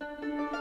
Música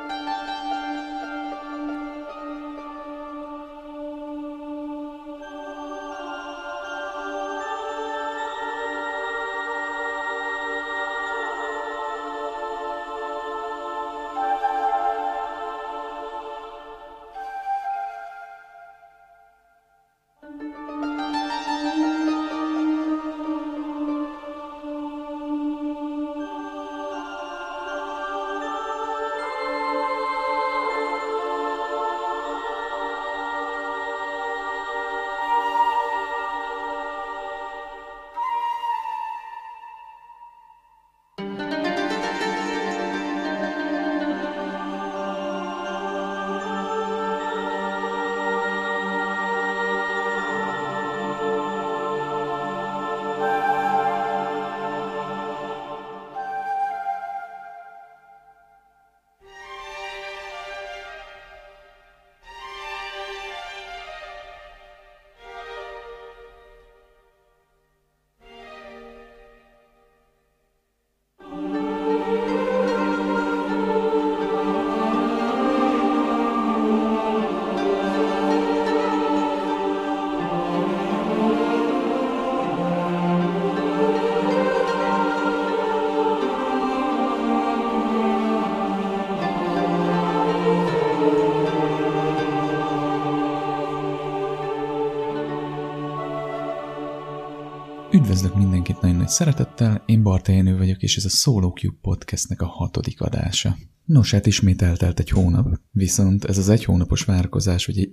Üdvözlök mindenkit nagyon nagy szeretettel, én Barta Jenő vagyok, és ez a Solo Cube podcastnek a hatodik adása. Nos, hát ismét eltelt egy hónap, viszont ez az egy hónapos várakozás, vagy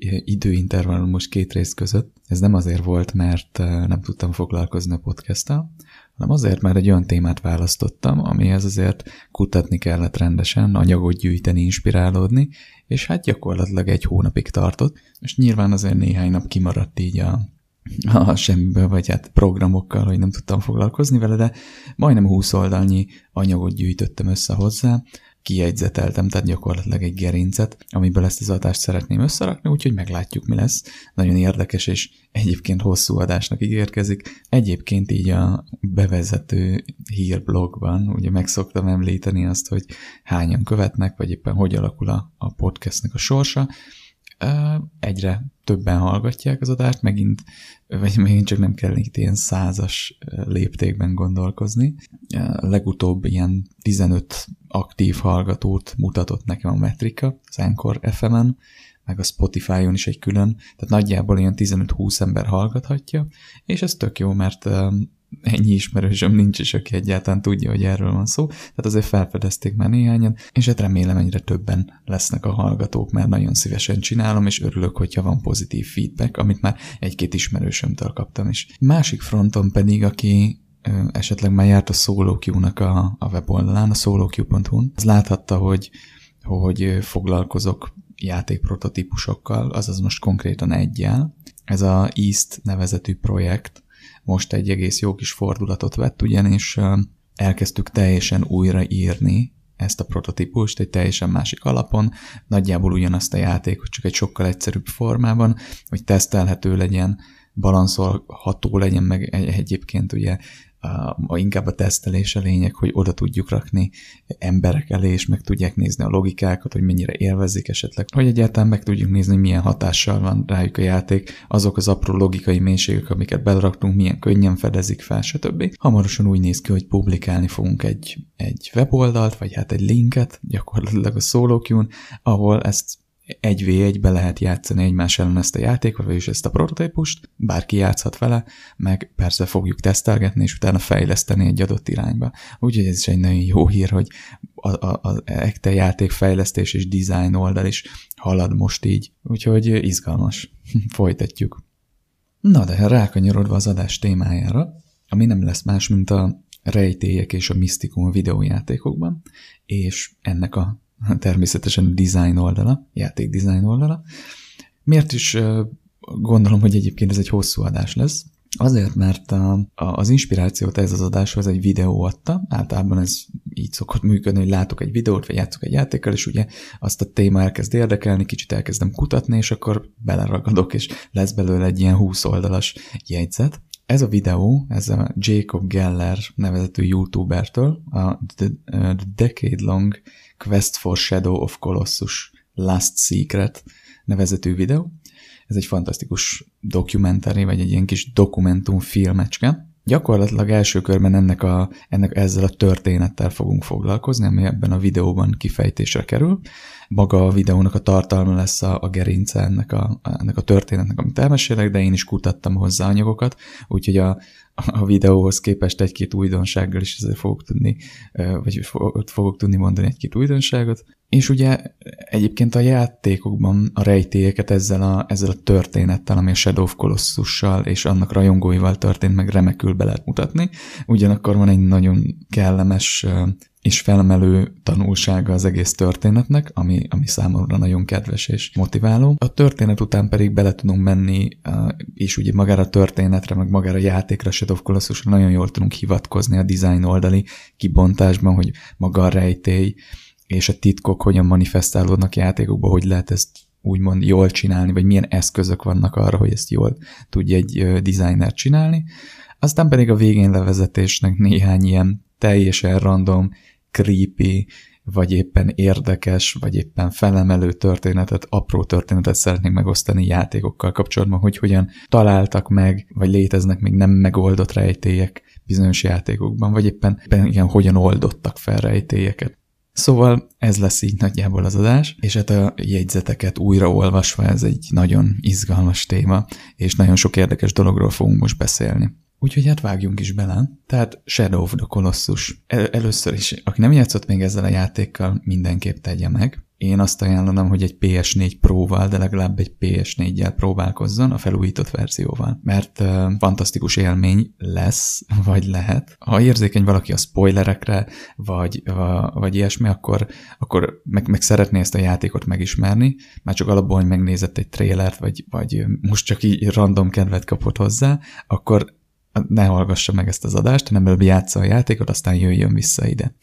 most két rész között, ez nem azért volt, mert eh, nem tudtam foglalkozni a podcasttal, hanem azért, mert egy olyan témát választottam, amihez azért kutatni kellett rendesen, anyagot gyűjteni, inspirálódni, és hát gyakorlatilag egy hónapig tartott, és nyilván azért néhány nap kimaradt így a a semmiből, vagy hát programokkal, hogy nem tudtam foglalkozni vele, de majdnem 20 oldalnyi anyagot gyűjtöttem össze hozzá, kijegyzeteltem, tehát gyakorlatilag egy gerincet, amiből ezt az adást szeretném összerakni, úgyhogy meglátjuk, mi lesz. Nagyon érdekes, és egyébként hosszú adásnak ígérkezik. Egyébként így a bevezető hírblogban, ugye meg szoktam említeni azt, hogy hányan követnek, vagy éppen hogy alakul a, a podcastnek a sorsa, egyre többen hallgatják az adást, megint, vagy megint csak nem kell itt ilyen százas léptékben gondolkozni. Legutóbb ilyen 15 aktív hallgatót mutatott nekem a metrika, az Anchor FM-en, meg a Spotify-on is egy külön, tehát nagyjából ilyen 15-20 ember hallgathatja, és ez tök jó, mert ennyi ismerősöm nincs is, aki egyáltalán tudja, hogy erről van szó, tehát azért felfedezték már néhányan, és hát remélem egyre többen lesznek a hallgatók, mert nagyon szívesen csinálom, és örülök, hogyha van pozitív feedback, amit már egy-két ismerősömtől kaptam is. Másik fronton pedig, aki esetleg már járt a SoloQ-nak a, a weboldalán, a soloq.hu-n, az láthatta, hogy, hogy foglalkozok játékprototípusokkal, azaz most konkrétan egyel. Ez a East nevezetű projekt, most egy egész jó kis fordulatot vett, ugyanis elkezdtük teljesen újraírni ezt a prototípust egy teljesen másik alapon, nagyjából ugyanazt a játékot, csak egy sokkal egyszerűbb formában, hogy tesztelhető legyen, balanszolható legyen, meg egyébként ugye a, inkább a tesztelés a lényeg, hogy oda tudjuk rakni emberek elé, és meg tudják nézni a logikákat, hogy mennyire élvezik esetleg, hogy egyáltalán meg tudjuk nézni, hogy milyen hatással van rájuk a játék, azok az apró logikai mélységek, amiket beleraktunk, milyen könnyen fedezik fel, stb. Hamarosan úgy néz ki, hogy publikálni fogunk egy, egy weboldalt, vagy hát egy linket, gyakorlatilag a SoloQ-n, ahol ezt egy v 1 be lehet játszani egymás ellen ezt a játékot, vagyis ezt a prototípust, bárki játszhat vele, meg persze fogjuk tesztelgetni, és utána fejleszteni egy adott irányba. Úgyhogy ez is egy nagyon jó hír, hogy a, a, a ekte játék fejlesztés és design oldal is halad most így, úgyhogy izgalmas. Folytatjuk. Na de rákanyarodva az adás témájára, ami nem lesz más, mint a rejtélyek és a misztikum videójátékokban, és ennek a természetesen design oldala, játék design oldala. Miért is gondolom, hogy egyébként ez egy hosszú adás lesz? Azért, mert a, a, az inspirációt ez az adáshoz egy videó adta, általában ez így szokott működni, hogy látok egy videót, vagy játszok egy játékkal, és ugye azt a téma elkezd érdekelni, kicsit elkezdem kutatni, és akkor beleragadok, és lesz belőle egy ilyen 20 oldalas jegyzet. Ez a videó, ez a Jacob Geller nevezetű youtubertől, a The, The Decade Long Quest for Shadow of Colossus Last Secret nevezetű videó. Ez egy fantasztikus dokumentari, vagy egy ilyen kis dokumentum filmecske. Gyakorlatilag első körben ennek, a, ennek ezzel a történettel fogunk foglalkozni, ami ebben a videóban kifejtésre kerül. Maga a videónak a tartalma lesz a, a gerince ennek a, ennek a történetnek, amit elmesélek, de én is kutattam hozzá anyagokat, úgyhogy a, a videóhoz képest egy-két újdonsággal is ezzel fogok tudni, vagy fogok tudni mondani egy-két újdonságot. És ugye egyébként a játékokban a rejtélyeket ezzel a, ezzel a történettel, ami a Shadow of Colossussal és annak rajongóival történt, meg remekül be lehet mutatni. Ugyanakkor van egy nagyon kellemes és felmelő tanulsága az egész történetnek, ami, ami számomra nagyon kedves és motiváló. A történet után pedig bele tudunk menni, és ugye magára a történetre, meg magára a játékra, Shadow of nagyon jól tudunk hivatkozni a design oldali kibontásban, hogy maga a rejtély és a titkok hogyan manifestálódnak játékokban, hogy lehet ezt úgymond jól csinálni, vagy milyen eszközök vannak arra, hogy ezt jól tudja egy designer csinálni. Aztán pedig a végén levezetésnek néhány ilyen teljesen random creepy, vagy éppen érdekes, vagy éppen felemelő történetet, apró történetet szeretnék megosztani játékokkal kapcsolatban, hogy hogyan találtak meg, vagy léteznek még nem megoldott rejtélyek bizonyos játékokban, vagy éppen, éppen igen, hogyan oldottak fel rejtélyeket. Szóval ez lesz így nagyjából az adás, és hát a jegyzeteket újraolvasva ez egy nagyon izgalmas téma, és nagyon sok érdekes dologról fogunk most beszélni. Úgyhogy hát vágjunk is bele. Tehát Shadow of the Colossus. El- először is, aki nem játszott még ezzel a játékkal, mindenképp tegye meg. Én azt ajánlom, hogy egy PS4 Pro-val, de legalább egy PS4-jel próbálkozzon a felújított verzióval, mert uh, fantasztikus élmény lesz, vagy lehet. Ha érzékeny valaki a spoilerekre, vagy, uh, vagy ilyesmi, akkor, akkor meg, meg szeretné ezt a játékot megismerni, már csak alapból, hogy megnézett egy trélert, vagy, vagy most csak így random kedvet kapott hozzá, akkor ne hallgassa meg ezt az adást, hanem előbb játsza a játékot, aztán jöjjön vissza ide.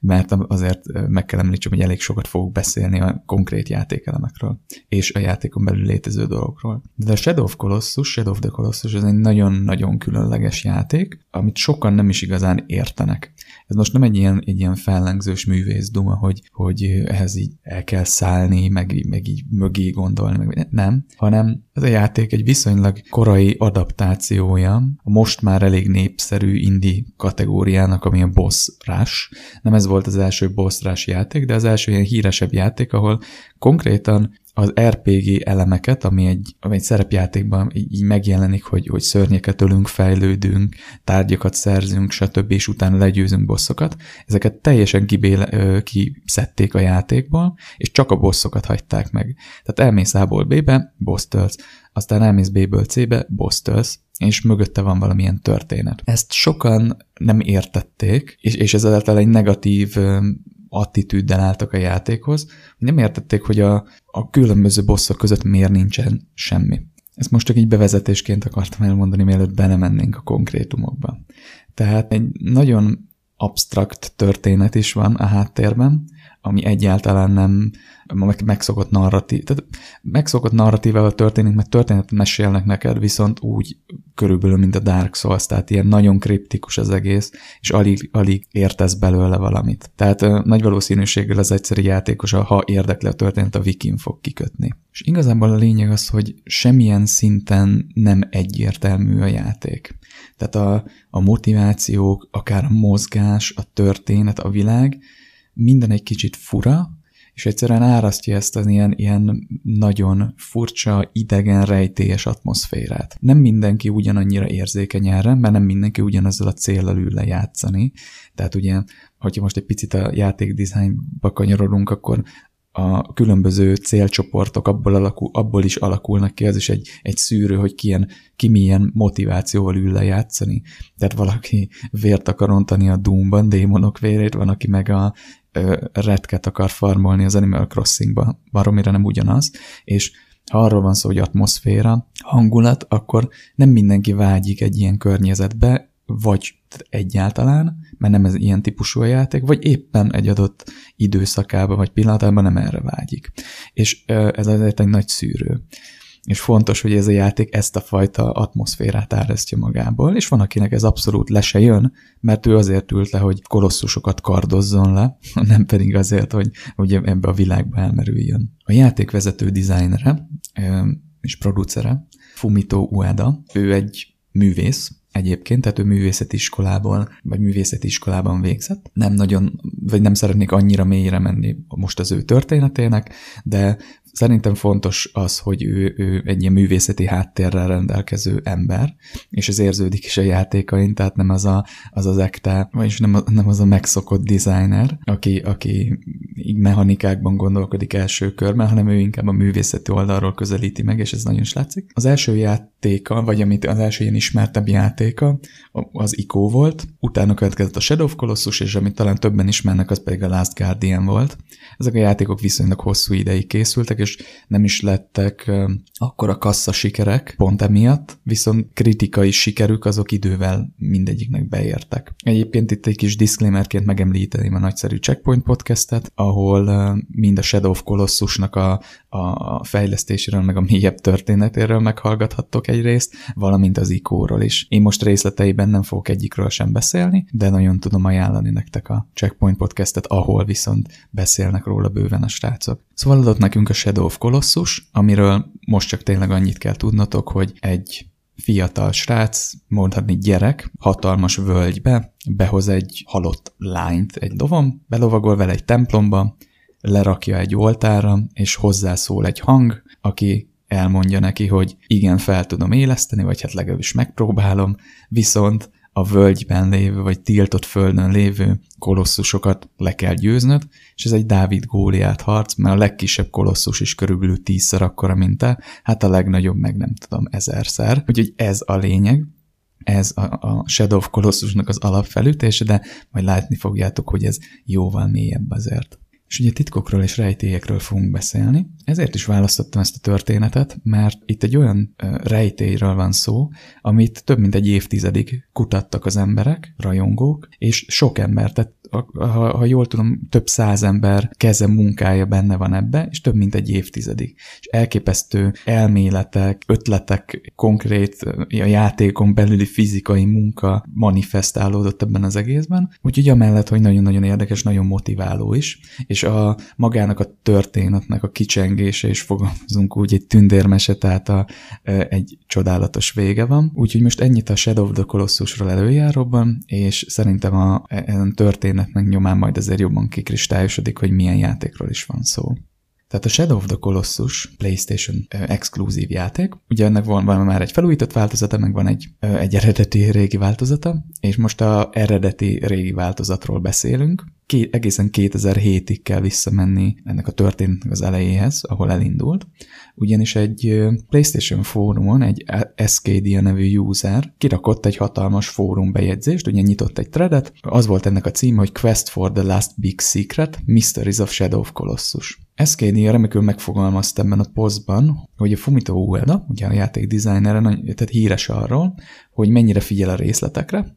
Mert azért meg kell említsem, hogy elég sokat fogok beszélni a konkrét játékelemekről, és a játékon belül létező dolgokról. De a Shadow of Colossus, Shadow of the Colossus, ez egy nagyon-nagyon különleges játék, amit sokan nem is igazán értenek. Ez most nem egy ilyen, egy ilyen fellengzős művész duma, hogy, hogy ehhez így el kell szállni, meg, meg így mögé gondolni, meg nem, hanem ez a játék egy viszonylag korai adaptációja a most már elég népszerű indie kategóriának, ami a Boss Rush. Nem ez volt az első Boss Rush játék, de az első ilyen híresebb játék, ahol konkrétan az RPG elemeket, ami egy, ami egy szerepjátékban így, megjelenik, hogy, hogy szörnyeket ölünk, fejlődünk, tárgyakat szerzünk, stb. és utána legyőzünk bosszokat. Ezeket teljesen kibéle, kiszedték a játékból, és csak a bosszokat hagyták meg. Tehát elmész A-ból B-be, boss tölsz, aztán elmész B-ből C-be, boss tölsz, és mögötte van valamilyen történet. Ezt sokan nem értették, és, és ezáltal egy negatív attitűddel álltak a játékhoz, nem értették, hogy a, a különböző bosszok között miért nincsen semmi. Ezt most csak így bevezetésként akartam elmondani, mielőtt belemennénk a konkrétumokba. Tehát egy nagyon abstrakt történet is van a háttérben, ami egyáltalán nem megszokott narratív, tehát megszokott narratívával történik, mert történetet mesélnek neked, viszont úgy körülbelül, mint a Dark Souls, tehát ilyen nagyon kriptikus az egész, és alig, alig értesz belőle valamit. Tehát nagy valószínűséggel az egyszerű játékos, ha érdekli a történet, a wikin fog kikötni. És igazából a lényeg az, hogy semmilyen szinten nem egyértelmű a játék. Tehát a, a motivációk, akár a mozgás, a történet, a világ, minden egy kicsit fura, és egyszerűen árasztja ezt az ilyen, ilyen nagyon furcsa, idegen, rejtélyes atmoszférát. Nem mindenki ugyanannyira érzékeny erre, mert nem mindenki ugyanazzal a célral ül lejátszani. Tehát ugye, hogyha most egy picit a játékdizájnba kanyarodunk, akkor a különböző célcsoportok abból, alakul, abból is alakulnak ki, az is egy, egy szűrő, hogy ki, ilyen, ki milyen motivációval ül lejátszani. Tehát valaki vért akar rontani a Doomban, démonok vérét, van, aki meg a retket akar farmolni az Animal Crossingba, baromira nem ugyanaz, és ha arról van szó, hogy atmoszféra, hangulat, akkor nem mindenki vágyik egy ilyen környezetbe, vagy egyáltalán, mert nem ez ilyen típusú a játék, vagy éppen egy adott időszakában vagy pillanatában nem erre vágyik. És ez azért egy nagy szűrő. és fontos, hogy ez a játék ezt a fajta atmoszférát árasztja magából, és van, akinek ez abszolút le se jön, mert ő azért ült le, hogy kolosszusokat kardozzon le, nem pedig azért, hogy, hogy ebbe a világba elmerüljön. A játékvezető dizájnere és producere, Fumito Ueda, ő egy művész, egyébként, tehát ő művészeti iskolából, vagy művészeti iskolában végzett. Nem nagyon, vagy nem szeretnék annyira mélyre menni most az ő történetének, de Szerintem fontos az, hogy ő, ő egy ilyen művészeti háttérrel rendelkező ember, és ez érződik is a játékain, tehát nem az a, az, az ekte, vagyis nem, nem az a megszokott designer, aki, aki így mechanikákban gondolkodik első körben, hanem ő inkább a művészeti oldalról közelíti meg, és ez nagyon is látszik. Az első játéka, vagy amit az első ilyen ismertebb játéka, az ICO volt, utána következett a Shadow of Colossus, és amit talán többen ismernek, az pedig a Last Guardian volt. Ezek a játékok viszonylag hosszú ideig készültek, és nem is lettek akkor a kassza sikerek pont emiatt, viszont kritikai sikerük azok idővel mindegyiknek beértek. Egyébként itt egy kis disclaimerként megemlíteném a nagyszerű Checkpoint podcastet, ahol mind a Shadow of Colossusnak a, a fejlesztéséről, meg a mélyebb történetéről meghallgathattok egy részt, valamint az ikóról is. Én most részleteiben nem fogok egyikről sem beszélni, de nagyon tudom ajánlani nektek a Checkpoint podcastet, ahol viszont beszélnek róla bőven a srácok. Szóval adott nekünk a Shadow of Colossus, amiről most csak tényleg annyit kell tudnotok, hogy egy fiatal srác, mondhatni gyerek, hatalmas völgybe, behoz egy halott lányt egy lovom, belovagol vele egy templomba, lerakja egy oltára, és hozzászól egy hang, aki elmondja neki, hogy igen, fel tudom éleszteni, vagy hát legalábbis megpróbálom, viszont a völgyben lévő, vagy tiltott földön lévő kolosszusokat le kell győznöd, és ez egy Dávid Góliát harc, mert a legkisebb kolosszus is körülbelül tízszer akkora, mint te, hát a legnagyobb meg nem tudom, ezerszer. Úgyhogy ez a lényeg, ez a, a Shadow of Colossusnak az alapfelütése, de majd látni fogjátok, hogy ez jóval mélyebb azért. És ugye titkokról és rejtélyekről fogunk beszélni. Ezért is választottam ezt a történetet, mert itt egy olyan rejtélyről van szó, amit több mint egy évtizedig kutattak az emberek, rajongók, és sok ember, tehát ha, ha jól tudom, több száz ember keze munkája benne van ebbe, és több mint egy évtizedig. És elképesztő elméletek, ötletek, konkrét a játékon belüli fizikai munka manifestálódott ebben az egészben. Úgyhogy amellett, hogy nagyon-nagyon érdekes, nagyon motiváló is, és a magának a történetnek a kicsengése, és fogalmazunk úgy, egy tündérmese, tehát a, egy csodálatos vége van. Úgyhogy most ennyit a Shadow of the Colossusról előjáróban, és szerintem a, a e, történet történetnek nyomán majd azért jobban kikristályosodik, hogy milyen játékról is van szó. Tehát a Shadow of the Colossus PlayStation exkluzív játék, ugye ennek van, van már egy felújított változata, meg van egy, egy eredeti régi változata, és most a eredeti régi változatról beszélünk. Ké, egészen 2007-ig kell visszamenni ennek a történetnek az elejéhez, ahol elindult, ugyanis egy PlayStation fórumon egy Escadia nevű user kirakott egy hatalmas fórum bejegyzést, ugye nyitott egy threadet, az volt ennek a címe, hogy Quest for the Last Big Secret, Mysteries of Shadow of Colossus. Escadia remekül megfogalmazta ebben a posztban, hogy a Fumito Ueda, ugye a játék designere, tehát híres arról, hogy mennyire figyel a részletekre,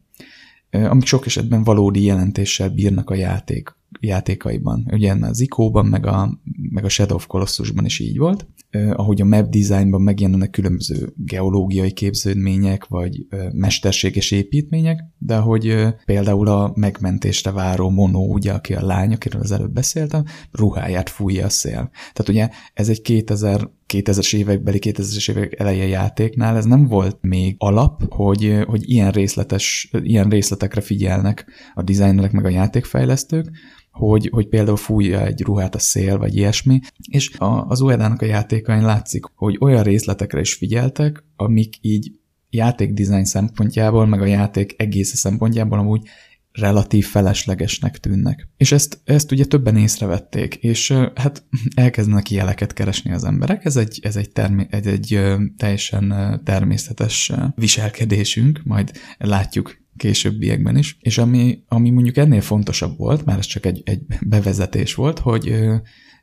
amik sok esetben valódi jelentéssel bírnak a játék, játékaiban. Ugye az ICO-ban, meg a, meg a Shadow of Colossusban is így volt. Ahogy a map designban megjelennek különböző geológiai képződmények, vagy mesterséges építmények, de hogy például a megmentésre váró Mono, ugye, aki a lány, akiről az előbb beszéltem, ruháját fújja a szél. Tehát ugye ez egy 2000 2000-es évekbeli, 2000-es évek eleje játéknál ez nem volt még alap, hogy, hogy ilyen részletes, ilyen részletekre figyelnek a designerek meg a játékfejlesztők, hogy, hogy például fújja egy ruhát a szél, vagy ilyesmi, és a, az Uedának a játékain látszik, hogy olyan részletekre is figyeltek, amik így játékdizájn szempontjából, meg a játék egész szempontjából amúgy relatív feleslegesnek tűnnek. És ezt, ezt ugye többen észrevették, és hát elkezdenek jeleket keresni az emberek, ez egy, ez egy, termé- egy, egy teljesen természetes viselkedésünk, majd látjuk későbbiekben is, és ami, ami mondjuk ennél fontosabb volt, már ez csak egy, egy bevezetés volt, hogy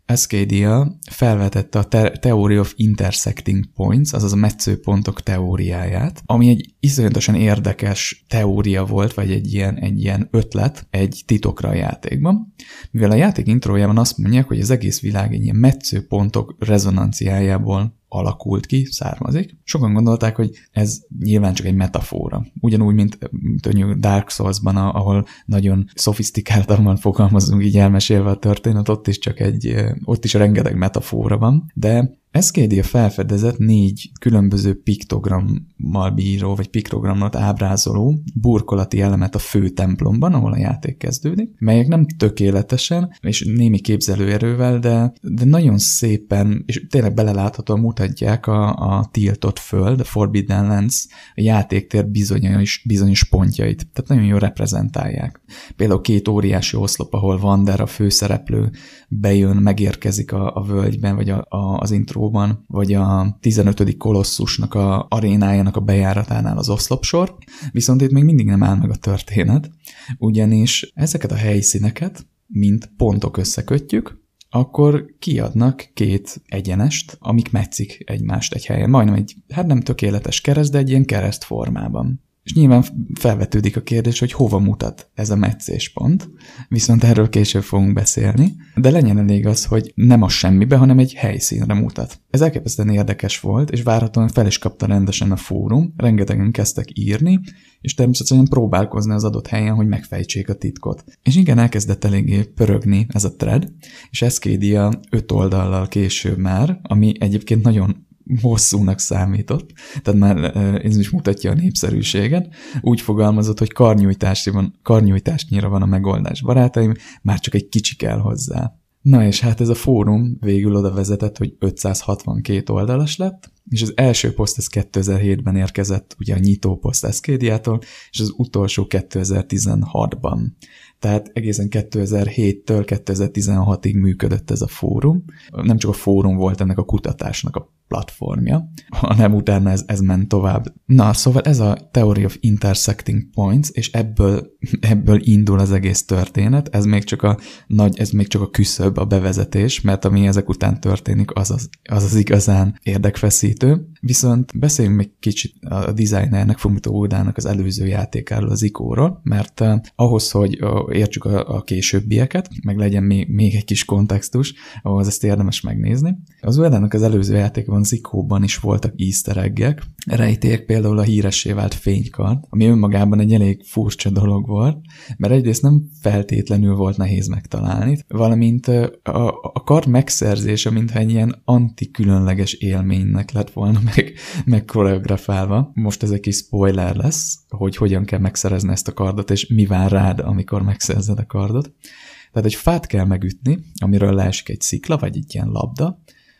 Escadia felvetette a Theory of Intersecting Points, azaz a metszőpontok teóriáját, ami egy iszonyatosan érdekes teória volt, vagy egy ilyen, egy ilyen ötlet egy titokra a játékban, mivel a játék intrójában azt mondják, hogy az egész világ egy ilyen metszőpontok rezonanciájából alakult ki, származik. Sokan gondolták, hogy ez nyilván csak egy metafora. Ugyanúgy, mint, mint Dark Souls-ban, ahol nagyon szofisztikáltan fogalmazunk így elmesélve a történet, ott is csak egy, ott is rengeteg metafora van, de SKD felfedezett négy különböző piktogrammal bíró, vagy piktogramot ábrázoló burkolati elemet a fő templomban, ahol a játék kezdődik, melyek nem tökéletesen, és némi képzelőerővel, de, de nagyon szépen, és tényleg beleláthatóan mutatják a, a tiltott föld, a Forbidden Lands, a játéktér bizonyos, bizonyos pontjait. Tehát nagyon jól reprezentálják. Például két óriási oszlop, ahol Vander, a főszereplő bejön, megérkezik a, a völgyben, vagy a, a, az intróban, vagy a 15. kolosszusnak a arénájának a bejáratánál az oszlopsor, viszont itt még mindig nem áll meg a történet, ugyanis ezeket a helyszíneket, mint pontok összekötjük, akkor kiadnak két egyenest, amik metszik egymást egy helyen. Majdnem egy, hát nem tökéletes kereszt, de egy ilyen kereszt formában. És nyilván felvetődik a kérdés, hogy hova mutat ez a meccéspont, viszont erről később fogunk beszélni, de legyen elég az, hogy nem a semmibe, hanem egy helyszínre mutat. Ez elképesztően érdekes volt, és várhatóan fel is kapta rendesen a fórum, rengetegen kezdtek írni, és természetesen próbálkozni az adott helyen, hogy megfejtsék a titkot. És igen, elkezdett eléggé pörögni ez a thread, és Eszkédia öt oldallal később már, ami egyébként nagyon hosszúnak számított, tehát már ez is mutatja a népszerűséget. Úgy fogalmazott, hogy van, karnyújtásnyira van a megoldás, barátaim, már csak egy kicsi kell hozzá. Na és hát ez a fórum végül oda vezetett, hogy 562 oldalas lett, és az első poszt ez 2007-ben érkezett, ugye a nyitó poszt Eszkédiától, és az utolsó 2016-ban. Tehát egészen 2007-től 2016-ig működött ez a fórum. Nem csak a fórum volt ennek a kutatásnak a platformja, hanem utána ez, ez ment tovább. Na, szóval ez a Theory of Intersecting Points, és ebből, ebből indul az egész történet, ez még csak a nagy, ez még csak a küszöb, a bevezetés, mert ami ezek után történik, az az, az, az igazán érdekfeszítő. Viszont beszéljünk még kicsit a designernek, Fumito Udának az előző játékáról, az ikóról, mert uh, ahhoz, hogy uh, értsük a, a későbbieket, meg legyen még, még egy kis kontextus, ahhoz ezt érdemes megnézni. Az Udának az előző játékban korábban Zikóban is voltak easter eggek, rejték például a híressé vált fénykard, ami önmagában egy elég furcsa dolog volt, mert egyrészt nem feltétlenül volt nehéz megtalálni, valamint a, a kard megszerzése, mintha egy ilyen anti-különleges élménynek lett volna meg, meg koreografálva. Most ez egy kis spoiler lesz, hogy hogyan kell megszerezni ezt a kardot, és mi vár rád, amikor megszerzed a kardot. Tehát egy fát kell megütni, amiről leesik egy szikla, vagy egy ilyen labda,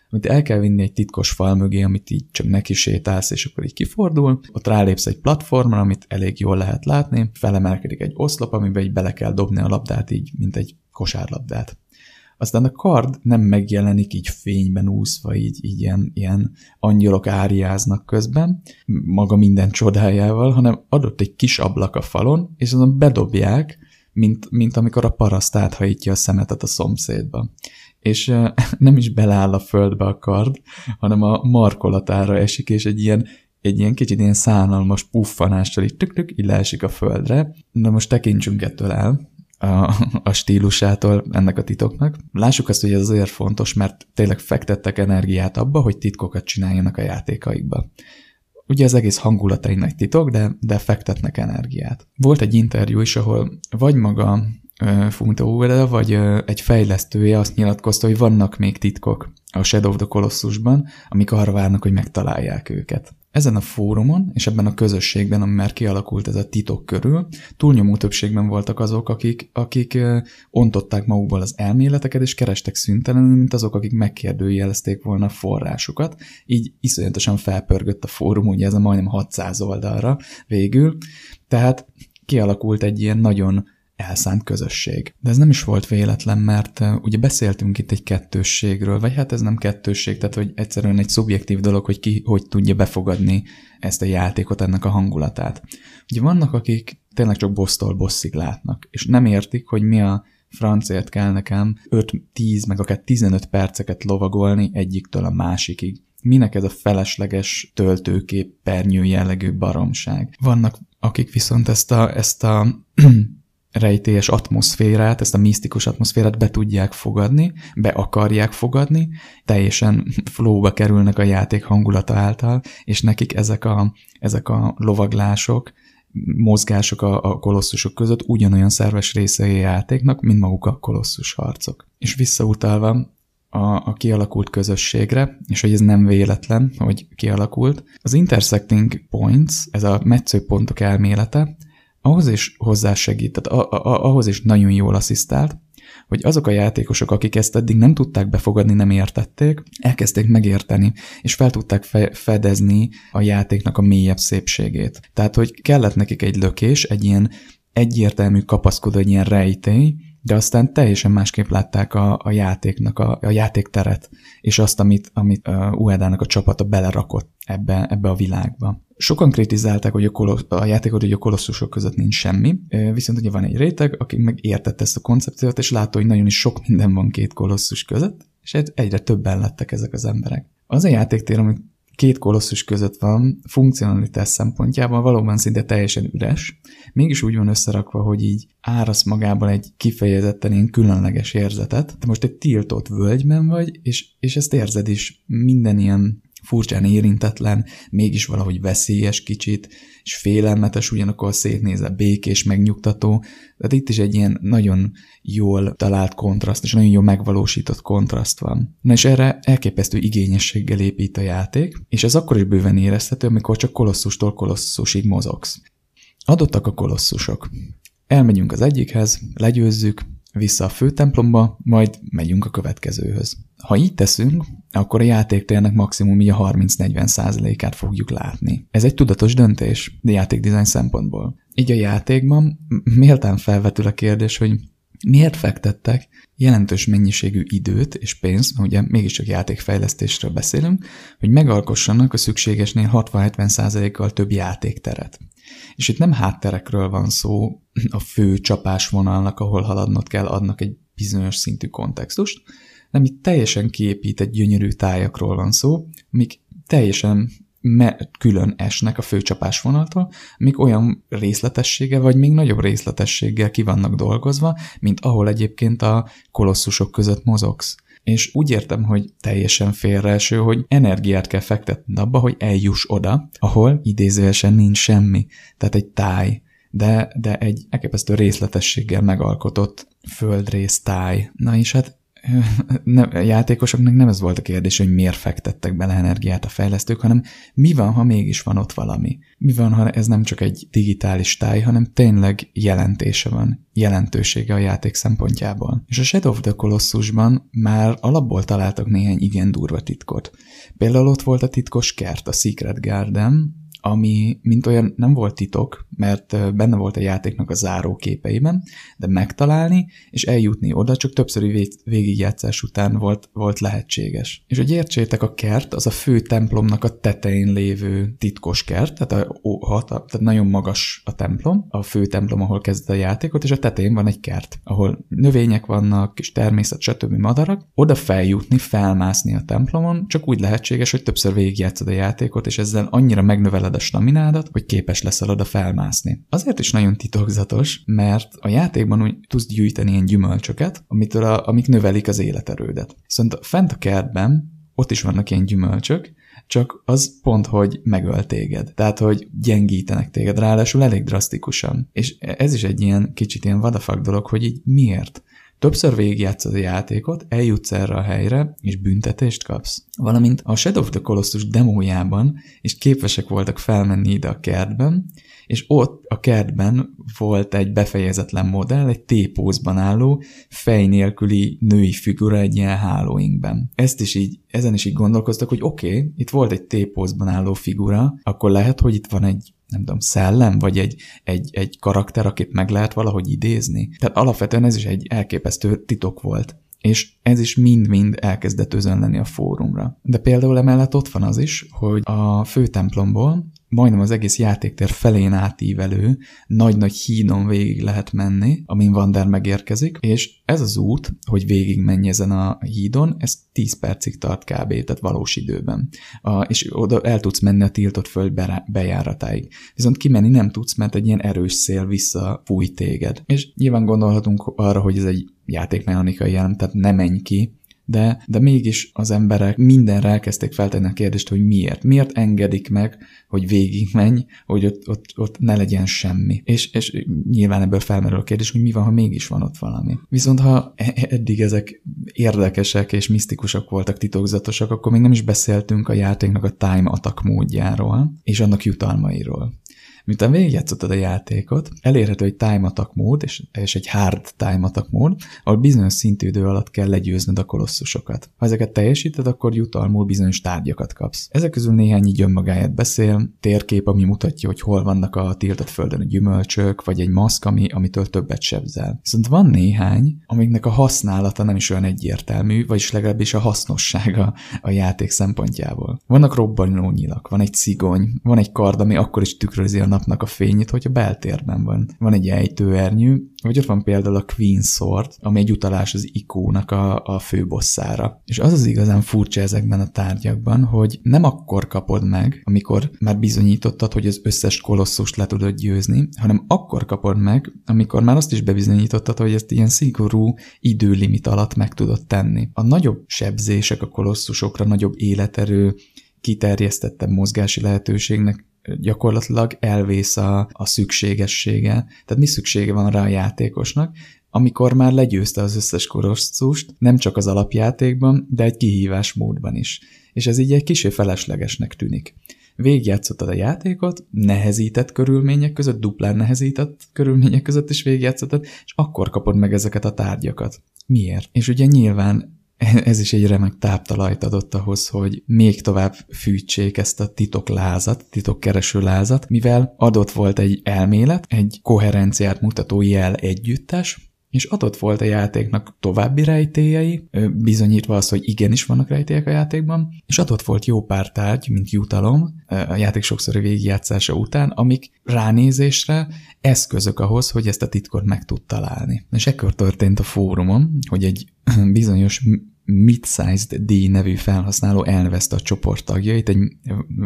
amit el kell vinni egy titkos fal mögé, amit így csak neki sétálsz, és akkor így kifordul. Ott rálépsz egy platformra, amit elég jól lehet látni, felemelkedik egy oszlop, amiben így bele kell dobni a labdát, így, mint egy kosárlabdát. Aztán a kard nem megjelenik így fényben úszva, így, így ilyen, ilyen angyalok áriáznak közben, maga minden csodájával, hanem adott egy kis ablak a falon, és azon bedobják, mint, mint amikor a paraszt áthajítja a szemetet a szomszédba és nem is beleáll a földbe a kard, hanem a markolatára esik, és egy ilyen, egy ilyen kicsit ilyen szánalmas puffanással így tök-tök, így leesik a földre. Na most tekintsünk ettől el, a, a stílusától ennek a titoknak. Lássuk azt, hogy ez azért fontos, mert tényleg fektettek energiát abba, hogy titkokat csináljanak a játékaikba. Ugye az egész hangulata egy nagy titok, de, de fektetnek energiát. Volt egy interjú is, ahol vagy maga Fumito Ueda, vagy egy fejlesztője azt nyilatkozta, hogy vannak még titkok a Shadow of the Colossusban, amik arra várnak, hogy megtalálják őket. Ezen a fórumon és ebben a közösségben, ami már kialakult ez a titok körül, túlnyomó többségben voltak azok, akik, akik ontották magukból az elméleteket, és kerestek szüntelenül, mint azok, akik megkérdőjelezték volna a forrásukat. Így iszonyatosan felpörgött a fórum, ugye ez a majdnem 600 oldalra végül. Tehát kialakult egy ilyen nagyon elszánt közösség. De ez nem is volt véletlen, mert ugye beszéltünk itt egy kettősségről, vagy hát ez nem kettősség, tehát hogy egyszerűen egy szubjektív dolog, hogy ki hogy tudja befogadni ezt a játékot, ennek a hangulatát. Ugye vannak, akik tényleg csak bossztól bosszig látnak, és nem értik, hogy mi a francért kell nekem 5-10, meg akár 15 perceket lovagolni egyiktől a másikig. Minek ez a felesleges töltőkép pernyő jellegű baromság? Vannak, akik viszont ezt a, ezt a rejtélyes atmoszférát, ezt a misztikus atmoszférát be tudják fogadni, be akarják fogadni, teljesen flóba kerülnek a játék hangulata által, és nekik ezek a, ezek a lovaglások, mozgások a, a kolosszusok között ugyanolyan szerves részei a játéknak, mint maguk a kolosszus harcok. És visszautalva a, a kialakult közösségre, és hogy ez nem véletlen, hogy kialakult. Az intersecting points, ez a metszőpontok elmélete, ahhoz is hozzásegít, tehát a, a, ahhoz is nagyon jól asszisztált, hogy azok a játékosok, akik ezt eddig nem tudták befogadni, nem értették, elkezdték megérteni, és fel tudták fe- fedezni a játéknak a mélyebb szépségét. Tehát, hogy kellett nekik egy lökés, egy ilyen egyértelmű kapaszkodó, egy ilyen rejtély, de aztán teljesen másképp látták a, a játéknak, a, a játékteret, és azt, amit, amit uh, Uedának a csapata belerakott ebbe, ebbe a világba. Sokan kritizálták, hogy a, kolosz, a játékot, hogy a kolosszusok között nincs semmi, viszont ugye van egy réteg, aki meg értette ezt a koncepciót, és látta, hogy nagyon is sok minden van két kolosszus között, és egyre többen lettek ezek az emberek. Az a játéktér, amit két kolosszus között van, funkcionalitás szempontjában valóban szinte teljesen üres, mégis úgy van összerakva, hogy így árasz magában egy kifejezetten ilyen különleges érzetet. Te most egy tiltott völgyben vagy, és, és ezt érzed is minden ilyen furcsán érintetlen, mégis valahogy veszélyes kicsit, és félelmetes, ugyanakkor szétnézve békés, megnyugtató. Tehát itt is egy ilyen nagyon jól talált kontraszt, és nagyon jól megvalósított kontraszt van. Na és erre elképesztő igényességgel épít a játék, és ez akkor is bőven érezhető, amikor csak kolosszustól kolosszusig mozogsz. Adottak a kolosszusok. Elmegyünk az egyikhez, legyőzzük, vissza a főtemplomba, majd megyünk a következőhöz. Ha így teszünk, akkor a játéktérnek maximum így a 30-40 százalékát fogjuk látni. Ez egy tudatos döntés a játékdizájn szempontból. Így a játékban méltán felvetül a kérdés, hogy miért fektettek jelentős mennyiségű időt és pénzt, ugye mégiscsak játékfejlesztésről beszélünk, hogy megalkossanak a szükségesnél 60-70%-kal több játékteret. És itt nem hátterekről van szó, a fő csapásvonalnak, ahol haladnod kell, adnak egy bizonyos szintű kontextust, nem itt teljesen kiépített gyönyörű tájakról van szó, amik teljesen me- külön esnek a főcsapásvonaltól, amik olyan részletessége vagy még nagyobb részletességgel ki vannak dolgozva, mint ahol egyébként a kolosszusok között mozogsz. És úgy értem, hogy teljesen félreeső, hogy energiát kell fektetni abba, hogy eljuss oda, ahol idézőesen nincs semmi. Tehát egy táj, de, de egy elképesztő részletességgel megalkotott földrész táj. Na és hát ne, a játékosoknak nem ez volt a kérdés, hogy miért fektettek bele energiát a fejlesztők, hanem mi van, ha mégis van ott valami? Mi van, ha ez nem csak egy digitális táj, hanem tényleg jelentése van, jelentősége a játék szempontjából. És a Shadow of the Colossusban már alapból találtak néhány igen durva titkot. Például ott volt a titkos kert, a Secret Garden, ami mint olyan nem volt titok, mert benne volt a játéknak a záró képeiben, de megtalálni és eljutni oda csak többszöri végigjátszás után volt, volt lehetséges. És hogy értsétek, a kert az a fő templomnak a tetején lévő titkos kert, tehát, a, a, tehát nagyon magas a templom, a fő templom, ahol kezd a játékot, és a tetején van egy kert, ahol növények vannak, kis természet, stb. madarak. Oda feljutni, felmászni a templomon, csak úgy lehetséges, hogy többször végigjátszod a játékot, és ezzel annyira megnöveled a staminádat, hogy képes leszel oda felmászni. Azért is nagyon titokzatos, mert a játékban úgy tudsz gyűjteni ilyen gyümölcsöket, amitől a, amik növelik az életerődet. Viszont fent a kertben ott is vannak ilyen gyümölcsök, csak az pont, hogy megöl téged. Tehát, hogy gyengítenek téged, ráadásul elég drasztikusan. És ez is egy ilyen kicsit ilyen vadafak dolog, hogy így miért? Többször végigjátszod a játékot, eljutsz erre a helyre, és büntetést kapsz. Valamint a Shadow of the Colossus demójában is képesek voltak felmenni ide a kertben, és ott a kertben volt egy befejezetlen modell, egy T-pózban álló, fej nélküli női figura egy ilyen hálóinkben. Ezt is így, ezen is így gondolkoztak, hogy oké, okay, itt volt egy T-pózban álló figura, akkor lehet, hogy itt van egy nem tudom, szellem, vagy egy, egy, egy karakter, akit meg lehet valahogy idézni. Tehát alapvetően ez is egy elképesztő titok volt. És ez is mind-mind elkezdett özönleni a fórumra. De például emellett ott van az is, hogy a főtemplomból majdnem az egész játéktér felén átívelő, nagy-nagy hídon végig lehet menni, amin Vander megérkezik, és ez az út, hogy végig menj ezen a hídon, ez 10 percig tart kb. tehát valós időben. A, és oda el tudsz menni a tiltott föld bejáratáig. Viszont kimenni nem tudsz, mert egy ilyen erős szél visszafúj téged. És nyilván gondolhatunk arra, hogy ez egy játékmechanikai jelen, tehát ne menj ki, de, de mégis az emberek mindenre elkezdték feltenni a kérdést, hogy miért. Miért engedik meg, hogy végigmenj, hogy ott, ott, ott ne legyen semmi. És, és nyilván ebből felmerül a kérdés, hogy mi van, ha mégis van ott valami. Viszont ha e, e, eddig ezek érdekesek és misztikusak voltak, titokzatosak, akkor még nem is beszéltünk a játéknak a time attack módjáról, és annak jutalmairól. Miután végigjátszottad a játékot, elérhető egy time attack mód, és, és egy hard time attack mód, ahol bizonyos szintű idő alatt kell legyőzned a kolosszusokat. Ha ezeket teljesíted, akkor jutalmul bizonyos tárgyakat kapsz. Ezek közül néhány így önmagáját beszél, térkép, ami mutatja, hogy hol vannak a tiltott földön a gyümölcsök, vagy egy maszk, ami, amitől többet sebzel. Viszont van néhány, amiknek a használata nem is olyan egyértelmű, vagyis legalábbis a hasznossága a játék szempontjából. Vannak robbanó nyilak, van egy cigony, van egy kard, ami akkor is tükrözi a napnak a fényét, hogyha beltérben van. Van egy ejtőernyő, vagy ott van például a Queen Sword, ami egy utalás az ikónak a, a főbosszára. És az az igazán furcsa ezekben a tárgyakban, hogy nem akkor kapod meg, amikor már bizonyítottad, hogy az összes kolosszust le tudod győzni, hanem akkor kapod meg, amikor már azt is bebizonyítottad, hogy ezt ilyen szigorú időlimit alatt meg tudod tenni. A nagyobb sebzések a kolosszusokra, nagyobb életerő, kiterjesztettebb mozgási lehetőségnek gyakorlatilag elvész a, a szükségessége. Tehát mi szüksége van rá a játékosnak, amikor már legyőzte az összes korosztust, nem csak az alapjátékban, de egy kihívás módban is. És ez így egy kicsi feleslegesnek tűnik. Végigjátszottad a játékot, nehezített körülmények között, duplán nehezített körülmények között is végigjátszottad, és akkor kapod meg ezeket a tárgyakat. Miért? És ugye nyilván ez is egy remek táptalajt adott ahhoz, hogy még tovább fűtsék ezt a titoklázat, titokkereső lázat, mivel adott volt egy elmélet, egy koherenciát mutató jel együttes, és adott volt a játéknak további rejtélyei, bizonyítva az, hogy igenis vannak rejtélyek a játékban, és adott volt jó pár tárgy, mint jutalom a játék sokszori végigjátszása után, amik ránézésre eszközök ahhoz, hogy ezt a titkot meg tud találni. És ekkor történt a fórumon, hogy egy bizonyos Mid-Sized D nevű felhasználó elnevezte a csoport tagjait egy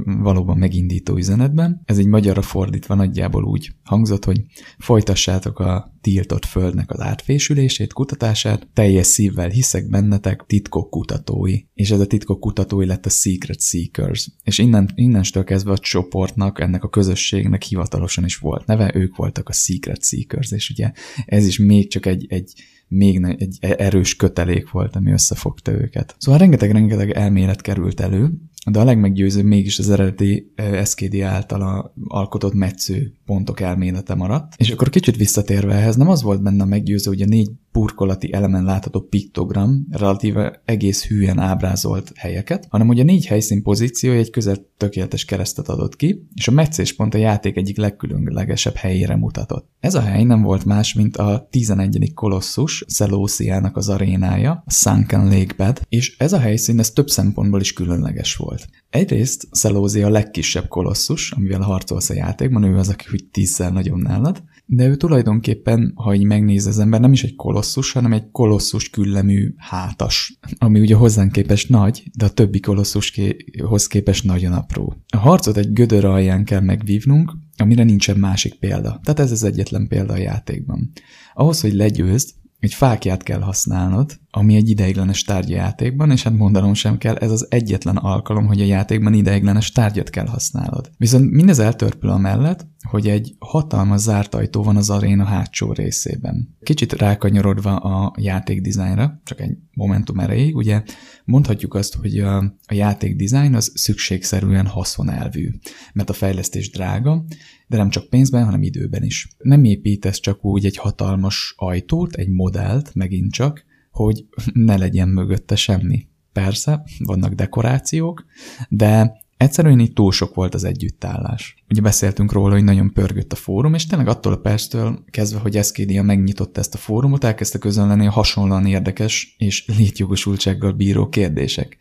valóban megindító üzenetben. Ez egy magyarra fordítva nagyjából úgy hangzott, hogy folytassátok a tiltott földnek az átfésülését, kutatását, teljes szívvel hiszek bennetek, titkok kutatói. És ez a titkok kutatói lett a Secret Seekers. És innen, innenstől kezdve a csoportnak, ennek a közösségnek hivatalosan is volt neve, ők voltak a Secret Seekers, és ugye ez is még csak egy, egy még egy erős kötelék volt, ami összefogta őket. Szóval rengeteg-rengeteg elmélet került elő, de a legmeggyőzőbb mégis az eredeti SKD által alkotott metsző pontok elmélete maradt. És akkor kicsit visszatérve ehhez, nem az volt benne a meggyőző, hogy a négy burkolati elemen látható piktogram relatíve egész hülyen ábrázolt helyeket, hanem hogy a négy helyszín pozíciója egy közel tökéletes keresztet adott ki, és a meccéspont a játék egyik legkülönlegesebb helyére mutatott. Ez a hely nem volt más, mint a 11. kolosszus, Szelósziának az arénája, a Sunken Lake és ez a helyszín ez több szempontból is különleges volt. Egyrészt Szelózi a legkisebb kolosszus, amivel harcolsz a játékban, ő az, aki hogy tízszer nagyobb nálad, de ő tulajdonképpen, ha így megnéz az ember, nem is egy kolosszus, hanem egy kolosszus küllemű hátas, ami ugye hozzánk képest nagy, de a többi kolosszushoz képest nagyon apró. A harcot egy gödör alján kell megvívnunk, amire nincsen másik példa. Tehát ez az egyetlen példa a játékban. Ahhoz, hogy legyőzd, egy fákját kell használnod, ami egy ideiglenes tárgyajátékban, és hát mondanom sem kell, ez az egyetlen alkalom, hogy a játékban ideiglenes tárgyat kell használod. Viszont mindez eltörpül a mellett, hogy egy hatalmas zárt ajtó van az aréna hátsó részében. Kicsit rákanyarodva a játék dizájnra, csak egy momentum erejéig, ugye mondhatjuk azt, hogy a, a játék dizájn az szükségszerűen haszonelvű, mert a fejlesztés drága, de nem csak pénzben, hanem időben is. Nem építesz csak úgy egy hatalmas ajtót, egy modellt, megint csak, hogy ne legyen mögötte semmi. Persze, vannak dekorációk, de Egyszerűen így túl sok volt az együttállás. Ugye beszéltünk róla, hogy nagyon pörgött a fórum, és tényleg attól a perctől kezdve, hogy Escadia megnyitotta ezt a fórumot, elkezdte közönleni a hasonlóan érdekes és létjogosultsággal bíró kérdések.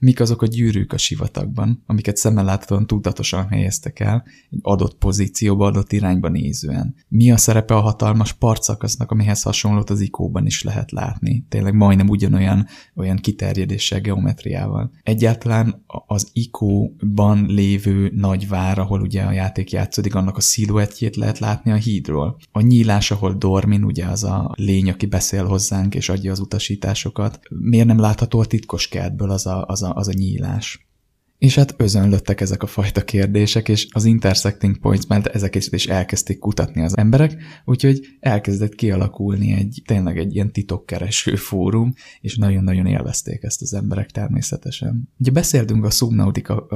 Mik azok a gyűrűk a sivatagban, amiket szemmel láthatóan tudatosan helyeztek el egy adott pozícióba, adott irányba nézően. Mi a szerepe a hatalmas partszakasznak, amihez hasonlót az ikóban is lehet látni. Tényleg majdnem ugyanolyan olyan kiterjedéssel, geometriával. Egyáltalán az ikóban lévő nagy vár, ahol ugye a játék játszódik, annak a sziluettjét lehet látni a hídról. A nyílás, ahol Dormin, ugye az a lény, aki beszél hozzánk és adja az utasításokat, miért nem látható a titkos kertből az a, az a, az a nyílás? És hát özönlöttek ezek a fajta kérdések, és az intersecting points mert ezeket is elkezdték kutatni az emberek, úgyhogy elkezdett kialakulni egy tényleg egy ilyen titokkereső fórum, és nagyon-nagyon élvezték ezt az emberek természetesen. Ugye beszéltünk a Subnautica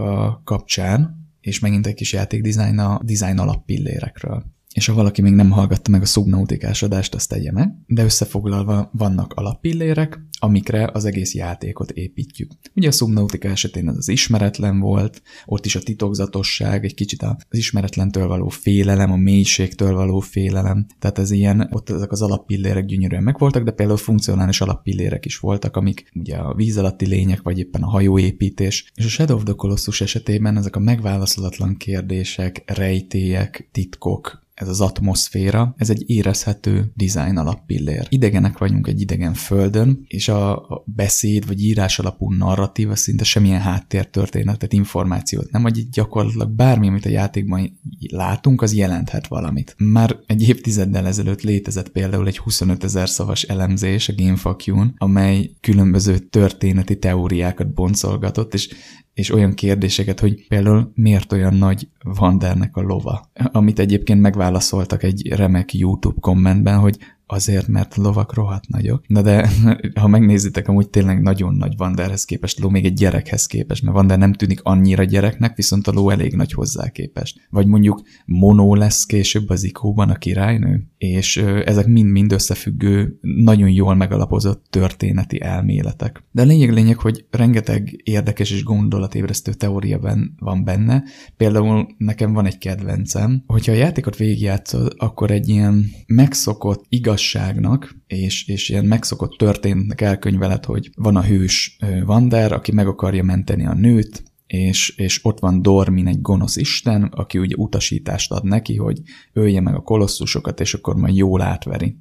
kapcsán, és megint egy kis játékdizájn a design alappillérekről és ha valaki még nem hallgatta meg a szubnautikás adást, azt tegye meg, de összefoglalva vannak alappillérek, amikre az egész játékot építjük. Ugye a szubnautika esetén ez az ismeretlen volt, ott is a titokzatosság, egy kicsit az ismeretlentől való félelem, a mélységtől való félelem, tehát ez ilyen, ott ezek az alappillérek gyönyörűen megvoltak, de például funkcionális alappillérek is voltak, amik ugye a víz alatti lények, vagy éppen a hajóépítés, és a Shadow of the Colossus esetében ezek a megválaszolatlan kérdések, rejtélyek, titkok, ez az atmoszféra, ez egy érezhető design alappillér. Idegenek vagyunk egy idegen földön, és a beszéd vagy írás alapú narratíva szinte semmilyen háttértörténetet, információt nem, hogy gyakorlatilag bármi, amit a játékban látunk, az jelenthet valamit. Már egy évtizeddel ezelőtt létezett például egy 25 ezer szavas elemzés a GameFAQ-n, amely különböző történeti teóriákat boncolgatott, és és olyan kérdéseket, hogy például miért olyan nagy Vandernek a lova, amit egyébként megválaszoltak egy remek YouTube kommentben, hogy azért, mert lovak rohadt nagyok. Na de ha megnézitek, amúgy tényleg nagyon nagy Vanderhez képest, ló még egy gyerekhez képest, mert Vander nem tűnik annyira gyereknek, viszont a ló elég nagy hozzá képest. Vagy mondjuk Mono lesz később az ikóban a királynő, és ezek mind-mind összefüggő, nagyon jól megalapozott történeti elméletek. De a lényeg lényeg, hogy rengeteg érdekes és gondolatébresztő teória ben, van benne. Például nekem van egy kedvencem, hogyha a játékot végigjátszod, akkor egy ilyen megszokott, igaz igazságnak, és, és ilyen megszokott történetnek elkönyvelet, hogy van a hős Vander, aki meg akarja menteni a nőt, és, és ott van Dormin, egy gonosz isten, aki ugye utasítást ad neki, hogy ölje meg a kolosszusokat, és akkor majd jól átveri.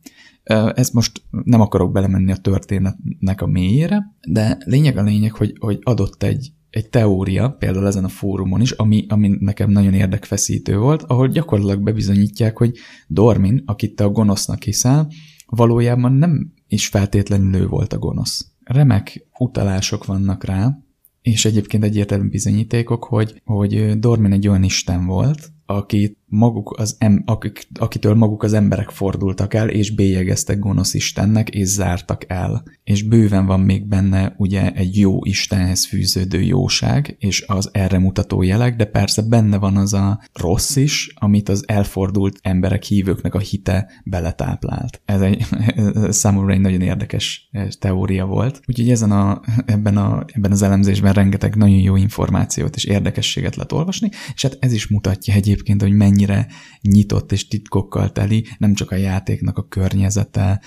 Ezt most nem akarok belemenni a történetnek a mélyére, de lényeg a lényeg, hogy, hogy adott egy, egy teória, például ezen a fórumon is, ami, ami nekem nagyon érdekfeszítő volt, ahol gyakorlatilag bebizonyítják, hogy Dormin, akit te a gonosznak hiszel, valójában nem is feltétlenül ő volt a gonosz. Remek utalások vannak rá, és egyébként egyértelmű bizonyítékok, hogy, hogy Dormin egy olyan isten volt, akit maguk az em, akik, akitől maguk az emberek fordultak el, és bélyegeztek gonosz Istennek, és zártak el. És bőven van még benne ugye egy jó Istenhez fűződő jóság, és az erre mutató jelek, de persze benne van az a rossz is, amit az elfordult emberek hívőknek a hite beletáplált. Ez egy számomra egy nagyon érdekes eh, teória volt. Úgyhogy ezen a, ebben, a, ebben az elemzésben rengeteg nagyon jó információt és érdekességet lehet olvasni, és hát ez is mutatja egyébként, hogy mennyi mennyire nyitott és titkokkal teli, nem csak a játéknak a környezete,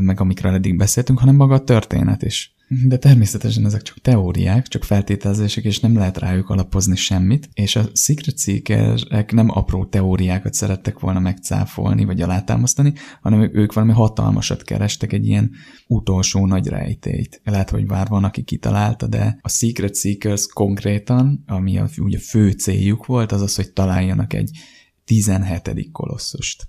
meg amikről eddig beszéltünk, hanem maga a történet is. De természetesen ezek csak teóriák, csak feltételezések, és nem lehet rájuk alapozni semmit, és a Secret Seekerek nem apró teóriákat szerettek volna megcáfolni, vagy alátámasztani, hanem ők valami hatalmasat kerestek, egy ilyen utolsó nagy rejtélyt. Lehet, hogy már van, aki kitalálta, de a Secret Seekers konkrétan, ami a, ugye fő céljuk volt, az az, hogy találjanak egy 17. kolosszust.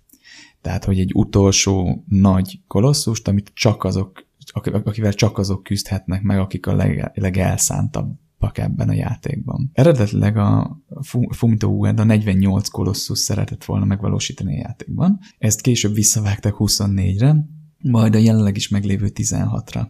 Tehát, hogy egy utolsó nagy kolosszust, amit csak azok, akivel csak azok küzdhetnek meg, akik a leg, legelszántabbak ebben a játékban. Eredetileg a Fumito Ueda 48 kolosszus szeretett volna megvalósítani a játékban. Ezt később visszavágták 24-re, majd a jelenleg is meglévő 16-ra.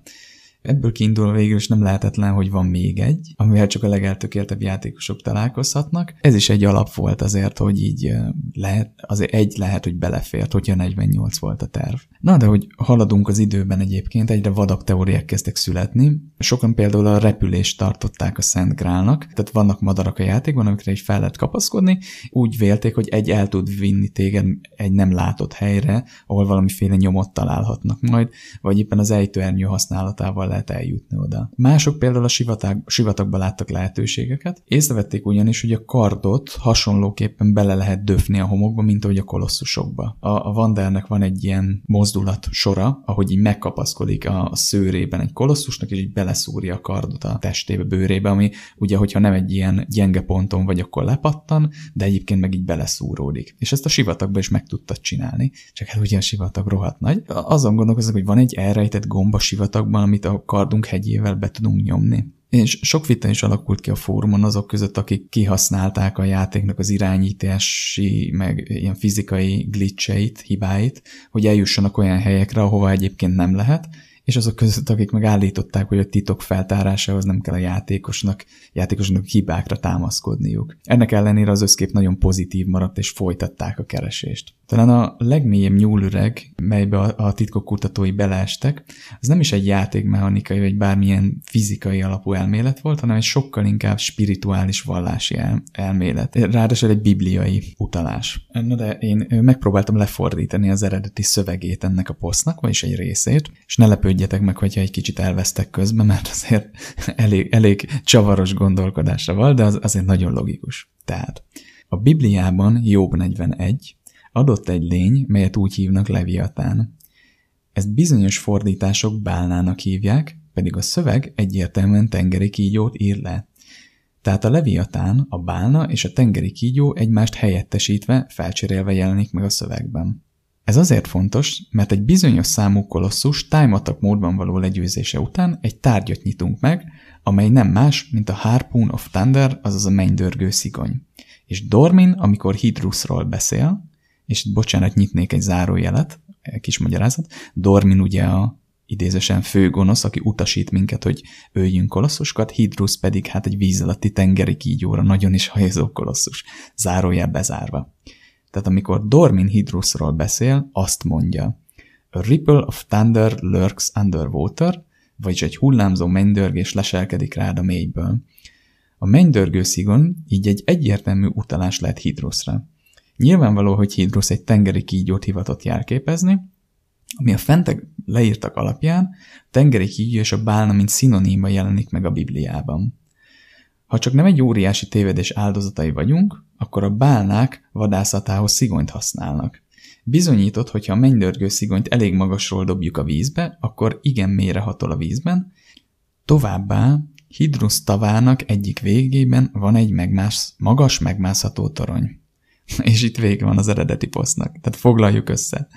Ebből kiindulva végül is nem lehetetlen, hogy van még egy, amivel csak a legeltökéltebb játékosok találkozhatnak. Ez is egy alap volt azért, hogy így lehet, azért egy lehet, hogy belefért, hogyha 48 volt a terv. Na, de hogy haladunk az időben egyébként, egyre vadabb teóriák kezdtek születni. Sokan például a repülést tartották a Szent Grálnak, tehát vannak madarak a játékban, amikre egy fel lehet kapaszkodni. Úgy vélték, hogy egy el tud vinni téged egy nem látott helyre, ahol valamiféle nyomot találhatnak majd, vagy éppen az ejtőernyő használatával lehet eljutni oda. Mások például a sivatag, sivatagban láttak lehetőségeket. Észrevették ugyanis, hogy a kardot hasonlóképpen bele lehet döfni a homokba, mint ahogy a kolosszusokba. A, a Vandernek van egy ilyen mozdulat sora, ahogy így megkapaszkodik a, szőrében egy kolosszusnak, és így beleszúrja a kardot a testébe, bőrébe, ami ugye, hogyha nem egy ilyen gyenge ponton vagy, akkor lepattan, de egyébként meg így beleszúródik. És ezt a sivatagban is meg tudtad csinálni, csak hát ugye a sivatag rohadt nagy. Azon gondolkozok, hogy van egy elrejtett gomb a sivatagban, amit a kardunk hegyével be tudunk nyomni. És sok vita is alakult ki a fórumon azok között, akik kihasználták a játéknak az irányítási, meg ilyen fizikai glitcheit, hibáit, hogy eljussanak olyan helyekre, ahova egyébként nem lehet, és azok között, akik meg állították, hogy a titok feltárásához nem kell a játékosnak, játékosnak hibákra támaszkodniuk. Ennek ellenére az összkép nagyon pozitív maradt, és folytatták a keresést. Talán a legmélyebb nyúlüreg, melybe a, titkok kutatói beleestek, az nem is egy játékmechanikai vagy bármilyen fizikai alapú elmélet volt, hanem egy sokkal inkább spirituális vallási el, elmélet. Ráadásul egy bibliai utalás. Na de én megpróbáltam lefordítani az eredeti szövegét ennek a posztnak, vagyis egy részét, és ne lepődjetek meg, hogyha egy kicsit elvesztek közben, mert azért elég, elég csavaros gondolkodásra van, de az azért nagyon logikus. Tehát a Bibliában Jobb 41, Adott egy lény, melyet úgy hívnak Leviatán. Ezt bizonyos fordítások bálnának hívják, pedig a szöveg egyértelműen tengeri kígyót ír le. Tehát a Leviatán, a bálna és a tengeri kígyó egymást helyettesítve, felcserélve jelenik meg a szövegben. Ez azért fontos, mert egy bizonyos számú kolosszus tájmatak módban való legyőzése után egy tárgyat nyitunk meg, amely nem más, mint a Harpoon of Thunder, azaz a mennydörgő szigony. És Dormin, amikor Hydrusról beszél, és bocsánat, nyitnék egy zárójelet, kis magyarázat. Dormin ugye a idézősen főgonosz, aki utasít minket, hogy öljünk kolosszusokat, Hydrus pedig hát egy víz alatti tengeri kígyóra nagyon is hajzó kolosszus, zárójel bezárva. Tehát amikor Dormin Hydrusról beszél, azt mondja, A ripple of thunder lurks underwater, vagyis egy hullámzó mennydörgés leselkedik rád a mélyből. A mennydörgő szigon így egy egyértelmű utalás lehet Hydrusra. Nyilvánvaló, hogy Hidrusz egy tengeri kígyót hivatott jelképezni, ami a fentek leírtak alapján, tengeri kígyó és a bálna mint szinoníma jelenik meg a Bibliában. Ha csak nem egy óriási tévedés áldozatai vagyunk, akkor a bálnák vadászatához szigonyt használnak. Bizonyított, hogyha a mennydörgő szigonyt elég magasról dobjuk a vízbe, akkor igen mélyre hatol a vízben. Továbbá Hidrusz tavának egyik végében van egy megmász, magas megmászható torony. És itt vége van az eredeti posztnak. Tehát foglaljuk össze.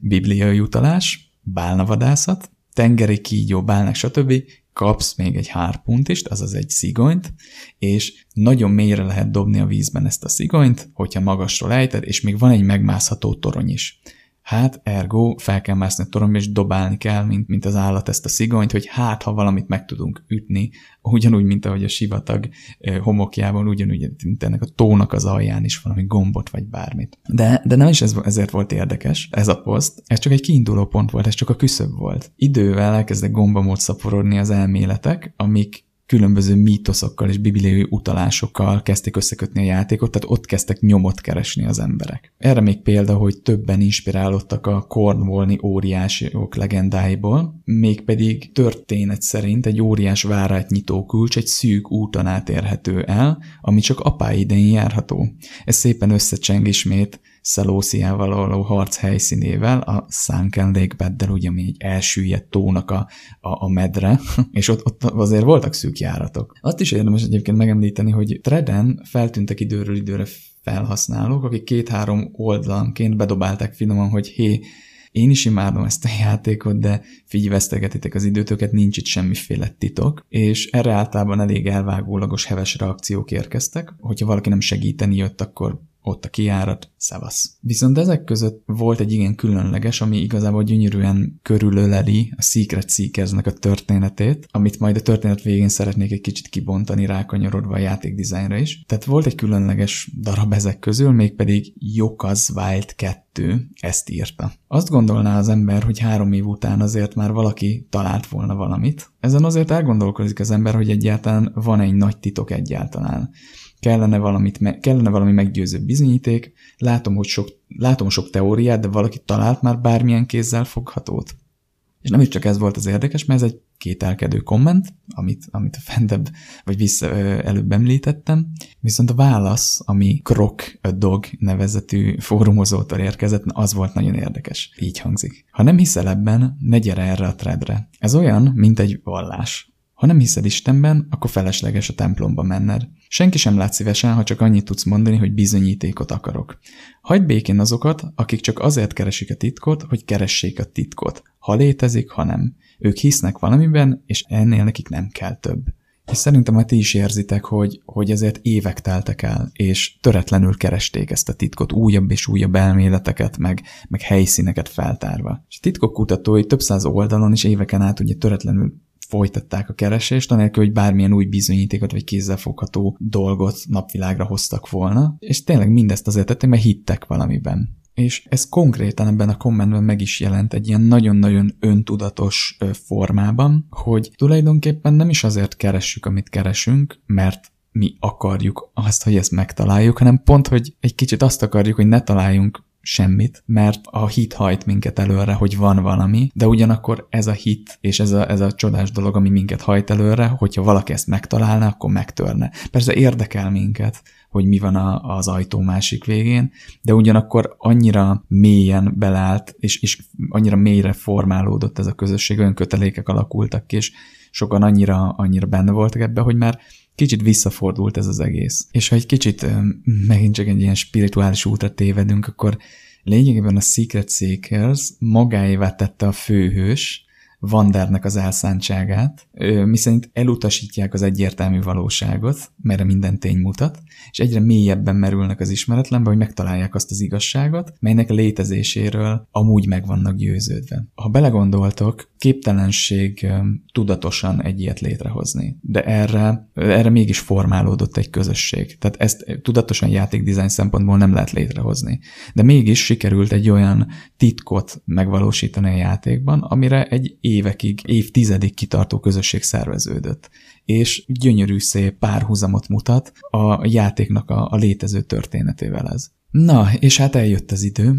Bibliai utalás, bálnavadászat, tengeri kígyó, bálnak, stb. Kapsz még egy hárpuntist, azaz egy szigonyt, és nagyon mélyre lehet dobni a vízben ezt a szigonyt, hogyha magasról ejted, és még van egy megmászható torony is. Hát, ergo, fel kell mászni a toromba, és dobálni kell, mint, mint az állat ezt a szigonyt, hogy hát, ha valamit meg tudunk ütni, ugyanúgy, mint ahogy a sivatag homokjában, ugyanúgy, mint ennek a tónak az alján is valami gombot, vagy bármit. De, de nem is ez, ezért volt érdekes, ez a poszt, ez csak egy kiinduló pont volt, ez csak a küszöb volt. Idővel elkezdek gombamód szaporodni az elméletek, amik különböző mítoszokkal és bibliai utalásokkal kezdték összekötni a játékot, tehát ott kezdtek nyomot keresni az emberek. Erre még példa, hogy többen inspirálódtak a Cornwallni óriások legendáiból, mégpedig történet szerint egy óriás várát nyitó kulcs egy szűk úton átérhető el, ami csak apái idején járható. Ez szépen összecseng ismét Szelósziával való harc helyszínével, a Sunken Lake Beddel, ugye, ami egy elsüllyedt tónak a, a, a medre, és ott, ott azért voltak szűk járatok. Azt is érdemes egyébként megemlíteni, hogy Treden feltűntek időről időre felhasználók, akik két-három oldalanként bedobálták finoman, hogy hé, én is imádom ezt a játékot, de figyelj, vesztegetitek az időtöket, nincs itt semmiféle titok, és erre általában elég elvágólagos heves reakciók érkeztek. Hogyha valaki nem segíteni jött, akkor ott a kiárat, szevasz. Viszont ezek között volt egy igen különleges, ami igazából gyönyörűen körülöleli a Secret Seekersnek a történetét, amit majd a történet végén szeretnék egy kicsit kibontani, rákanyarodva a játékdizájnra is. Tehát volt egy különleges darab ezek közül, mégpedig Jokaz Wild 2 ezt írta. Azt gondolná az ember, hogy három év után azért már valaki talált volna valamit. Ezen azért elgondolkozik az ember, hogy egyáltalán van egy nagy titok egyáltalán kellene, valamit, kellene valami meggyőző bizonyíték, látom, hogy sok, látom sok teóriát, de valaki talált már bármilyen kézzel foghatót. És nem is csak ez volt az érdekes, mert ez egy kételkedő komment, amit, amit a fentebb, vagy vissza előbb említettem, viszont a válasz, ami Krok a Dog nevezetű fórumozótól érkezett, az volt nagyon érdekes. Így hangzik. Ha nem hiszel ebben, ne gyere erre a threadre. Ez olyan, mint egy vallás. Ha nem hiszed Istenben, akkor felesleges a templomba menned. Senki sem lát szívesen, ha csak annyit tudsz mondani, hogy bizonyítékot akarok. Hagyd békén azokat, akik csak azért keresik a titkot, hogy keressék a titkot. Ha létezik, ha nem. Ők hisznek valamiben, és ennél nekik nem kell több. És szerintem már ti is érzitek, hogy, hogy ezért évek teltek el, és töretlenül keresték ezt a titkot, újabb és újabb elméleteket, meg, meg helyszíneket feltárva. És a titkok kutatói több száz oldalon is éveken át ugye töretlenül folytatták a keresést, anélkül, hogy bármilyen új bizonyítékot vagy kézzelfogható dolgot napvilágra hoztak volna, és tényleg mindezt azért tették, mert hittek valamiben. És ez konkrétan ebben a kommentben meg is jelent egy ilyen nagyon-nagyon öntudatos formában, hogy tulajdonképpen nem is azért keressük, amit keresünk, mert mi akarjuk azt, hogy ezt megtaláljuk, hanem pont, hogy egy kicsit azt akarjuk, hogy ne találjunk semmit, mert a hit hajt minket előre, hogy van valami, de ugyanakkor ez a hit és ez a, ez a csodás dolog, ami minket hajt előre, hogyha valaki ezt megtalálna, akkor megtörne. Persze érdekel minket, hogy mi van a, az ajtó másik végén, de ugyanakkor annyira mélyen belállt, és, és annyira mélyre formálódott ez a közösség, olyan kötelékek alakultak ki, és sokan annyira, annyira benne voltak ebbe, hogy már kicsit visszafordult ez az egész. És ha egy kicsit megint csak egy ilyen spirituális útra tévedünk, akkor lényegében a Secret Seekers magáévá tette a főhős, Vandernek az elszántságát, miszerint elutasítják az egyértelmű valóságot, mert minden tény mutat, és egyre mélyebben merülnek az ismeretlenbe, hogy megtalálják azt az igazságot, melynek létezéséről amúgy meg vannak győződve. Ha belegondoltok, képtelenség tudatosan egy ilyet létrehozni, de erre, erre mégis formálódott egy közösség. Tehát ezt tudatosan játékdizájn szempontból nem lehet létrehozni. De mégis sikerült egy olyan titkot megvalósítani a játékban, amire egy évekig, évtizedig kitartó közösség szerveződött. És gyönyörű szép párhuzamot mutat a játéknak a, a létező történetével ez. Na, és hát eljött az idő,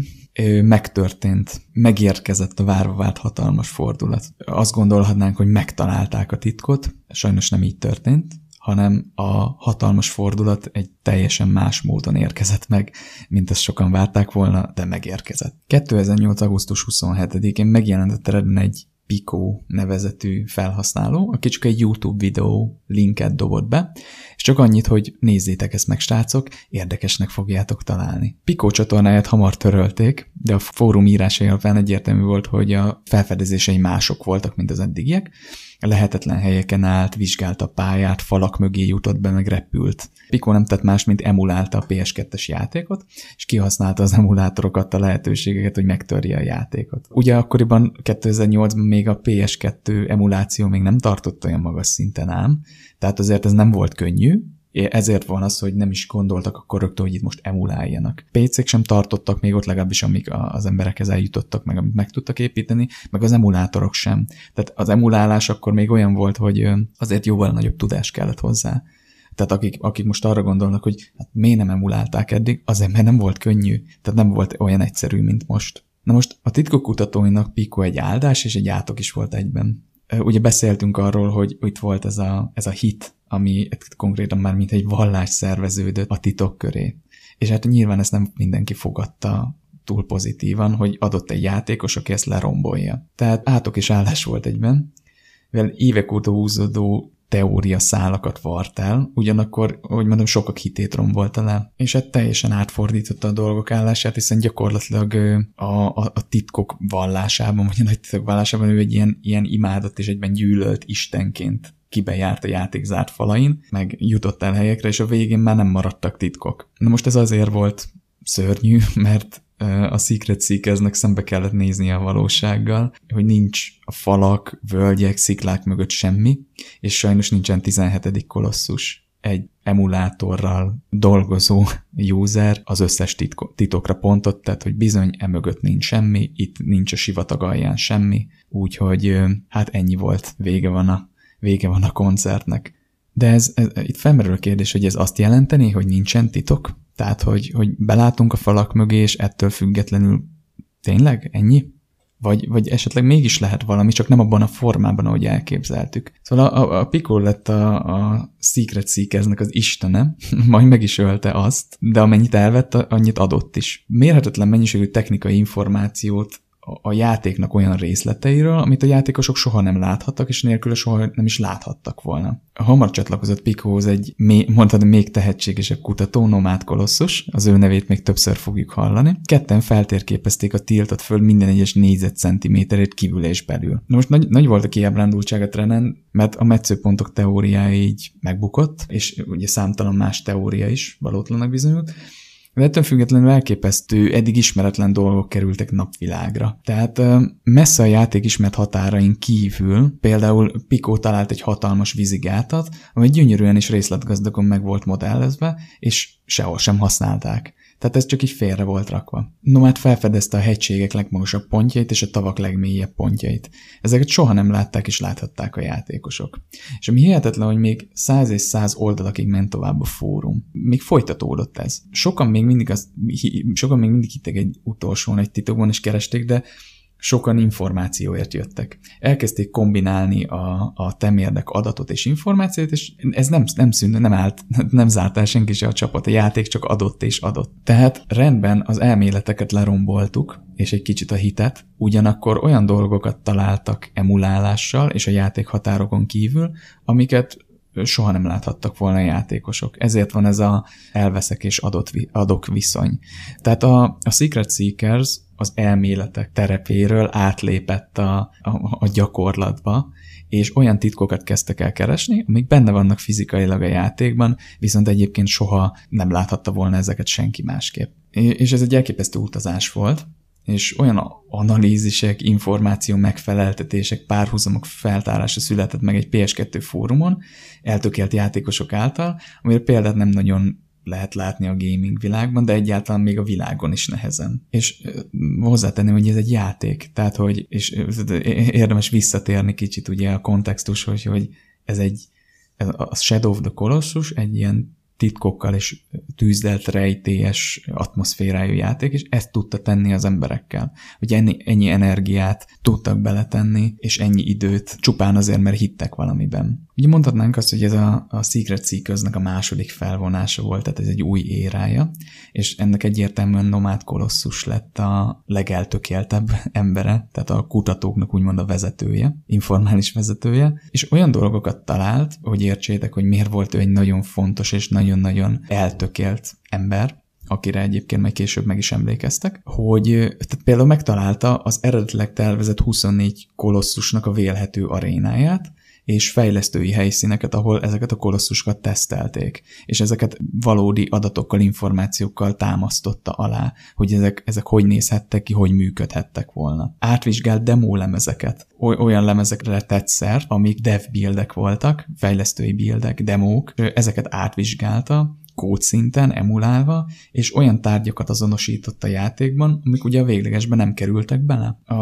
megtörtént, megérkezett a várva várt hatalmas fordulat. Azt gondolhatnánk, hogy megtalálták a titkot, sajnos nem így történt, hanem a hatalmas fordulat egy teljesen más módon érkezett meg, mint ezt sokan várták volna, de megérkezett. 2008. augusztus 27-én megjelent a tereden egy Pico nevezetű felhasználó, aki csak egy YouTube videó linket dobott be, és csak annyit, hogy nézzétek ezt meg, srácok, érdekesnek fogjátok találni. Pico csatornáját hamar törölték, de a fórum írásai alapján egyértelmű volt, hogy a felfedezései mások voltak, mint az eddigiek, lehetetlen helyeken állt, vizsgálta a pályát, falak mögé jutott be, meg repült. Pico nem tett más, mint emulálta a PS2-es játékot, és kihasználta az emulátorokat, a lehetőségeket, hogy megtörje a játékot. Ugye akkoriban 2008-ban még a PS2 emuláció még nem tartott olyan magas szinten ám, tehát azért ez nem volt könnyű, ezért van az, hogy nem is gondoltak akkor rögtön, hogy itt most emuláljanak. PC-k sem tartottak még ott legalábbis, amik az emberekhez eljutottak, meg amit meg tudtak építeni, meg az emulátorok sem. Tehát az emulálás akkor még olyan volt, hogy azért jóval nagyobb tudás kellett hozzá. Tehát akik, akik most arra gondolnak, hogy hát miért nem emulálták eddig, azért mert nem volt könnyű, tehát nem volt olyan egyszerű, mint most. Na most a kutatóinak Pico egy áldás és egy átok is volt egyben. Ugye beszéltünk arról, hogy itt volt ez a, ez a hit, ami konkrétan már mint egy vallás szerveződött a titok köré. És hát nyilván ezt nem mindenki fogadta túl pozitívan, hogy adott egy játékos, aki ezt lerombolja. Tehát átok és állás volt egyben, mivel évek óta húzódó teória szálakat vart el, ugyanakkor, hogy mondom, sokak hitét rombolta le, és hát teljesen átfordította a dolgok állását, hiszen gyakorlatilag a, a, a titkok vallásában, vagy a nagy titkok vallásában ő egy ilyen, ilyen imádott és egyben gyűlölt istenként kibe járt a játék zárt falain, meg jutott el helyekre, és a végén már nem maradtak titkok. Na most ez azért volt szörnyű, mert a Secret Seekersnek szembe kellett nézni a valósággal, hogy nincs a falak, völgyek, sziklák mögött semmi, és sajnos nincsen 17. kolosszus. Egy emulátorral dolgozó user az összes titko- titokra pontot, tehát hogy bizony emögött nincs semmi, itt nincs a sivatag alján semmi, úgyhogy hát ennyi volt, vége van a, vége van a koncertnek. De ez, ez, itt felmerül a kérdés, hogy ez azt jelenteni, hogy nincsen titok? Tehát, hogy, hogy belátunk a falak mögé, és ettől függetlenül tényleg ennyi? vagy, vagy esetleg mégis lehet valami, csak nem abban a formában, ahogy elképzeltük. Szóval a, a, a Pico lett a, a Secret Seekersnek az istene, majd meg is ölte azt, de amennyit elvett, annyit adott is. Mérhetetlen mennyiségű technikai információt a játéknak olyan részleteiről, amit a játékosok soha nem láthattak, és nélkül soha nem is láthattak volna. Hamar csatlakozott Picohoz egy, mondtad, még tehetségesebb kutató, Nomád Kolosszus, az ő nevét még többször fogjuk hallani. Ketten feltérképezték a tiltat föl minden egyes négyzetcentiméterét kívül és belül. Na most nagy, nagy volt a kiábrándultság a trenen, mert a metszőpontok teóriája így megbukott, és ugye számtalan más teória is valótlanak bizonyult, de ettől függetlenül elképesztő, eddig ismeretlen dolgok kerültek napvilágra. Tehát messze a játék ismert határain kívül, például Pico talált egy hatalmas vízigátat, ami gyönyörűen és részletgazdagon meg volt modellezve, és sehol sem használták. Tehát ez csak így félre volt rakva. Nomád felfedezte a hegységek legmagasabb pontjait és a tavak legmélyebb pontjait. Ezeket soha nem látták és láthatták a játékosok. És ami hihetetlen, hogy még száz és száz oldalakig ment tovább a fórum. Még folytatódott ez. Sokan még mindig, az, sokan még mindig hittek egy utolsón egy titokban és keresték, de sokan információért jöttek. Elkezdték kombinálni a, a temérdek adatot és információt, és ez nem, nem szűnt, nem állt, nem zárt el senki se a csapat, a játék csak adott és adott. Tehát rendben az elméleteket leromboltuk, és egy kicsit a hitet, ugyanakkor olyan dolgokat találtak emulálással és a játék határokon kívül, amiket soha nem láthattak volna játékosok. Ezért van ez a elveszek és adott, adok viszony. Tehát a, a Secret Seekers az elméletek terepéről átlépett a, a, a gyakorlatba, és olyan titkokat kezdtek el keresni, amik benne vannak fizikailag a játékban, viszont egyébként soha nem láthatta volna ezeket senki másképp. És ez egy elképesztő utazás volt, és olyan analízisek, információ megfeleltetések, párhuzamok feltárása született meg egy PS2 fórumon, eltökélt játékosok által, amire példát nem nagyon lehet látni a gaming világban, de egyáltalán még a világon is nehezen. És hozzátenni, hogy ez egy játék, tehát hogy, és érdemes visszatérni kicsit ugye a kontextus, hogy, ez egy a Shadow of the Colossus egy ilyen titkokkal és tűzdelt rejtélyes atmoszférájú játék, és ezt tudta tenni az emberekkel. Hogy ennyi, ennyi energiát tudtak beletenni, és ennyi időt csupán azért, mert hittek valamiben. Ugye mondhatnánk azt, hogy ez a, a Secret Seekers-nek a második felvonása volt, tehát ez egy új érája, és ennek egyértelműen Nomád Kolosszus lett a legeltökéltebb embere, tehát a kutatóknak úgymond a vezetője, informális vezetője, és olyan dolgokat talált, hogy értsétek, hogy miért volt ő egy nagyon fontos és nagyon-nagyon eltökélt ember, akire egyébként majd később meg is emlékeztek, hogy tehát például megtalálta az eredetileg tervezett 24 kolosszusnak a vélhető arénáját, és fejlesztői helyszíneket, ahol ezeket a kolosszusokat tesztelték, és ezeket valódi adatokkal, információkkal támasztotta alá, hogy ezek, ezek hogy nézhettek ki, hogy működhettek volna. Átvizsgált demo lemezeket, olyan lemezekre tett szert, amik dev buildek voltak, fejlesztői buildek, demók, ezeket átvizsgálta, kódszinten emulálva, és olyan tárgyakat azonosított a játékban, amik ugye a véglegesben nem kerültek bele. A,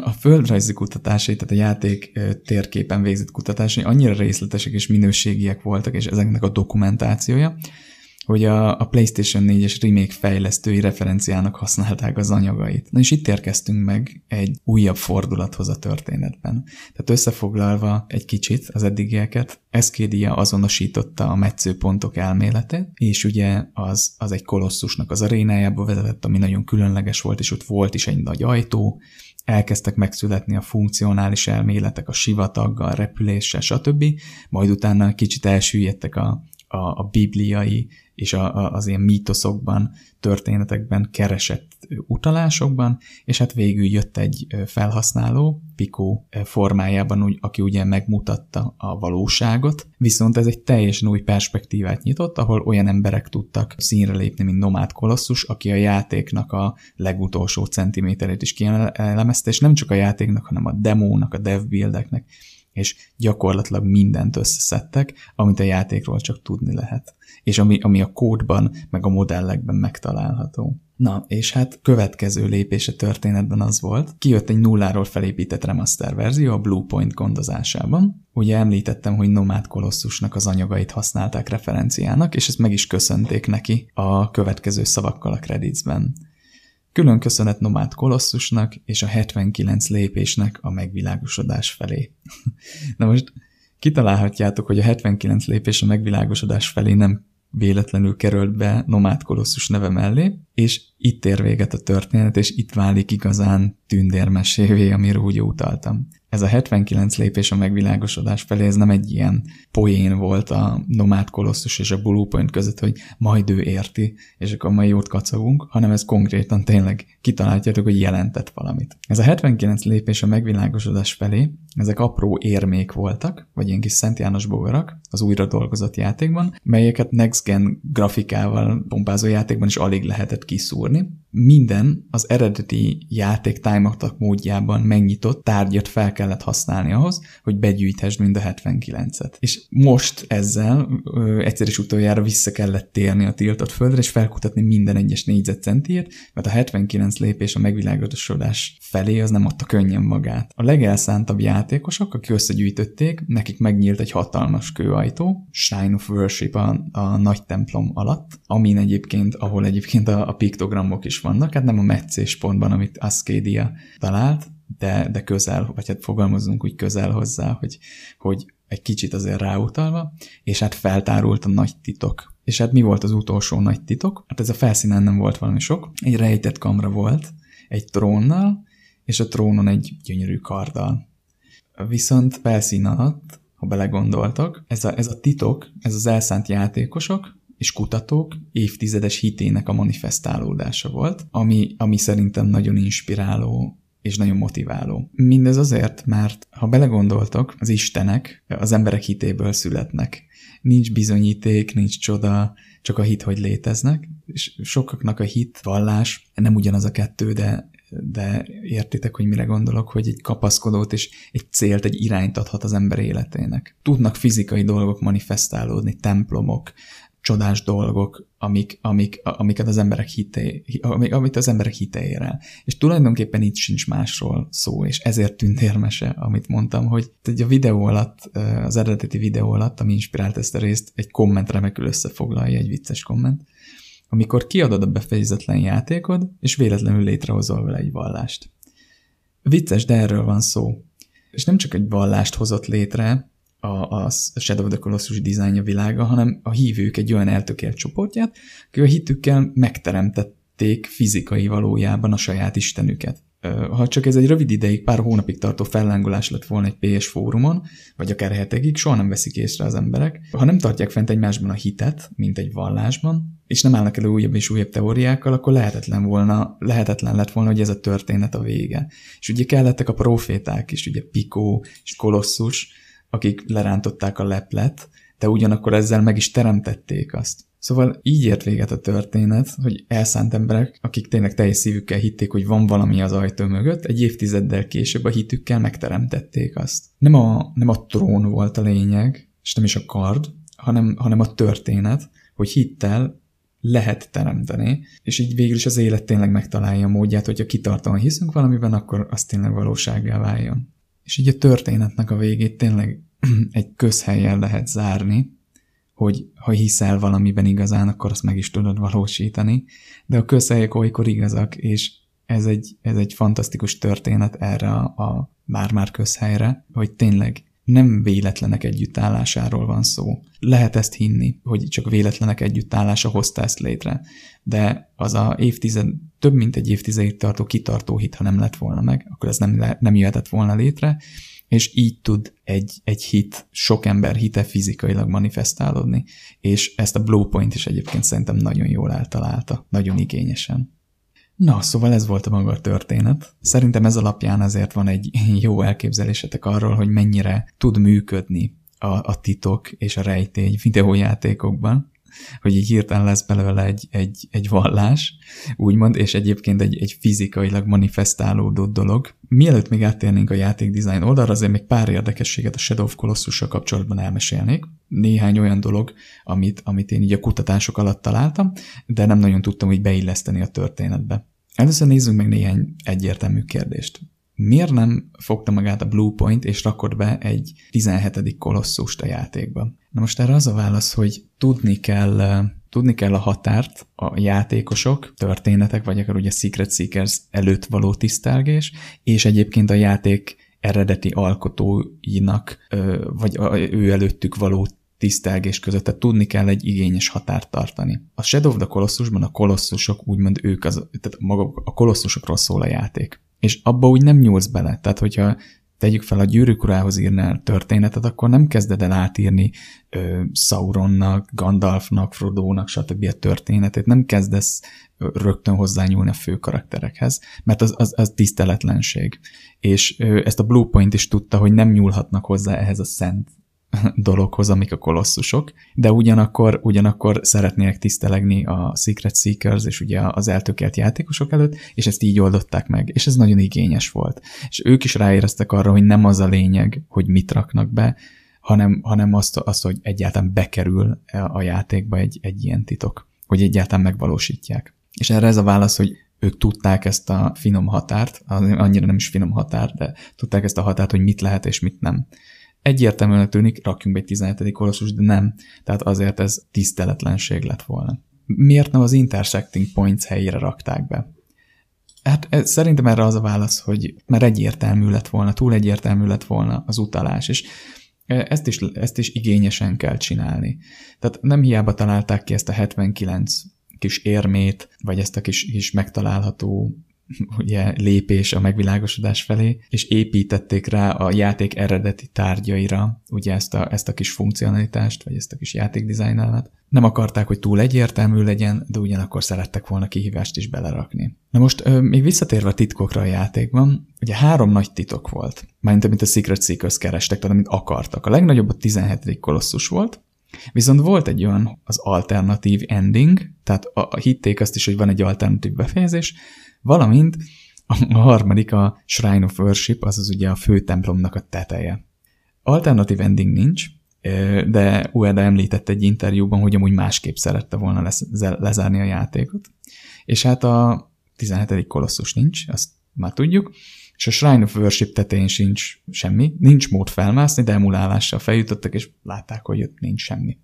a földrajzi kutatásai, tehát a játék térképen végzett kutatásai annyira részletesek és minőségiek voltak, és ezeknek a dokumentációja, hogy a, a PlayStation 4-es remake fejlesztői referenciának használták az anyagait. Na és itt érkeztünk meg egy újabb fordulathoz a történetben. Tehát összefoglalva egy kicsit az eddigieket, Escadia azonosította a metszőpontok elméletét, és ugye az, az egy kolosszusnak az arénájába vezetett, ami nagyon különleges volt, és ott volt is egy nagy ajtó, elkezdtek megszületni a funkcionális elméletek a sivataggal, repüléssel, stb. Majd utána kicsit elsüllyedtek a, a, a bibliai és a, a, az ilyen mítoszokban, történetekben keresett utalásokban, és hát végül jött egy felhasználó, Pico formájában, úgy, aki ugye megmutatta a valóságot, viszont ez egy teljesen új perspektívát nyitott, ahol olyan emberek tudtak színre lépni, mint Nomád Kolosszus, aki a játéknak a legutolsó centiméterét is kielemezte, és nem csak a játéknak, hanem a demónak, a dev buildeknek, és gyakorlatilag mindent összeszedtek, amit a játékról csak tudni lehet és ami, ami a kódban, meg a modellekben megtalálható. Na, és hát következő lépés a történetben az volt, kijött egy nulláról felépített remaster verzió a Bluepoint gondozásában. Ugye említettem, hogy Nomád Kolosszusnak az anyagait használták referenciának, és ezt meg is köszönték neki a következő szavakkal a creditsben. Külön köszönet Nomád Kolosszusnak és a 79 lépésnek a megvilágosodás felé. Na most kitalálhatjátok, hogy a 79 lépés a megvilágosodás felé nem véletlenül került be Nomád Kolosszus neve mellé, és itt ér véget a történet, és itt válik igazán tündérmesévé, amiről úgy utaltam ez a 79 lépés a megvilágosodás felé, ez nem egy ilyen poén volt a Nomád Kolosszus és a Bluepoint között, hogy majd ő érti, és akkor majd jót kacagunk, hanem ez konkrétan tényleg kitaláljátok, hogy jelentett valamit. Ez a 79 lépés a megvilágosodás felé, ezek apró érmék voltak, vagy ilyen kis Szent János bogarak az újra dolgozott játékban, melyeket Next Gen grafikával pompázó játékban is alig lehetett kiszúrni, vornehmen? Minden az eredeti játék time módjában megnyitott tárgyat fel kellett használni ahhoz, hogy begyűjthesd mind a 79-et. És most ezzel ö, egyszer is utoljára vissza kellett térni a tiltott földre, és felkutatni minden egyes négyzetcentiért, mert a 79 lépés a megvilágosodás felé az nem adta könnyen magát. A legelszántabb játékosok, akik összegyűjtötték, nekik megnyílt egy hatalmas kőajtó, Shrine of Worship a, a nagy templom alatt, amin egyébként, ahol egyébként a, a piktogramok is vannak, hát nem a meccés pontban, amit Ascadia talált, de, de közel, vagy hát fogalmazunk úgy közel hozzá, hogy, hogy egy kicsit azért ráutalva, és hát feltárult a nagy titok. És hát mi volt az utolsó nagy titok? Hát ez a felszínen nem volt valami sok. Egy rejtett kamra volt, egy trónnal, és a trónon egy gyönyörű karddal. Viszont felszín alatt, ha belegondoltak, ez a, ez a titok, ez az elszánt játékosok, és kutatók évtizedes hitének a manifestálódása volt, ami, ami szerintem nagyon inspiráló és nagyon motiváló. Mindez azért, mert ha belegondoltok, az istenek az emberek hitéből születnek. Nincs bizonyíték, nincs csoda, csak a hit, hogy léteznek, és sokaknak a hit, vallás nem ugyanaz a kettő, de de értitek, hogy mire gondolok, hogy egy kapaszkodót és egy célt, egy irányt adhat az ember életének. Tudnak fizikai dolgok manifestálódni, templomok, csodás dolgok, amik, amik, amiket az emberek hite, amit az emberek hite ér el. És tulajdonképpen itt sincs másról szó, és ezért tűnt érmese, amit mondtam, hogy egy a videó alatt, az eredeti videó alatt, ami inspirált ezt a részt, egy komment remekül összefoglalja, egy vicces komment, amikor kiadod a befejezetlen játékod, és véletlenül létrehozol vele egy vallást. Vicces, de erről van szó. És nem csak egy vallást hozott létre, a, a Shadow of the Colossus dizájnja világa, hanem a hívők egy olyan eltökélt csoportját, akik a hitükkel megteremtették fizikai valójában a saját istenüket. Ha csak ez egy rövid ideig, pár hónapig tartó fellángolás lett volna egy PS fórumon, vagy akár hetekig, soha nem veszik észre az emberek. Ha nem tartják fent egymásban a hitet, mint egy vallásban, és nem állnak elő újabb és újabb teóriákkal, akkor lehetetlen volna, lehetetlen lett volna, hogy ez a történet a vége. És ugye kellettek a proféták is, ugye Pico és Kolosszus, akik lerántották a leplet, de ugyanakkor ezzel meg is teremtették azt. Szóval így ért véget a történet, hogy elszánt emberek, akik tényleg teljes szívükkel hitték, hogy van valami az ajtó mögött, egy évtizeddel később a hitükkel megteremtették azt. Nem a, nem a trón volt a lényeg, és nem is a kard, hanem, hanem a történet, hogy hittel lehet teremteni, és így végül is az élet tényleg megtalálja a módját, hogyha kitartóan hiszünk valamiben, akkor az tényleg valósággá váljon. És így a történetnek a végét tényleg egy közhelyen lehet zárni, hogy ha hiszel valamiben igazán, akkor azt meg is tudod valósítani, de a közhelyek olykor igazak, és ez egy, ez egy fantasztikus történet erre a, a már-már közhelyre, hogy tényleg nem véletlenek együttállásáról van szó. Lehet ezt hinni, hogy csak véletlenek együttállása hozta ezt létre, de az a évtized, több mint egy évtizedig tartó kitartó hit, ha nem lett volna meg, akkor ez nem, le, nem jöhetett volna létre, és így tud egy, egy hit, sok ember hite fizikailag manifestálódni, és ezt a Bluepoint is egyébként szerintem nagyon jól eltalálta, nagyon igényesen. Na, szóval ez volt a maga a történet. Szerintem ez alapján azért van egy jó elképzelésetek arról, hogy mennyire tud működni a, a titok és a rejtény videójátékokban, hogy így hirtelen lesz belőle egy, egy, egy vallás, úgymond, és egyébként egy, egy fizikailag manifestálódó dolog. Mielőtt még áttérnénk a játék design oldalra, azért még pár érdekességet a Shadow of colossus kapcsolatban elmesélnék. Néhány olyan dolog, amit, amit én így a kutatások alatt találtam, de nem nagyon tudtam úgy beilleszteni a történetbe. Először nézzünk meg néhány egyértelmű kérdést. Miért nem fogta magát a Bluepoint és rakott be egy 17. kolosszust a játékba? Na most erre az a válasz, hogy tudni kell Tudni kell a határt a játékosok, történetek, vagy akár ugye Secret Seekers előtt való tisztelgés, és egyébként a játék eredeti alkotóinak, vagy ő előttük való tisztelgés között, tehát tudni kell egy igényes határt tartani. A Shadow of the Colossusban a kolosszusok, úgymond ők, az, tehát maga a kolosszusokról szól a játék. És abba úgy nem nyúlsz bele. Tehát, hogyha tegyük fel a gyűrűk urához írnál történetet, akkor nem kezded el átírni ö, Sauronnak, Gandalfnak, Frodónak, stb. a történetét, nem kezdesz rögtön hozzányúlni a fő karakterekhez, mert az, az, az tiszteletlenség. És ö, ezt a Bluepoint is tudta, hogy nem nyúlhatnak hozzá ehhez a szent dologhoz, amik a kolosszusok, de ugyanakkor, ugyanakkor szeretnének tisztelegni a Secret Seekers és ugye az eltökélt játékosok előtt, és ezt így oldották meg, és ez nagyon igényes volt. És ők is ráéreztek arra, hogy nem az a lényeg, hogy mit raknak be, hanem, hanem azt, azt, hogy egyáltalán bekerül a játékba egy, egy ilyen titok, hogy egyáltalán megvalósítják. És erre ez a válasz, hogy ők tudták ezt a finom határt, annyira nem is finom határ, de tudták ezt a határt, hogy mit lehet és mit nem egyértelműen tűnik, rakjunk be egy 17. kolosszus, de nem. Tehát azért ez tiszteletlenség lett volna. Miért nem az intersecting points helyére rakták be? Hát ez, szerintem erre az a válasz, hogy már egyértelmű lett volna, túl egyértelmű lett volna az utalás, és ezt is, ezt is igényesen kell csinálni. Tehát nem hiába találták ki ezt a 79 kis érmét, vagy ezt a kis, kis megtalálható ugye lépés a megvilágosodás felé, és építették rá a játék eredeti tárgyaira ugye ezt a, ezt a kis funkcionalitást, vagy ezt a kis játékdizájnálát. Nem akarták, hogy túl egyértelmű legyen, de ugyanakkor szerettek volna kihívást is belerakni. Na most még visszatérve a titkokra a játékban, ugye három nagy titok volt, mármint amit a Secret Seekers kerestek, tehát amit akartak. A legnagyobb a 17. kolosszus volt, Viszont volt egy olyan az alternatív ending, tehát a, a hitték azt is, hogy van egy alternatív befejezés, Valamint a harmadik a Shrine of Worship, azaz ugye a fő templomnak a teteje. Alternatív ending nincs, de Ueda említett egy interjúban, hogy amúgy másképp szerette volna lezárni a játékot. És hát a 17. kolosszus nincs, azt már tudjuk, és a Shrine of Worship tetején sincs semmi, nincs mód felmászni, de emulálással feljutottak, és látták, hogy ott nincs semmi.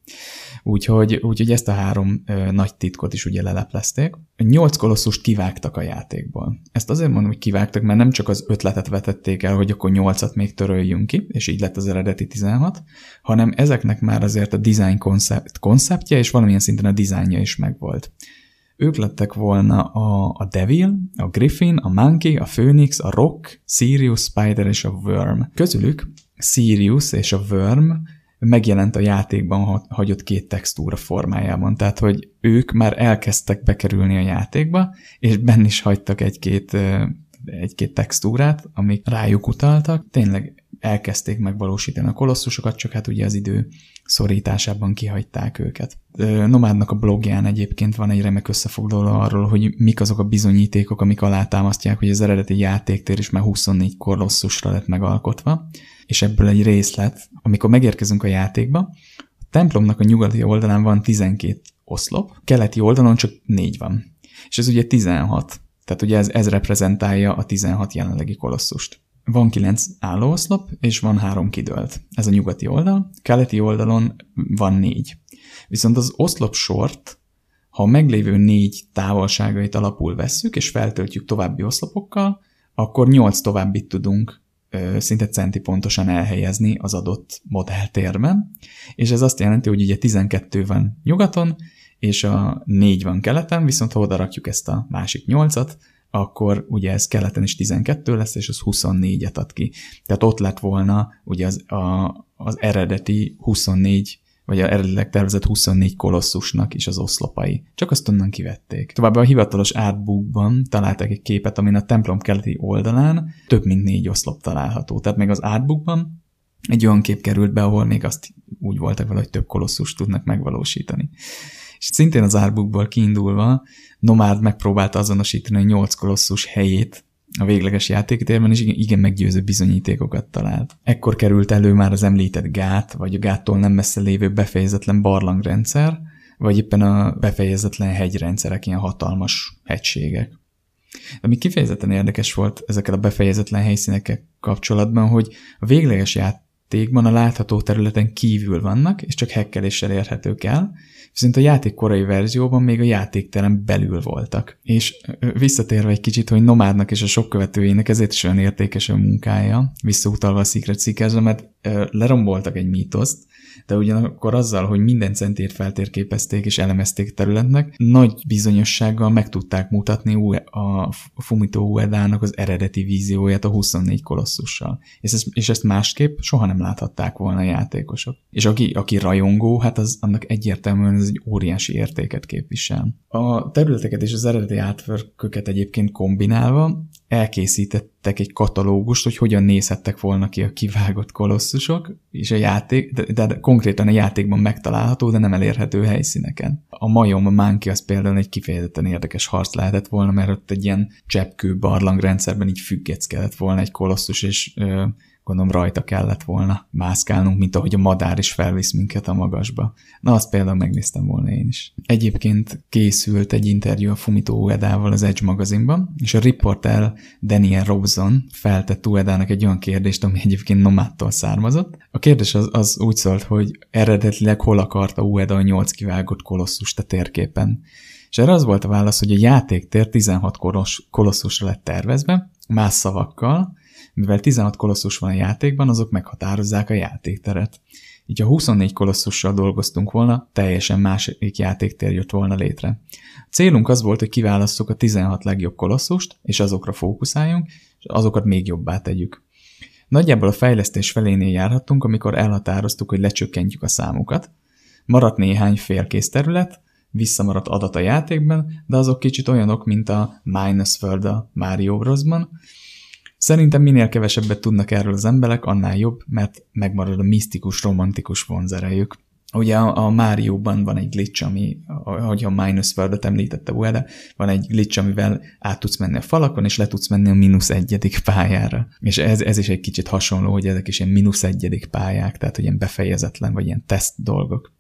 Úgyhogy, úgyhogy ezt a három ö, nagy titkot is ugye leleplezték. Nyolc kolosszust kivágtak a játékból. Ezt azért mondom, hogy kivágtak, mert nem csak az ötletet vetették el, hogy akkor nyolcat még töröljünk ki, és így lett az eredeti 16, hanem ezeknek már azért a design koncept, konceptje, és valamilyen szinten a dizájnja is megvolt. Ők lettek volna a, a Devil, a Griffin, a Monkey, a Phoenix, a Rock, Sirius, Spider és a Worm. Közülük Sirius és a Worm megjelent a játékban hagyott két textúra formájában, tehát hogy ők már elkezdtek bekerülni a játékba, és benne is hagytak egy-két egy-két textúrát, amik rájuk utaltak. Tényleg elkezdték megvalósítani a kolosszusokat, csak hát ugye az idő szorításában kihagyták őket. Nomádnak a blogján egyébként van egy remek összefoglaló arról, hogy mik azok a bizonyítékok, amik alátámasztják, hogy az eredeti játéktér is már 24 kolosszusra lett megalkotva, és ebből egy részlet, amikor megérkezünk a játékba, a templomnak a nyugati oldalán van 12 oszlop, keleti oldalon csak 4 van. És ez ugye 16. Tehát ugye ez, ez reprezentálja a 16 jelenlegi kolosszust. Van kilenc állóoszlop, és van három kidőlt. Ez a nyugati oldal, keleti oldalon van négy. Viszont az oszlop sort, ha a meglévő négy távolságait alapul vesszük, és feltöltjük további oszlopokkal, akkor nyolc továbbit tudunk ö, szinte centi pontosan elhelyezni az adott modelltérben, és ez azt jelenti, hogy ugye 12 van nyugaton, és a 4 van keleten, viszont ha oda rakjuk ezt a másik 8-at, akkor ugye ez keleten is 12 lesz, és az 24-et ad ki. Tehát ott lett volna ugye az, a, az eredeti 24 vagy a eredetileg tervezett 24 kolosszusnak is az oszlopai. Csak azt onnan kivették. Továbbá a hivatalos artbookban találtak egy képet, amin a templom keleti oldalán több mint négy oszlop található. Tehát meg az artbookban egy olyan kép került be, ahol még azt úgy voltak vele, hogy több kolosszus tudnak megvalósítani. És szintén az artbookból kiindulva Nomád megpróbálta azonosítani a nyolc kolosszus helyét a végleges játéktérben, és igen, meggyőző bizonyítékokat talált. Ekkor került elő már az említett gát, vagy a gáttól nem messze lévő befejezetlen barlangrendszer, vagy éppen a befejezetlen hegyrendszerek, ilyen hatalmas hegységek. Ami kifejezetten érdekes volt ezekkel a befejezetlen helyszínekkel kapcsolatban, hogy a végleges ját játékban a látható területen kívül vannak, és csak hekkeléssel érhetők el, viszont a játék korai verzióban még a játékterem belül voltak. És visszatérve egy kicsit, hogy Nomádnak és a sok követőjének ezért is olyan értékes a munkája, visszautalva a Secret seekers mert leromboltak egy mítoszt, de ugyanakkor azzal, hogy minden centért feltérképezték és elemezték területnek, nagy bizonyossággal meg tudták mutatni a Fumito Uedának az eredeti vízióját a 24 kolosszussal. És ezt, és ezt másképp soha nem láthatták volna a játékosok. És aki, aki rajongó, hát az annak egyértelműen ez egy óriási értéket képvisel. A területeket és az eredeti átverköket egyébként kombinálva elkészítettek egy katalógust, hogy hogyan nézhettek volna ki a kivágott kolosszusok, és a játék, de, de konkrétan a játékban megtalálható, de nem elérhető helyszíneken. A majom, a Monkey az például egy kifejezetten érdekes harc lehetett volna, mert ott egy ilyen cseppkő barlangrendszerben így függeckedett volna egy kolosszus, és ö, gondolom rajta kellett volna mászkálnunk, mint ahogy a madár is felvisz minket a magasba. Na, azt például megnéztem volna én is. Egyébként készült egy interjú a Fumito Uedával az Edge magazinban, és a riporter Daniel Robson feltett Uedának egy olyan kérdést, ami egyébként Nomádtól származott. A kérdés az, az úgy szólt, hogy eredetileg hol akarta Ueda a nyolc kivágott kolosszust a térképen. És erre az volt a válasz, hogy a játéktér 16 kolosszusra lett tervezve, más szavakkal, mivel 16 kolosszus van a játékban, azok meghatározzák a játékteret. Így ha 24 kolosszussal dolgoztunk volna, teljesen másik játéktér jött volna létre. A célunk az volt, hogy kiválasszuk a 16 legjobb kolosszust, és azokra fókuszáljunk, és azokat még jobbá tegyük. Nagyjából a fejlesztés felénél járhattunk, amikor elhatároztuk, hogy lecsökkentjük a számukat. Maradt néhány félkész terület, visszamaradt adat a játékban, de azok kicsit olyanok, mint a Minus World a Mario Bros-ban, Szerintem minél kevesebbet tudnak erről az emberek, annál jobb, mert megmarad a misztikus, romantikus vonzerejük. Ugye a, a Mario-ban van egy glitch, ami, ahogy a Minus World-et említette Ueda, van egy glitch, amivel át tudsz menni a falakon, és le tudsz menni a mínusz egyedik pályára. És ez, ez is egy kicsit hasonló, hogy ezek is ilyen mínusz egyedik pályák, tehát hogy ilyen befejezetlen, vagy ilyen teszt dolgok.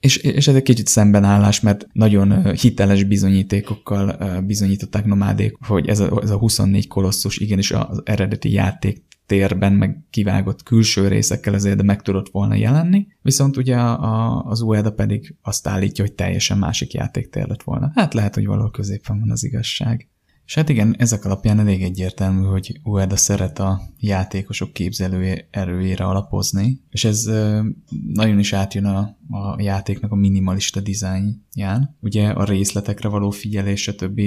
És, és ez egy kicsit szembenállás, mert nagyon hiteles bizonyítékokkal bizonyították nomádék, hogy ez a, ez a 24 kolosszus igenis az eredeti játék térben, meg kivágott külső részekkel azért meg tudott volna jelenni, viszont ugye a, az Ueda pedig azt állítja, hogy teljesen másik játéktér lett volna. Hát lehet, hogy valahol középen van az igazság. És hát igen, ezek alapján elég egyértelmű, hogy Ueda szeret a játékosok képzelő erőjére alapozni, és ez nagyon is átjön a, a játéknak a minimalista dizájnján. Ugye a részletekre való figyelés, stb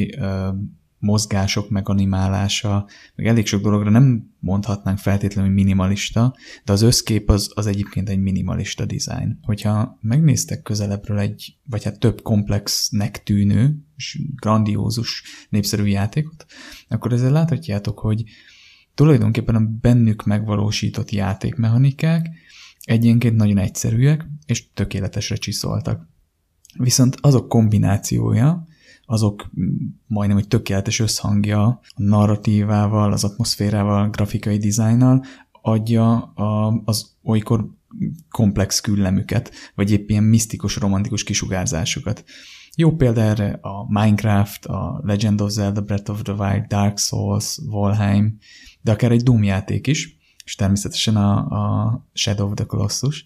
mozgások, meg animálása, meg elég sok dologra nem mondhatnánk feltétlenül minimalista, de az összkép az, az egyébként egy minimalista design. Hogyha megnéztek közelebbről egy, vagy hát több komplexnek tűnő, és grandiózus népszerű játékot, akkor ezzel láthatjátok, hogy tulajdonképpen a bennük megvalósított játékmechanikák egyenként nagyon egyszerűek, és tökéletesre csiszoltak. Viszont azok kombinációja, azok majdnem egy tökéletes összhangja a narratívával, az atmoszférával, grafikai dizájnnal adja a, az olykor komplex küllemüket, vagy épp ilyen misztikus, romantikus kisugárzásukat. Jó példa erre a Minecraft, a Legend of Zelda Breath of the Wild, Dark Souls, Valheim, de akár egy Doom játék is, és természetesen a, a Shadow of the Colossus.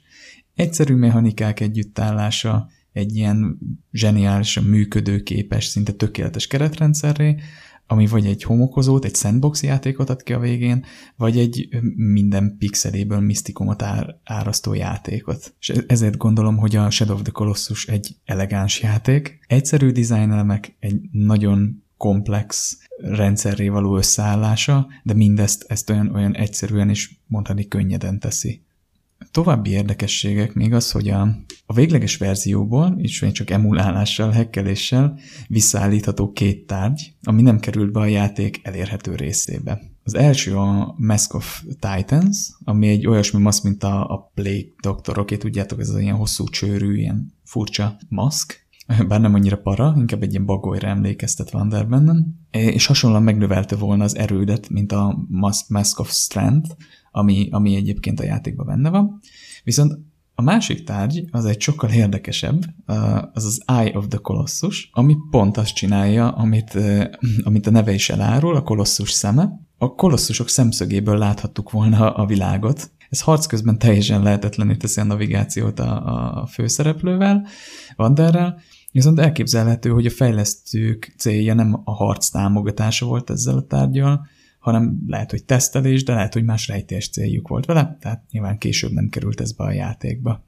Egyszerű mechanikák együttállása, egy ilyen zseniálisan működőképes, szinte tökéletes keretrendszerré, ami vagy egy homokozót, egy sandbox játékot ad ki a végén, vagy egy minden pixeléből misztikumot árasztó játékot. És e-, ezért gondolom, hogy a Shadow of the Colossus egy elegáns játék, egyszerű elemek, egy nagyon komplex rendszerré való összeállása, de mindezt ezt olyan, olyan egyszerűen is mondani könnyeden teszi. További érdekességek még az, hogy a, a végleges verzióból, és csak emulálással, hekkeléssel visszaállítható két tárgy, ami nem került be a játék elérhető részébe. Az első a Mask of Titans, ami egy olyasmi maszk, mint a, a Plague Doctor, oké, tudjátok, ez az ilyen hosszú csőrű, ilyen furcsa maszk, bár nem annyira para, inkább egy ilyen bagolyra emlékeztet van der bennem, és hasonlóan megnövelte volna az erődet, mint a Mask of Strength, ami, ami egyébként a játékban benne van. Viszont a másik tárgy az egy sokkal érdekesebb, az az Eye of the Colossus, ami pont azt csinálja, amit, amit a neve is elárul, a kolosszus szeme. A kolosszusok szemszögéből láthattuk volna a világot, Ez harc közben teljesen lehetetlenül teszi a navigációt a, a főszereplővel, Vanderrel, viszont elképzelhető, hogy a fejlesztők célja nem a harc támogatása volt ezzel a tárgyal, hanem lehet, hogy tesztelés, de lehet, hogy más rejtés céljuk volt vele, tehát nyilván később nem került ez be a játékba.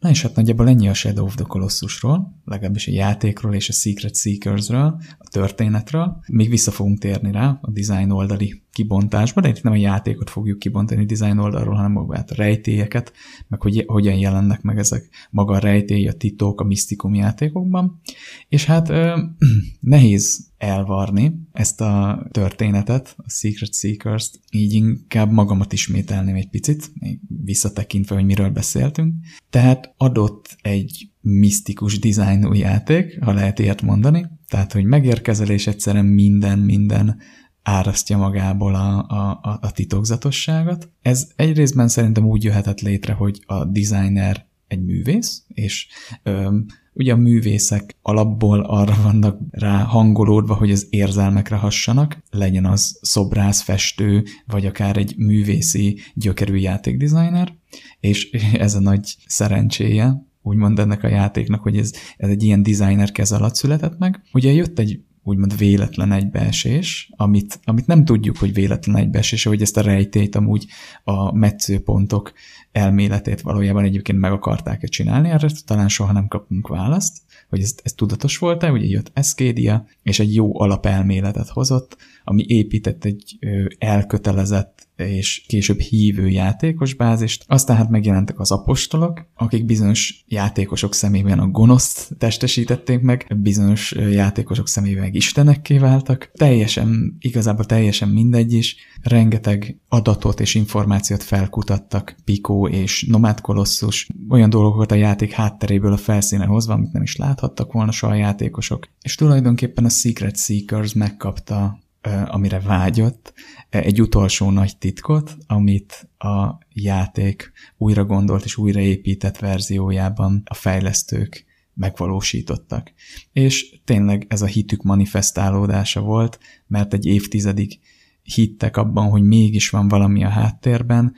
Na és hát nagyjából ennyi a Shadow of the Colossusról, legalábbis a játékról és a Secret Seekersről, a történetről. Még vissza fogunk térni rá a design oldali kibontásba, de itt nem a játékot fogjuk kibontani design oldalról, hanem magát a rejtélyeket, meg hogy hogyan jelennek meg ezek maga a rejtély, a titok, a misztikum játékokban. És hát ö, nehéz elvarni ezt a történetet, a Secret Seekers-t, így inkább magamat ismételném egy picit, még visszatekintve, hogy miről beszéltünk. Tehát adott egy misztikus dizájnú játék, ha lehet ilyet mondani, tehát, hogy megérkezel, és egyszerűen minden, minden árasztja magából a, a, a titokzatosságot. Ez egy részben szerintem úgy jöhetett létre, hogy a designer egy művész, és ö, ugye a művészek alapból arra vannak rá hangolódva, hogy az érzelmekre hassanak, legyen az szobrász, festő, vagy akár egy művészi gyökerű játékdesigner, és ez a nagy szerencséje, úgymond ennek a játéknak, hogy ez, ez egy ilyen designer kez alatt született meg. Ugye jött egy úgymond véletlen egybeesés, amit, amit nem tudjuk, hogy véletlen egybeesés, hogy ezt a rejtét amúgy a metszőpontok elméletét valójában egyébként meg akarták-e csinálni, erre talán soha nem kapunk választ, hogy ez, ez tudatos volt-e, ugye jött Escadia, és egy jó alapelméletet hozott, ami épített egy elkötelezett és később hívő játékos bázist. Aztán hát megjelentek az apostolok, akik bizonyos játékosok szemében a gonoszt testesítették meg, bizonyos játékosok szemében meg istenekké váltak. Teljesen, igazából teljesen mindegy is. Rengeteg adatot és információt felkutattak Pico és Nomad Colossus, olyan dolgokat a játék hátteréből a felszínen hozva, amit nem is láthattak volna soha a játékosok. És tulajdonképpen a Secret Seekers megkapta amire vágyott, egy utolsó nagy titkot, amit a játék újra gondolt és újraépített verziójában a fejlesztők megvalósítottak. És tényleg ez a hitük manifestálódása volt, mert egy évtizedig hittek abban, hogy mégis van valami a háttérben,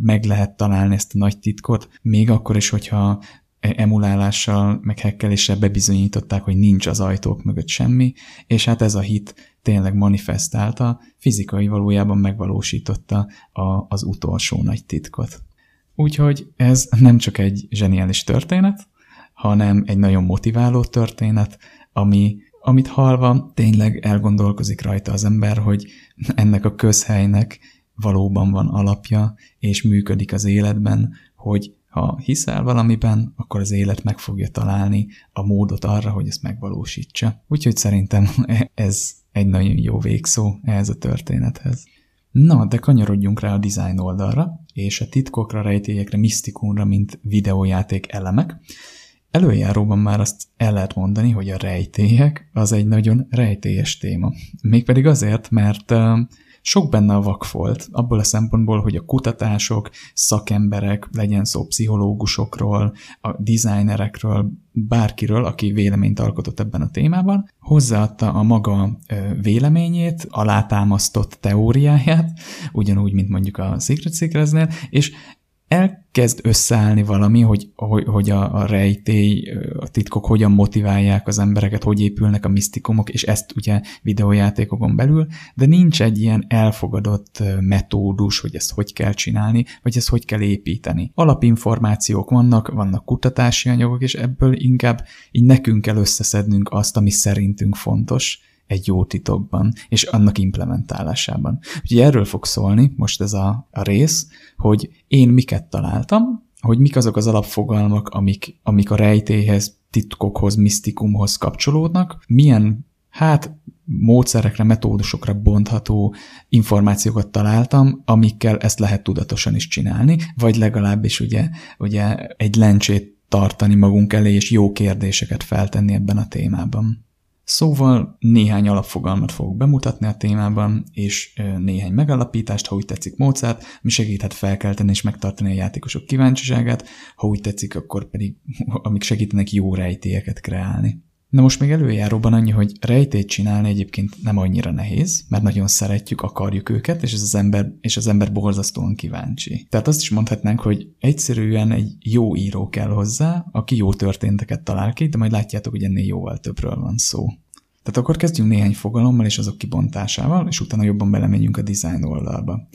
meg lehet találni ezt a nagy titkot, még akkor is, hogyha emulálással, meg hekkeléssel bebizonyították, hogy nincs az ajtók mögött semmi, és hát ez a hit tényleg manifestálta, fizikai valójában megvalósította a, az utolsó nagy titkot. Úgyhogy ez nem csak egy zseniális történet, hanem egy nagyon motiváló történet, ami, amit halva tényleg elgondolkozik rajta az ember, hogy ennek a közhelynek valóban van alapja, és működik az életben, hogy ha hiszel valamiben, akkor az élet meg fogja találni a módot arra, hogy ezt megvalósítsa. Úgyhogy szerintem ez egy nagyon jó végszó ehhez a történethez. Na, de kanyarodjunk rá a design oldalra, és a titkokra, rejtélyekre, misztikumra, mint videójáték elemek. Előjáróban már azt el lehet mondani, hogy a rejtélyek az egy nagyon rejtélyes téma. Mégpedig azért, mert sok benne a vakfolt, abból a szempontból, hogy a kutatások, szakemberek, legyen szó pszichológusokról, a designerekről, bárkiről, aki véleményt alkotott ebben a témában, hozzáadta a maga véleményét, alátámasztott teóriáját, ugyanúgy, mint mondjuk a Secret Secretsnél, és elkezd összeállni valami, hogy, hogy, hogy a, a rejtély, a titkok hogyan motiválják az embereket, hogy épülnek a misztikumok, és ezt ugye videójátékokon belül, de nincs egy ilyen elfogadott metódus, hogy ezt hogy kell csinálni, vagy ezt hogy kell építeni. Alapinformációk vannak, vannak kutatási anyagok, és ebből inkább így nekünk kell összeszednünk azt, ami szerintünk fontos, egy jó titokban, és annak implementálásában. Úgyhogy erről fog szólni most ez a, a rész, hogy én miket találtam, hogy mik azok az alapfogalmak, amik, amik a rejtéhez, titkokhoz, misztikumhoz kapcsolódnak, milyen hát módszerekre, metódusokra bontható információkat találtam, amikkel ezt lehet tudatosan is csinálni, vagy legalábbis ugye, ugye egy lencsét tartani magunk elé, és jó kérdéseket feltenni ebben a témában. Szóval néhány alapfogalmat fogok bemutatni a témában, és néhány megalapítást, ha úgy tetszik módszert, mi segíthet felkelteni és megtartani a játékosok kíváncsiságát, ha úgy tetszik, akkor pedig amik segítenek jó rejtélyeket kreálni. Na most még előjáróban annyi, hogy rejtét csinálni egyébként nem annyira nehéz, mert nagyon szeretjük, akarjuk őket, és, ez az ember, és az ember borzasztóan kíváncsi. Tehát azt is mondhatnánk, hogy egyszerűen egy jó író kell hozzá, aki jó történteket talál ki, de majd látjátok, hogy ennél jóval többről van szó. Tehát akkor kezdjünk néhány fogalommal és azok kibontásával, és utána jobban belemegyünk a design oldalba.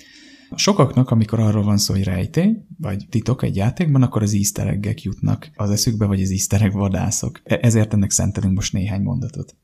Sokaknak, amikor arról van szó, hogy rejtély, vagy titok egy játékban, akkor az easter jutnak az eszükbe, vagy az easter egg vadászok. E- ezért ennek szentelünk most néhány mondatot.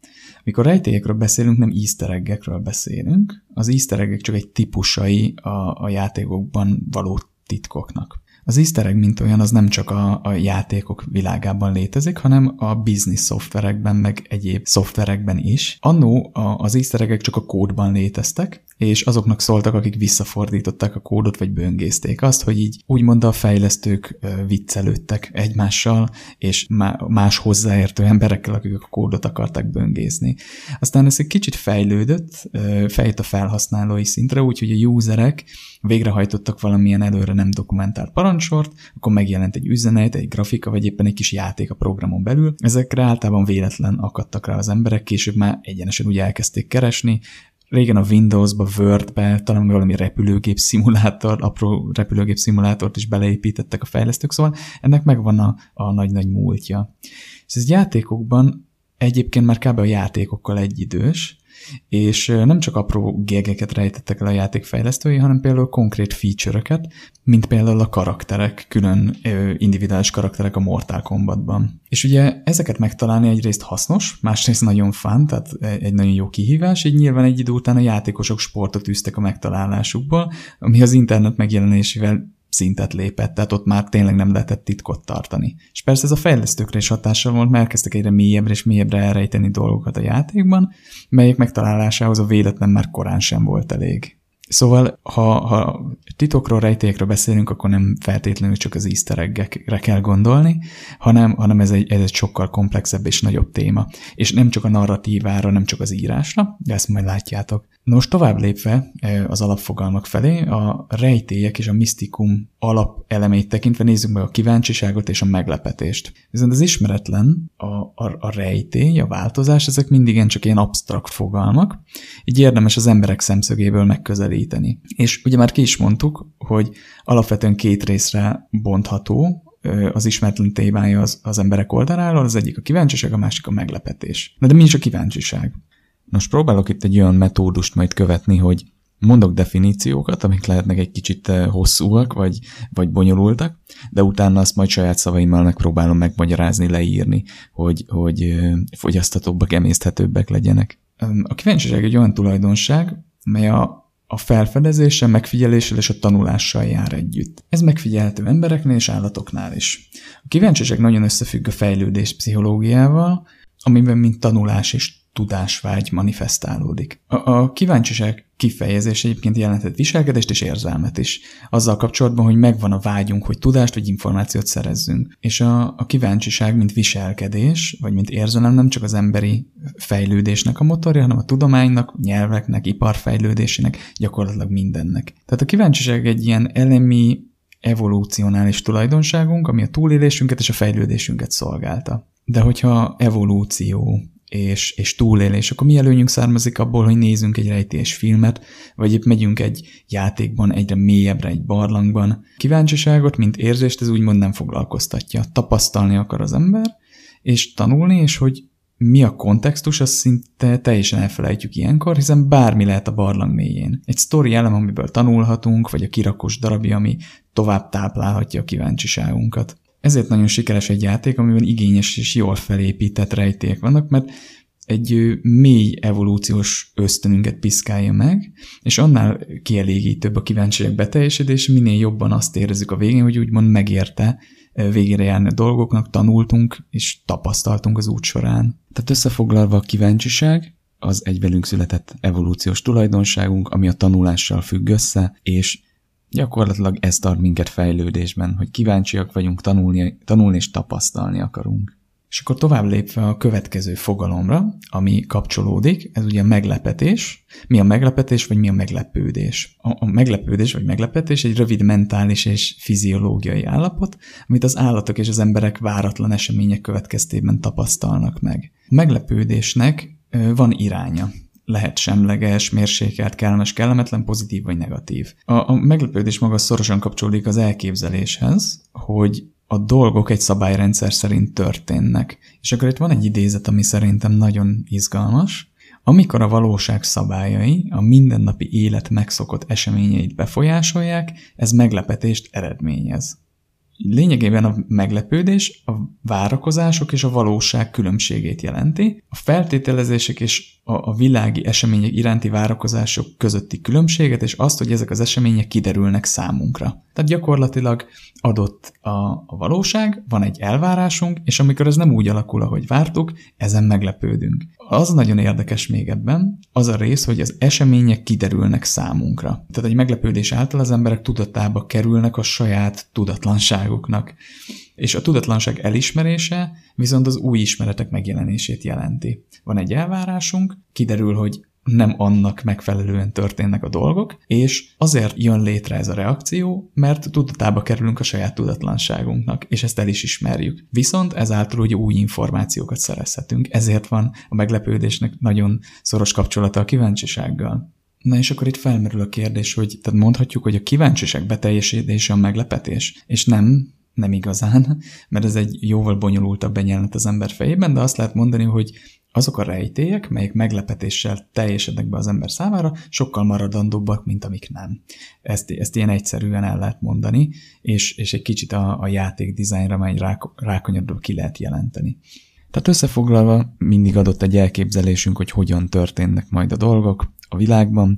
Mikor rejtélyekről beszélünk, nem easter beszélünk. Az easter csak egy típusai a, a játékokban való titkoknak. Az easter mint olyan, az nem csak a, a játékok világában létezik, hanem a business szoftverekben, meg egyéb szoftverekben is. Annó az easter csak a kódban léteztek, és azoknak szóltak, akik visszafordították a kódot, vagy böngészték azt, hogy így úgymond a fejlesztők viccelődtek egymással, és más hozzáértő emberekkel, akik a kódot akarták böngészni. Aztán ez egy kicsit fejlődött, fejt a felhasználói szintre, úgyhogy a userek végrehajtottak valamilyen előre nem dokumentált parancsort, akkor megjelent egy üzenet, egy grafika, vagy éppen egy kis játék a programon belül. Ezekre általában véletlen akadtak rá az emberek, később már egyenesen úgy elkezdték keresni, régen a Windows-ba, Word-be, talán valami repülőgép szimulátor, apró repülőgép szimulátort is beleépítettek a fejlesztők, szóval ennek megvan a, a nagy-nagy múltja. És ez játékokban egyébként már kb. a játékokkal egyidős, és nem csak apró gégeket rejtettek el a játékfejlesztői, hanem például konkrét feature-öket, mint például a karakterek, külön individuális karakterek a Mortal Kombatban. És ugye ezeket megtalálni egyrészt hasznos, másrészt nagyon fán, tehát egy nagyon jó kihívás, így nyilván egy idő után a játékosok sportot űztek a megtalálásukból, ami az internet megjelenésével szintet lépett, tehát ott már tényleg nem lehetett titkot tartani. És persze ez a fejlesztőkre is hatással volt, mert elkezdtek egyre mélyebbre és mélyebbre elrejteni dolgokat a játékban, melyek megtalálásához a véletlen már korán sem volt elég. Szóval, ha, ha titokról, rejtékről beszélünk, akkor nem feltétlenül csak az easter kell gondolni, hanem, hanem ez, egy, ez egy sokkal komplexebb és nagyobb téma. És nem csak a narratívára, nem csak az írásra, de ezt majd látjátok. Na most tovább lépve e, az alapfogalmak felé, a rejtélyek és a misztikum alapelemeit tekintve nézzük meg a kíváncsiságot és a meglepetést. Viszont az ismeretlen, a, a, a rejtély, a változás, ezek mindig csak ilyen absztrakt fogalmak, így érdemes az emberek szemszögéből megközelíteni. És ugye már ki is mondtuk, hogy alapvetően két részre bontható, az ismeretlen témája az, az emberek oldaláról, az egyik a kíváncsiság, a másik a meglepetés. Na de mi is a kíváncsiság? Nos, próbálok itt egy olyan metódust majd követni, hogy mondok definíciókat, amik lehetnek egy kicsit eh, hosszúak, vagy, vagy bonyolultak, de utána azt majd saját szavaimmal megpróbálom megmagyarázni, leírni, hogy, hogy eh, fogyasztatóbbak, emészthetőbbek legyenek. A kíváncsiság egy olyan tulajdonság, mely a, a felfedezéssel, megfigyeléssel és a tanulással jár együtt. Ez megfigyelhető embereknél és állatoknál is. A kíváncsiság nagyon összefügg a fejlődés pszichológiával, amiben mint tanulás és tudásvágy manifestálódik. A, a kíváncsiság kifejezés egyébként jelentett viselkedést és érzelmet is. Azzal kapcsolatban, hogy megvan a vágyunk, hogy tudást vagy információt szerezzünk. És a, a kíváncsiság, mint viselkedés, vagy mint érzelem nem csak az emberi fejlődésnek a motorja, hanem a tudománynak, nyelveknek, iparfejlődésének, gyakorlatilag mindennek. Tehát a kíváncsiság egy ilyen elemi evolúcionális tulajdonságunk, ami a túlélésünket és a fejlődésünket szolgálta. De hogyha evolúció és, és túlélés, akkor mi előnyünk származik abból, hogy nézünk egy rejtés vagy épp megyünk egy játékban egyre mélyebbre egy barlangban. Kíváncsiságot, mint érzést, ez úgymond nem foglalkoztatja. Tapasztalni akar az ember, és tanulni, és hogy mi a kontextus, azt szinte teljesen elfelejtjük ilyenkor, hiszen bármi lehet a barlang mélyén. Egy sztori elem, amiből tanulhatunk, vagy a kirakos darabja, ami tovább táplálhatja a kíváncsiságunkat. Ezért nagyon sikeres egy játék, amiben igényes és jól felépített rejtélyek vannak, mert egy mély evolúciós ösztönünket piszkálja meg, és annál kielégítőbb a kíváncsiak beteljesedés, minél jobban azt érezzük a végén, hogy úgymond megérte végére járni a dolgoknak, tanultunk és tapasztaltunk az út során. Tehát összefoglalva a kíváncsiság, az egy velünk született evolúciós tulajdonságunk, ami a tanulással függ össze, és Gyakorlatilag ez tart minket fejlődésben, hogy kíváncsiak vagyunk tanulni, tanulni és tapasztalni akarunk. És akkor tovább lépve a következő fogalomra, ami kapcsolódik, ez ugye a meglepetés. Mi a meglepetés, vagy mi a meglepődés? A, meglepődés, vagy meglepetés egy rövid mentális és fiziológiai állapot, amit az állatok és az emberek váratlan események következtében tapasztalnak meg. A meglepődésnek van iránya lehet semleges, mérsékelt, kellemes, kellemetlen, pozitív vagy negatív. A, a meglepődés maga szorosan kapcsolódik az elképzeléshez, hogy a dolgok egy szabályrendszer szerint történnek. És akkor itt van egy idézet, ami szerintem nagyon izgalmas. Amikor a valóság szabályai a mindennapi élet megszokott eseményeit befolyásolják, ez meglepetést eredményez. Lényegében a meglepődés a várakozások és a valóság különbségét jelenti. A feltételezések és a, világi események iránti várakozások közötti különbséget, és azt, hogy ezek az események kiderülnek számunkra. Tehát gyakorlatilag adott a, a valóság, van egy elvárásunk, és amikor ez nem úgy alakul, ahogy vártuk, ezen meglepődünk. Az nagyon érdekes még ebben, az a rész, hogy az események kiderülnek számunkra. Tehát egy meglepődés által az emberek tudatába kerülnek a saját tudatlanságuknak. És a tudatlanság elismerése viszont az új ismeretek megjelenését jelenti. Van egy elvárásunk, kiderül, hogy nem annak megfelelően történnek a dolgok, és azért jön létre ez a reakció, mert tudatába kerülünk a saját tudatlanságunknak, és ezt el is ismerjük. Viszont ezáltal ugye új információkat szerezhetünk, ezért van a meglepődésnek nagyon szoros kapcsolata a kíváncsisággal. Na és akkor itt felmerül a kérdés, hogy tehát mondhatjuk, hogy a kíváncsiság beteljesítése a meglepetés, és nem, nem igazán, mert ez egy jóval bonyolultabb benyelent az ember fejében, de azt lehet mondani, hogy azok a rejtélyek, melyek meglepetéssel teljesednek be az ember számára, sokkal maradandóbbak, mint amik nem. Ezt, ezt ilyen egyszerűen el lehet mondani, és, és egy kicsit a, a játék dizájnra már egy rák, rákonyodról ki lehet jelenteni. Tehát összefoglalva mindig adott egy elképzelésünk, hogy hogyan történnek majd a dolgok a világban,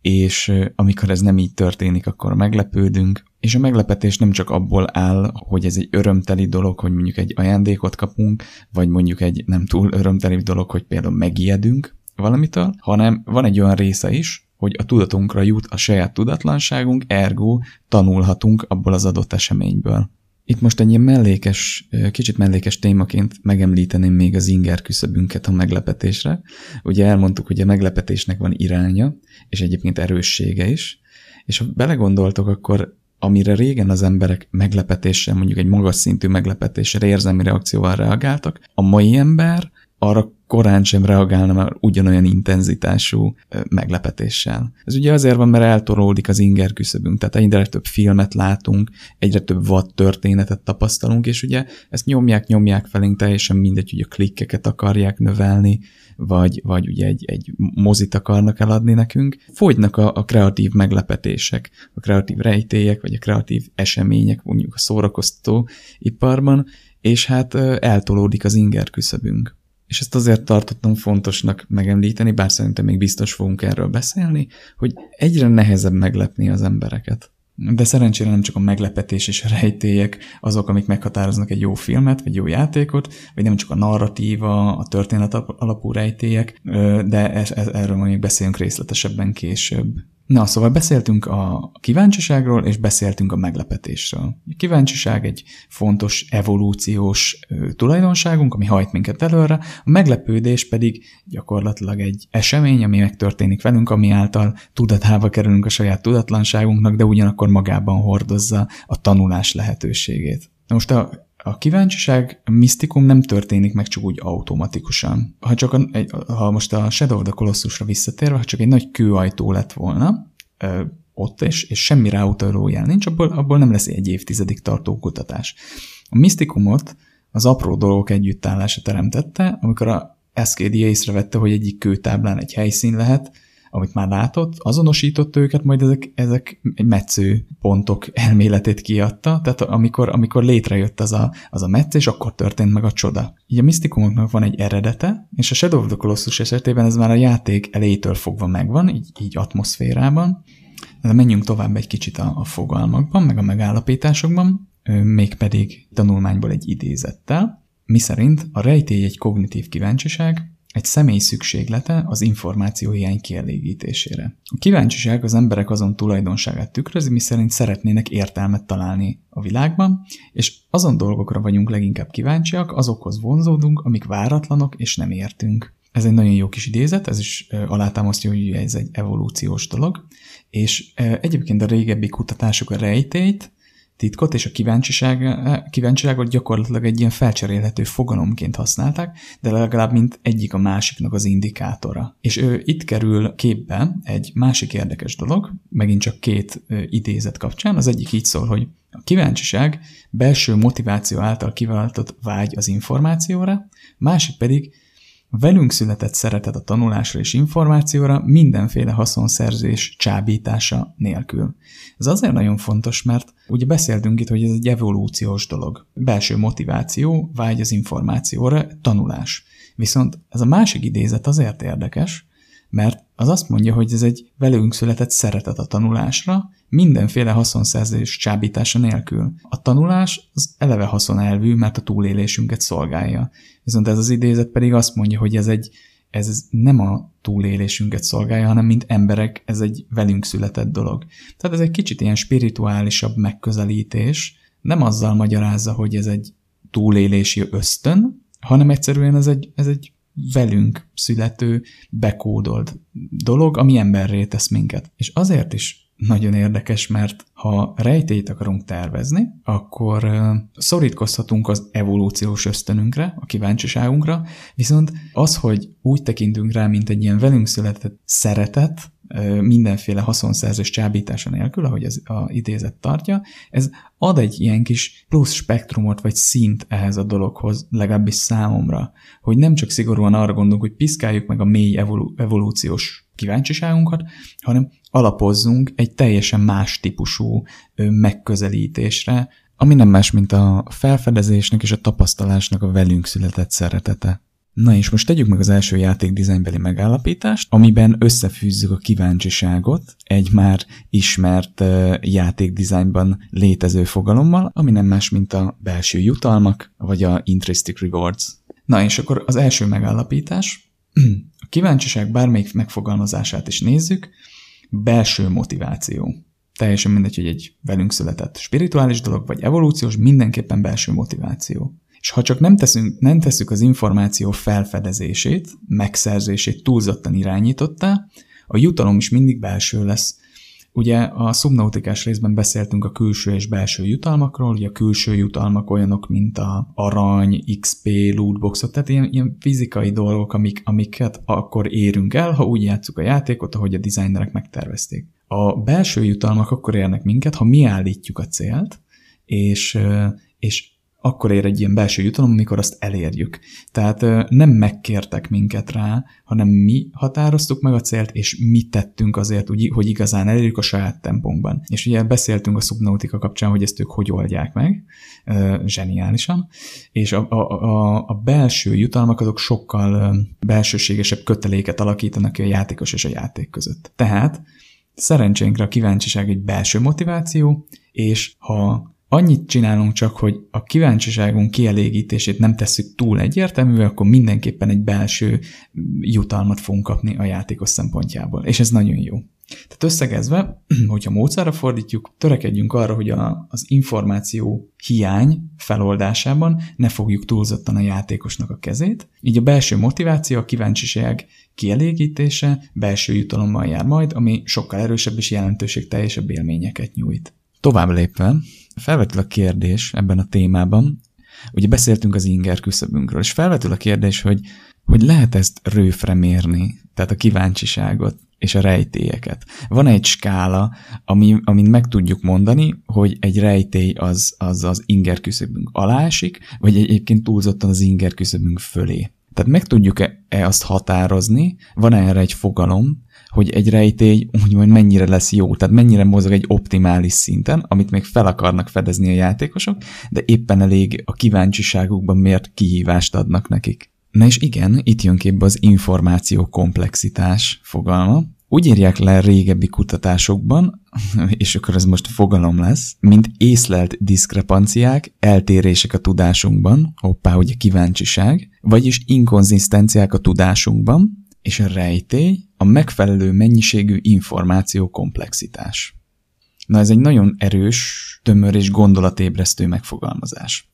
és amikor ez nem így történik, akkor meglepődünk, és a meglepetés nem csak abból áll, hogy ez egy örömteli dolog, hogy mondjuk egy ajándékot kapunk, vagy mondjuk egy nem túl örömteli dolog, hogy például megijedünk valamitől, hanem van egy olyan része is, hogy a tudatunkra jut a saját tudatlanságunk, ergo tanulhatunk abból az adott eseményből. Itt most egy ilyen mellékes, kicsit mellékes témaként megemlíteném még az inger küszöbünket a meglepetésre. Ugye elmondtuk, hogy a meglepetésnek van iránya, és egyébként erőssége is, és ha belegondoltok, akkor amire régen az emberek meglepetéssel, mondjuk egy magas szintű meglepetéssel, érzelmi reakcióval reagáltak, a mai ember arra korán sem reagálna már ugyanolyan intenzitású meglepetéssel. Ez ugye azért van, mert eltorolódik az inger küszöbünk, tehát egyre több filmet látunk, egyre több vad történetet tapasztalunk, és ugye ezt nyomják, nyomják felénk, teljesen mindegy, hogy a klikkeket akarják növelni, vagy, vagy ugye egy, egy mozit akarnak eladni nekünk. Fogynak a, a kreatív meglepetések, a kreatív rejtélyek, vagy a kreatív események, mondjuk a szórakoztató iparban, és hát eltolódik az inger küszöbünk. És ezt azért tartottam fontosnak megemlíteni, bár szerintem még biztos fogunk erről beszélni, hogy egyre nehezebb meglepni az embereket. De szerencsére nem csak a meglepetés és a rejtélyek azok, amik meghatároznak egy jó filmet, vagy jó játékot, vagy nem csak a narratíva, a történet alapú rejtélyek, de erről majd beszélünk részletesebben később. Na, szóval beszéltünk a kíváncsiságról, és beszéltünk a meglepetésről. A kíváncsiság egy fontos evolúciós tulajdonságunk, ami hajt minket előre, a meglepődés pedig gyakorlatilag egy esemény, ami megtörténik velünk, ami által tudatába kerülünk a saját tudatlanságunknak, de ugyanakkor magában hordozza a tanulás lehetőségét. Na most a a kíváncsiság, a misztikum nem történik meg csak úgy automatikusan. Ha, csak a, egy, ha most a Shadow of the Colossusra visszatérve, ha csak egy nagy kőajtó lett volna, ö, ott, és, és semmi ráutaló jel nincs, abból, abból nem lesz egy évtizedig tartó kutatás. A misztikumot az apró dolgok együttállása teremtette, amikor a SKD észrevette, hogy egyik kőtáblán egy helyszín lehet, amit már látott, azonosította őket, majd ezek, ezek metsző pontok elméletét kiadta, tehát amikor, amikor létrejött az a, az a metszés, akkor történt meg a csoda. Így a misztikumoknak van egy eredete, és a Shadow of the Colossus esetében ez már a játék elejétől fogva megvan, így, így atmoszférában. De menjünk tovább egy kicsit a, a fogalmakban, meg a megállapításokban, mégpedig tanulmányból egy idézettel, miszerint a rejtély egy kognitív kíváncsiság, egy személy szükséglete az információ hiány kielégítésére. A kíváncsiság az emberek azon tulajdonságát tükrözi, miszerint szeretnének értelmet találni a világban, és azon dolgokra vagyunk leginkább kíváncsiak, azokhoz vonzódunk, amik váratlanok és nem értünk. Ez egy nagyon jó kis idézet, ez is alátámasztja, hogy ez egy evolúciós dolog, és egyébként a régebbi kutatások a rejtélyt, titkot és a kíváncsiság, kíváncsiságot gyakorlatilag egy ilyen felcserélhető fogalomként használták, de legalább mint egyik a másiknak az indikátora. És ő itt kerül képbe egy másik érdekes dolog, megint csak két idézet kapcsán. Az egyik így szól, hogy a kíváncsiság belső motiváció által kiváltott vágy az információra, másik pedig Velünk született szeretet a tanulásra és információra mindenféle haszonszerzés csábítása nélkül. Ez azért nagyon fontos, mert ugye beszéltünk itt, hogy ez egy evolúciós dolog. Belső motiváció, vágy az információra, tanulás. Viszont ez a másik idézet azért érdekes, mert az azt mondja, hogy ez egy velünk született szeretet a tanulásra, mindenféle haszonszerzés csábítása nélkül. A tanulás az eleve haszonelvű, mert a túlélésünket szolgálja. Viszont ez az idézet pedig azt mondja, hogy ez egy ez nem a túlélésünket szolgálja, hanem mint emberek ez egy velünk született dolog. Tehát ez egy kicsit ilyen spirituálisabb megközelítés, nem azzal magyarázza, hogy ez egy túlélési ösztön, hanem egyszerűen ez egy, ez egy velünk születő, bekódolt dolog, ami emberré tesz minket. És azért is nagyon érdekes, mert ha rejtélyt akarunk tervezni, akkor szorítkozhatunk az evolúciós ösztönünkre, a kíváncsiságunkra, viszont az, hogy úgy tekintünk rá, mint egy ilyen velünk született szeretet, mindenféle haszonszerzés csábítása nélkül, ahogy ez a idézet tartja, ez ad egy ilyen kis plusz spektrumot vagy szint ehhez a dologhoz, legalábbis számomra, hogy nem csak szigorúan arra gondolunk, hogy piszkáljuk meg a mély evolu- evolúciós kíváncsiságunkat, hanem alapozzunk egy teljesen más típusú megközelítésre, ami nem más, mint a felfedezésnek és a tapasztalásnak a velünk született szeretete. Na és most tegyük meg az első játék dizájnbeli megállapítást, amiben összefűzzük a kíváncsiságot egy már ismert játék dizájnban létező fogalommal, ami nem más, mint a belső jutalmak, vagy a intrinsic rewards. Na és akkor az első megállapítás, a kíváncsiság bármelyik megfogalmazását is nézzük, belső motiváció. Teljesen mindegy, hogy egy velünk született spirituális dolog, vagy evolúciós, mindenképpen belső motiváció. És ha csak nem, teszünk, nem teszük az információ felfedezését, megszerzését túlzottan irányítottá, a jutalom is mindig belső lesz. Ugye a szubnautikás részben beszéltünk a külső és belső jutalmakról, ugye a külső jutalmak olyanok, mint a arany, XP, lootboxot, tehát ilyen, ilyen fizikai dolgok, amik, amiket akkor érünk el, ha úgy játszuk a játékot, ahogy a designerek megtervezték. A belső jutalmak akkor érnek minket, ha mi állítjuk a célt, és, és akkor ér egy ilyen belső jutalom, amikor azt elérjük. Tehát nem megkértek minket rá, hanem mi határoztuk meg a célt, és mi tettünk azért, hogy igazán elérjük a saját tempónkban. És ugye beszéltünk a szubnautika kapcsán, hogy ezt ők hogy oldják meg, zseniálisan, és a, a, a, a belső jutalmak azok sokkal belsőségesebb köteléket alakítanak ki a játékos és a játék között. Tehát szerencsénkre a kíváncsiság egy belső motiváció, és ha Annyit csinálunk csak, hogy a kíváncsiságunk kielégítését nem tesszük túl egyértelművel, akkor mindenképpen egy belső jutalmat fogunk kapni a játékos szempontjából. És ez nagyon jó. Tehát összegezve, hogyha módszerre fordítjuk, törekedjünk arra, hogy a, az információ hiány feloldásában ne fogjuk túlzottan a játékosnak a kezét. Így a belső motiváció, a kíváncsiság kielégítése belső jutalommal jár majd, ami sokkal erősebb és jelentőségteljesebb élményeket nyújt. Tovább lépve, felvetül a kérdés ebben a témában, ugye beszéltünk az inger küszöbünkről, és felvetül a kérdés, hogy, hogy lehet ezt rőfre mérni, tehát a kíváncsiságot és a rejtélyeket. Van egy skála, ami, amin meg tudjuk mondani, hogy egy rejtély az az, az inger küszöbünk alá esik, vagy egyébként túlzottan az inger küszöbünk fölé. Tehát meg tudjuk-e -e azt határozni, van -e erre egy fogalom, hogy egy rejtély úgymond mennyire lesz jó, tehát mennyire mozog egy optimális szinten, amit még fel akarnak fedezni a játékosok, de éppen elég a kíváncsiságukban miért kihívást adnak nekik. Na és igen, itt jön képbe az információ komplexitás fogalma, úgy írják le régebbi kutatásokban, és akkor ez most fogalom lesz, mint észlelt diszkrepanciák, eltérések a tudásunkban, hoppá, ugye kíváncsiság, vagyis inkonzisztenciák a tudásunkban, és a rejtély a megfelelő mennyiségű információ komplexitás. Na ez egy nagyon erős, tömör és gondolatébresztő megfogalmazás.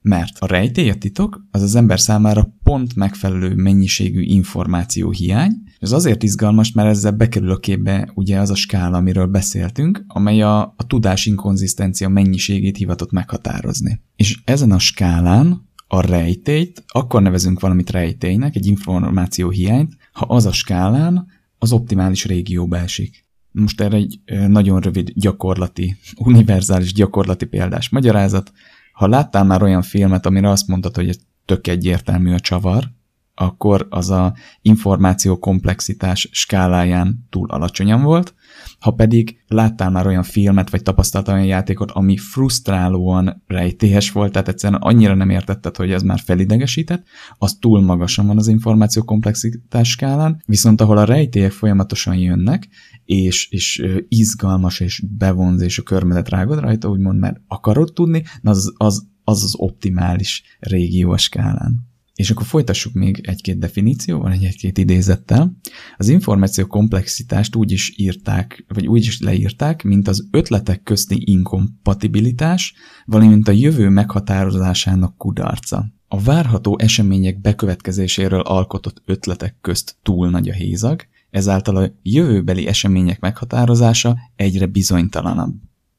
Mert a rejtély, a titok, az az ember számára pont megfelelő mennyiségű információ hiány, ez azért izgalmas, mert ezzel bekerül a képbe ugye az a skála, amiről beszéltünk, amely a, a tudás inkonzisztencia mennyiségét hivatott meghatározni. És ezen a skálán a rejtélyt, akkor nevezünk valamit rejtélynek, egy információ hiányt, ha az a skálán az optimális régióba esik. Most erre egy nagyon rövid gyakorlati, univerzális gyakorlati példás magyarázat. Ha láttál már olyan filmet, amire azt mondtad, hogy tök egyértelmű a csavar, akkor az a információ komplexitás skáláján túl alacsonyan volt, ha pedig láttál már olyan filmet, vagy tapasztaltál olyan játékot, ami frusztrálóan rejtélyes volt, tehát egyszerűen annyira nem értetted, hogy ez már felidegesített, az túl magasan van az információ komplexitás skálán, viszont ahol a rejtélyek folyamatosan jönnek, és, és izgalmas és bevonz, és a körmedet rágod rajta, úgymond, mert akarod tudni, az az, az, az optimális régió a skálán. És akkor folytassuk még egy-két definícióval, egy-két idézettel. Az információ komplexitást úgy is írták, vagy úgy is leírták, mint az ötletek közti inkompatibilitás, valamint a jövő meghatározásának kudarca. A várható események bekövetkezéséről alkotott ötletek közt túl nagy a hézag, ezáltal a jövőbeli események meghatározása egyre bizonytalanabb.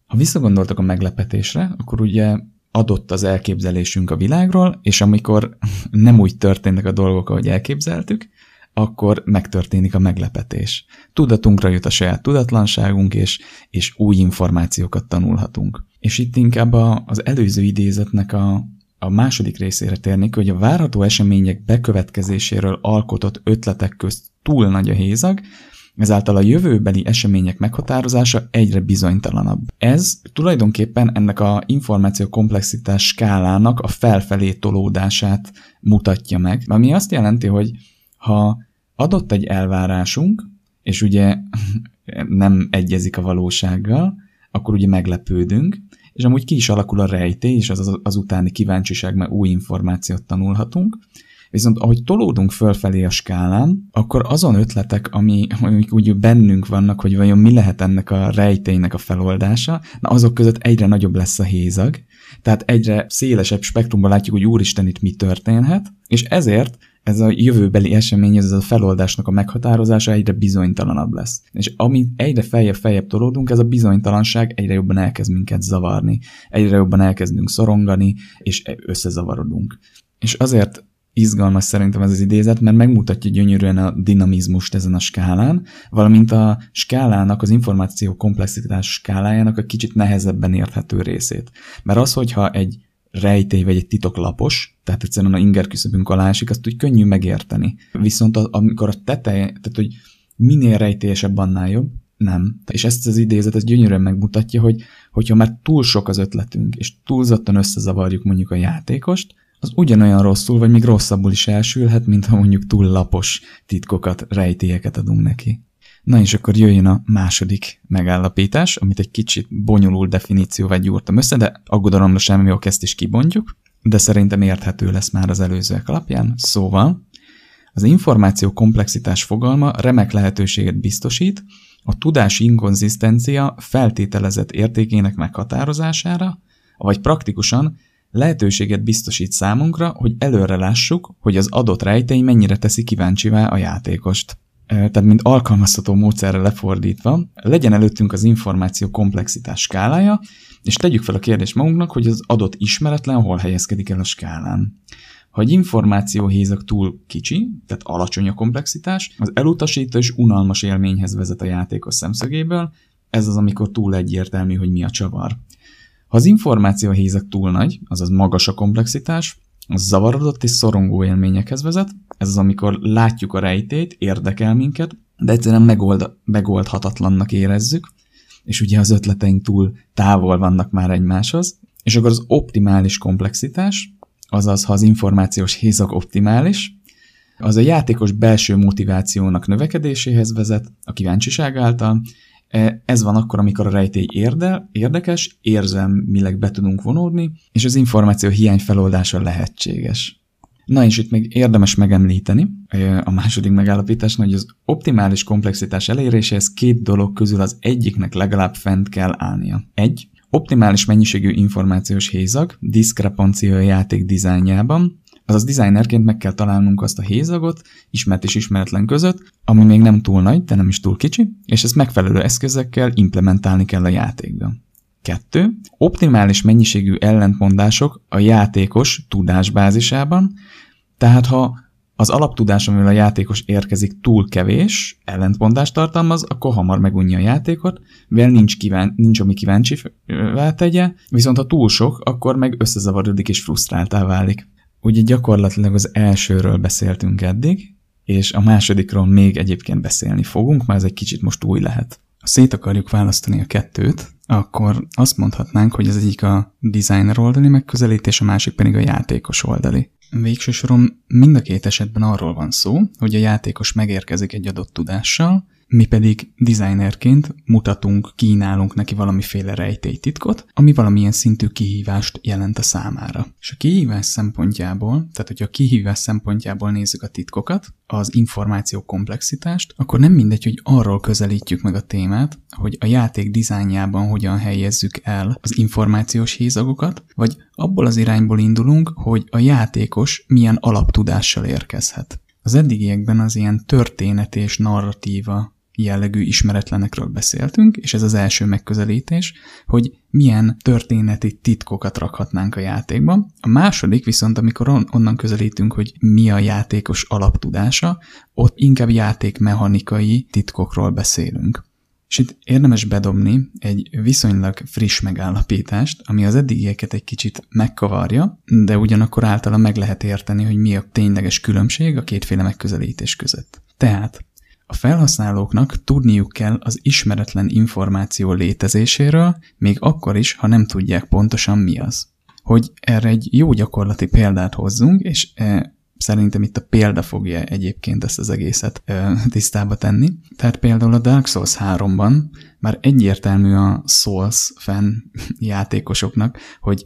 Ha visszagondoltak a meglepetésre, akkor ugye adott az elképzelésünk a világról, és amikor nem úgy történnek a dolgok, ahogy elképzeltük, akkor megtörténik a meglepetés. Tudatunkra jut a saját tudatlanságunk, és, és új információkat tanulhatunk. És itt inkább a, az előző idézetnek a, a második részére térnék, hogy a várható események bekövetkezéséről alkotott ötletek közt túl nagy a hézag, ezáltal a jövőbeli események meghatározása egyre bizonytalanabb. Ez tulajdonképpen ennek a információ komplexitás skálának a felfelé tolódását mutatja meg, ami azt jelenti, hogy ha adott egy elvárásunk, és ugye nem egyezik a valósággal, akkor ugye meglepődünk, és amúgy ki is alakul a rejtély, és az, az, az utáni kíváncsiság, mert új információt tanulhatunk, Viszont ahogy tolódunk fölfelé a skálán, akkor azon ötletek, ami, amik úgy bennünk vannak, hogy vajon mi lehet ennek a rejtélynek a feloldása, na azok között egyre nagyobb lesz a hézag, tehát egyre szélesebb spektrumban látjuk, hogy úristen itt mi történhet, és ezért ez a jövőbeli esemény, ez a feloldásnak a meghatározása egyre bizonytalanabb lesz. És ami egyre feljebb-feljebb tolódunk, ez a bizonytalanság egyre jobban elkezd minket zavarni, egyre jobban elkezdünk szorongani, és összezavarodunk. És azért izgalmas szerintem ez az idézet, mert megmutatja gyönyörűen a dinamizmust ezen a skálán, valamint a skálának, az információ komplexitás skálájának a kicsit nehezebben érthető részét. Mert az, hogyha egy rejtély vagy egy titok lapos, tehát egyszerűen a inger küszöbünk alá esik, azt úgy könnyű megérteni. Viszont amikor a teteje, tehát hogy minél rejtélyesebb, annál jobb, nem. És ezt az idézet ez gyönyörűen megmutatja, hogy hogyha már túl sok az ötletünk, és túlzottan összezavarjuk mondjuk a játékost, az ugyanolyan rosszul, vagy még rosszabbul is elsülhet, mint ha mondjuk túl lapos titkokat, rejtélyeket adunk neki. Na és akkor jöjjön a második megállapítás, amit egy kicsit bonyolult definícióval gyúrtam össze, de aggodalomra semmi ok, ezt is kibontjuk, de szerintem érthető lesz már az előzőek alapján. Szóval, az információ komplexitás fogalma remek lehetőséget biztosít a tudás inkonzisztencia feltételezett értékének meghatározására, vagy praktikusan lehetőséget biztosít számunkra, hogy előre lássuk, hogy az adott rejtély mennyire teszi kíváncsivá a játékost. Tehát, mint alkalmazható módszerre lefordítva, legyen előttünk az információ komplexitás skálája, és tegyük fel a kérdést magunknak, hogy az adott ismeretlen hol helyezkedik el a skálán. Ha egy információhézak túl kicsi, tehát alacsony a komplexitás, az elutasító és unalmas élményhez vezet a játékos szemszögéből, ez az, amikor túl egyértelmű, hogy mi a csavar. Ha az információ hézak túl nagy, azaz magas a komplexitás, az zavarodott és szorongó élményekhez vezet, ez az, amikor látjuk a rejtét, érdekel minket, de egyszerűen megold, megoldhatatlannak érezzük, és ugye az ötleteink túl távol vannak már egymáshoz, és akkor az optimális komplexitás, azaz ha az információs hézak optimális, az a játékos belső motivációnak növekedéséhez vezet a kíváncsiság által, ez van akkor, amikor a rejtély érde, érdekes, érzelmileg be tudunk vonódni, és az információ hiány feloldása lehetséges. Na és itt még érdemes megemlíteni e, a második megállapítás, hogy az optimális komplexitás eléréséhez két dolog közül az egyiknek legalább fent kell állnia. Egy, optimális mennyiségű információs hézag, diszkrepancia játék dizájnjában, Azaz designerként meg kell találnunk azt a hézagot, ismert és ismeretlen között, ami még nem túl nagy, de nem is túl kicsi, és ezt megfelelő eszközekkel implementálni kell a játékba. 2. Optimális mennyiségű ellentmondások a játékos tudásbázisában, tehát ha az alaptudás, amivel a játékos érkezik, túl kevés, ellentmondást tartalmaz, akkor hamar megunja a játékot, mivel nincs, kíván, nincs ami kíváncsi tegye, viszont ha túl sok, akkor meg összezavarodik és frusztráltá válik. Ugye gyakorlatilag az elsőről beszéltünk eddig, és a másodikról még egyébként beszélni fogunk, mert ez egy kicsit most új lehet. Ha szét akarjuk választani a kettőt, akkor azt mondhatnánk, hogy az egyik a designer oldali megközelítés, a másik pedig a játékos oldali. Végső soron mind a két esetben arról van szó, hogy a játékos megérkezik egy adott tudással, mi pedig designerként mutatunk, kínálunk neki valamiféle rejtélytitkot, ami valamilyen szintű kihívást jelent a számára. És a kihívás szempontjából, tehát hogyha a kihívás szempontjából nézzük a titkokat, az információ komplexitást, akkor nem mindegy, hogy arról közelítjük meg a témát, hogy a játék dizájnjában hogyan helyezzük el az információs hézagokat, vagy abból az irányból indulunk, hogy a játékos milyen alaptudással érkezhet. Az eddigiekben az ilyen történet és narratíva jellegű ismeretlenekről beszéltünk, és ez az első megközelítés, hogy milyen történeti titkokat rakhatnánk a játékba. A második viszont, amikor on- onnan közelítünk, hogy mi a játékos alaptudása, ott inkább játékmechanikai titkokról beszélünk. És itt érdemes bedobni egy viszonylag friss megállapítást, ami az eddigieket egy kicsit megkavarja, de ugyanakkor általa meg lehet érteni, hogy mi a tényleges különbség a kétféle megközelítés között. Tehát a felhasználóknak tudniuk kell az ismeretlen információ létezéséről, még akkor is, ha nem tudják pontosan mi az. Hogy erre egy jó gyakorlati példát hozzunk, és e, szerintem itt a példa fogja egyébként ezt az egészet e, tisztába tenni. Tehát például a Dark Souls 3-ban már egyértelmű a Souls fan játékosoknak, hogy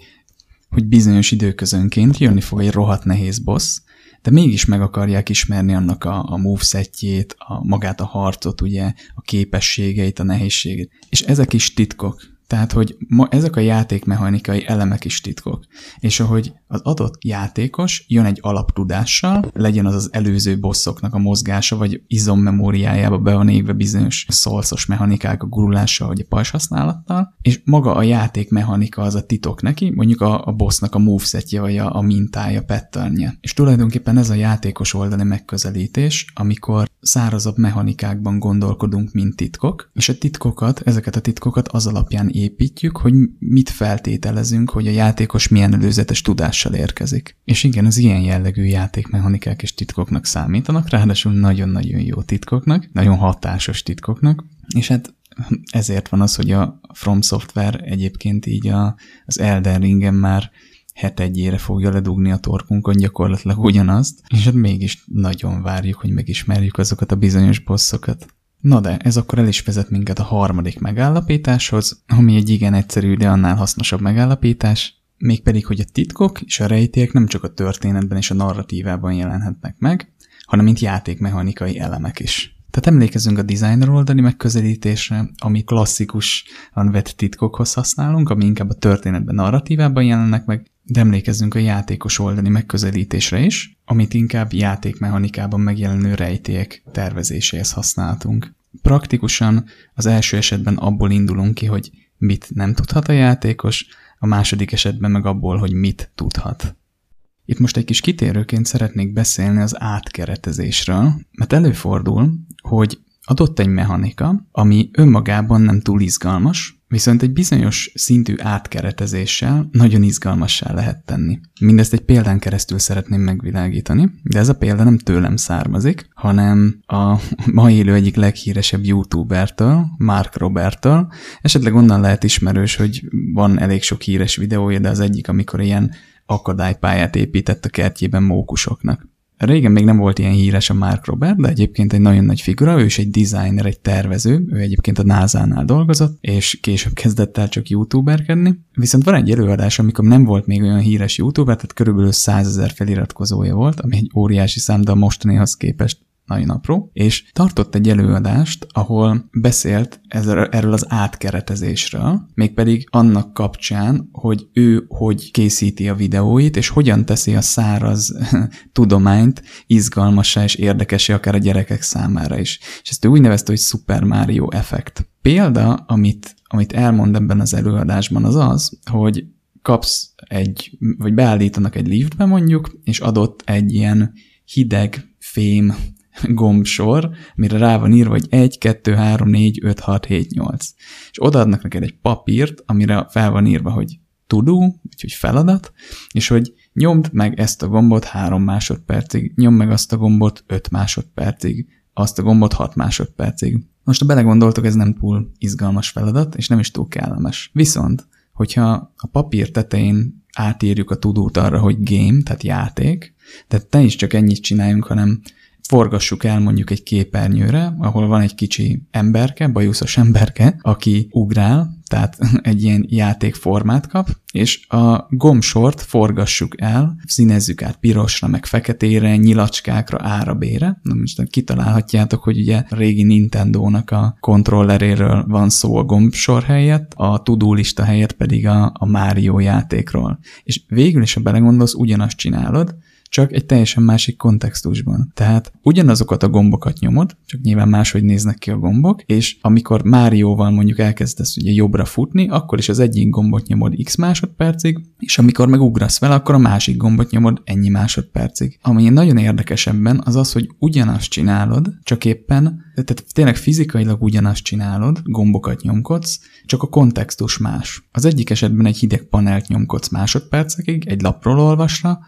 hogy bizonyos időközönként jönni fog egy rohadt nehéz boss, de mégis meg akarják ismerni annak a, a movesetjét, a, magát a harcot, ugye, a képességeit, a nehézségét. És ezek is titkok. Tehát, hogy ma ezek a játékmechanikai elemek is titkok. És ahogy az adott játékos jön egy alaptudással, legyen az az előző bosszoknak a mozgása, vagy izommemóriájába be van égve bizonyos szolszos mechanikák a gurulással, vagy a pajs használattal, és maga a játékmechanika az a titok neki, mondjuk a, a bossnak a movesetje, vagy a, a mintája, patternje. És tulajdonképpen ez a játékos oldali megközelítés, amikor szárazabb mechanikákban gondolkodunk, mint titkok, és a titkokat, ezeket a titkokat az alapján építjük, hogy mit feltételezünk, hogy a játékos milyen előzetes tudással érkezik. És igen, az ilyen jellegű játékmechanikák és titkoknak számítanak, ráadásul nagyon-nagyon jó titkoknak, nagyon hatásos titkoknak, és hát ezért van az, hogy a From Software egyébként így a, az Elden Ringen már het egyére fogja ledugni a torkunkon gyakorlatilag ugyanazt, és hát mégis nagyon várjuk, hogy megismerjük azokat a bizonyos bosszokat. Na de, ez akkor el is vezet minket a harmadik megállapításhoz, ami egy igen egyszerű, de annál hasznosabb megállapítás, mégpedig, hogy a titkok és a rejtélyek nem csak a történetben és a narratívában jelenhetnek meg, hanem mint játékmechanikai elemek is. Tehát emlékezünk a designer oldali megközelítésre, ami klasszikusan vett titkokhoz használunk, ami inkább a történetben, narratívában jelennek meg, de emlékezzünk a játékos oldali megközelítésre is, amit inkább játékmechanikában megjelenő rejtélyek tervezéséhez használtunk. Praktikusan az első esetben abból indulunk ki, hogy mit nem tudhat a játékos, a második esetben meg abból, hogy mit tudhat. Itt most egy kis kitérőként szeretnék beszélni az átkeretezésről, mert előfordul, hogy adott egy mechanika, ami önmagában nem túl izgalmas, viszont egy bizonyos szintű átkeretezéssel nagyon izgalmassá lehet tenni. Mindezt egy példán keresztül szeretném megvilágítani, de ez a példa nem tőlem származik, hanem a ma élő egyik leghíresebb youtubertől, Mark Robertől. Esetleg onnan lehet ismerős, hogy van elég sok híres videója, de az egyik, amikor ilyen akadálypályát épített a kertjében mókusoknak. Régen még nem volt ilyen híres a Mark Robert, de egyébként egy nagyon nagy figura, ő is egy designer, egy tervező, ő egyébként a NASA-nál dolgozott, és később kezdett el csak youtuberkedni. Viszont van egy előadás, amikor nem volt még olyan híres youtuber, tehát körülbelül 100 ezer feliratkozója volt, ami egy óriási szám, de a mostanihoz képest nagyon apró, és tartott egy előadást, ahol beszélt erről az átkeretezésről, mégpedig annak kapcsán, hogy ő hogy készíti a videóit, és hogyan teszi a száraz tudományt izgalmasá és érdekesé akár a gyerekek számára is. És ezt ő úgy nevezte, hogy Super Mario effekt. Példa, amit, amit elmond ebben az előadásban, az az, hogy kapsz egy, vagy beállítanak egy liftbe mondjuk, és adott egy ilyen hideg fém gombsor, amire rá van írva, hogy 1, 2, 3, 4, 5, 6, 7, 8. És odaadnak neked egy papírt, amire fel van írva, hogy tudó, úgyhogy feladat, és hogy nyomd meg ezt a gombot 3 másodpercig, nyomd meg azt a gombot 5 másodpercig, azt a gombot 6 másodpercig. Most, ha belegondoltok, ez nem túl izgalmas feladat, és nem is túl kellemes. Viszont, hogyha a papír tetején átírjuk a tudót arra, hogy game, tehát játék, tehát te is csak ennyit csináljunk, hanem forgassuk el mondjuk egy képernyőre, ahol van egy kicsi emberke, bajuszos emberke, aki ugrál, tehát egy ilyen játékformát kap, és a gombsort forgassuk el, színezzük át pirosra, meg feketére, nyilacskákra, árabére. Na most kitalálhatjátok, hogy ugye a régi Nintendo-nak a kontrolleréről van szó a gombsor helyett, a tudólista helyett pedig a, a Mario játékról. És végül is, ha belegondolsz, ugyanazt csinálod, csak egy teljesen másik kontextusban. Tehát ugyanazokat a gombokat nyomod, csak nyilván máshogy néznek ki a gombok, és amikor Márióval mondjuk elkezdesz ugye jobbra futni, akkor is az egyik gombot nyomod x másodpercig, és amikor megugrasz fel, akkor a másik gombot nyomod ennyi másodpercig. Ami nagyon érdekes ebben, az az, hogy ugyanazt csinálod, csak éppen, tehát tényleg fizikailag ugyanazt csinálod, gombokat nyomkodsz, csak a kontextus más. Az egyik esetben egy hideg panelt nyomkodsz másodpercekig, egy lapról olvasra,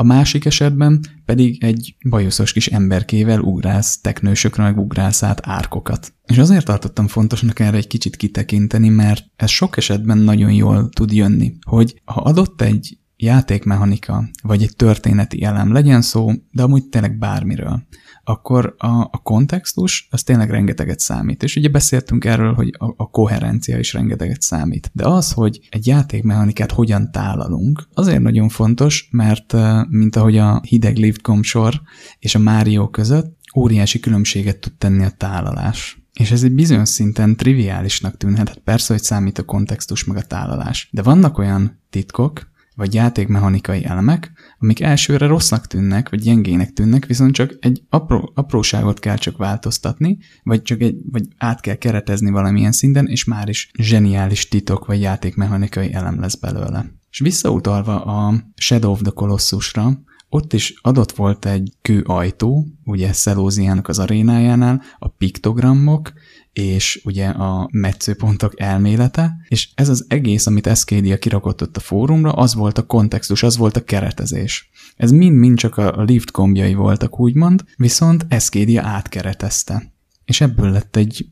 a másik esetben pedig egy bajuszos kis emberkével ugrálsz teknősökre, meg ugrálsz át árkokat. És azért tartottam fontosnak erre egy kicsit kitekinteni, mert ez sok esetben nagyon jól tud jönni, hogy ha adott egy játékmechanika, vagy egy történeti elem legyen szó, de amúgy tényleg bármiről, akkor a, a kontextus az tényleg rengeteget számít. És ugye beszéltünk erről, hogy a, a koherencia is rengeteget számít. De az, hogy egy játékmechanikát hogyan tálalunk, azért nagyon fontos, mert mint ahogy a hideg lift sor és a Mario között óriási különbséget tud tenni a tálalás. És ez egy bizonyos szinten triviálisnak tűnhet, hát persze, hogy számít a kontextus meg a tálalás. De vannak olyan titkok, vagy játékmechanikai elemek, amik elsőre rossznak tűnnek, vagy gyengének tűnnek, viszont csak egy apró, apróságot kell csak változtatni, vagy csak egy, vagy át kell keretezni valamilyen szinten, és már is zseniális titok, vagy játékmechanikai elem lesz belőle. És visszautalva a Shadow of the Colossusra, ott is adott volt egy kőajtó, ugye Szelóziának az arénájánál, a piktogramok, és ugye a metszőpontok elmélete, és ez az egész, amit Escadia kirakott ott a fórumra, az volt a kontextus, az volt a keretezés. Ez mind-mind csak a lift gombjai voltak, úgymond, viszont Escadia átkeretezte. És ebből lett egy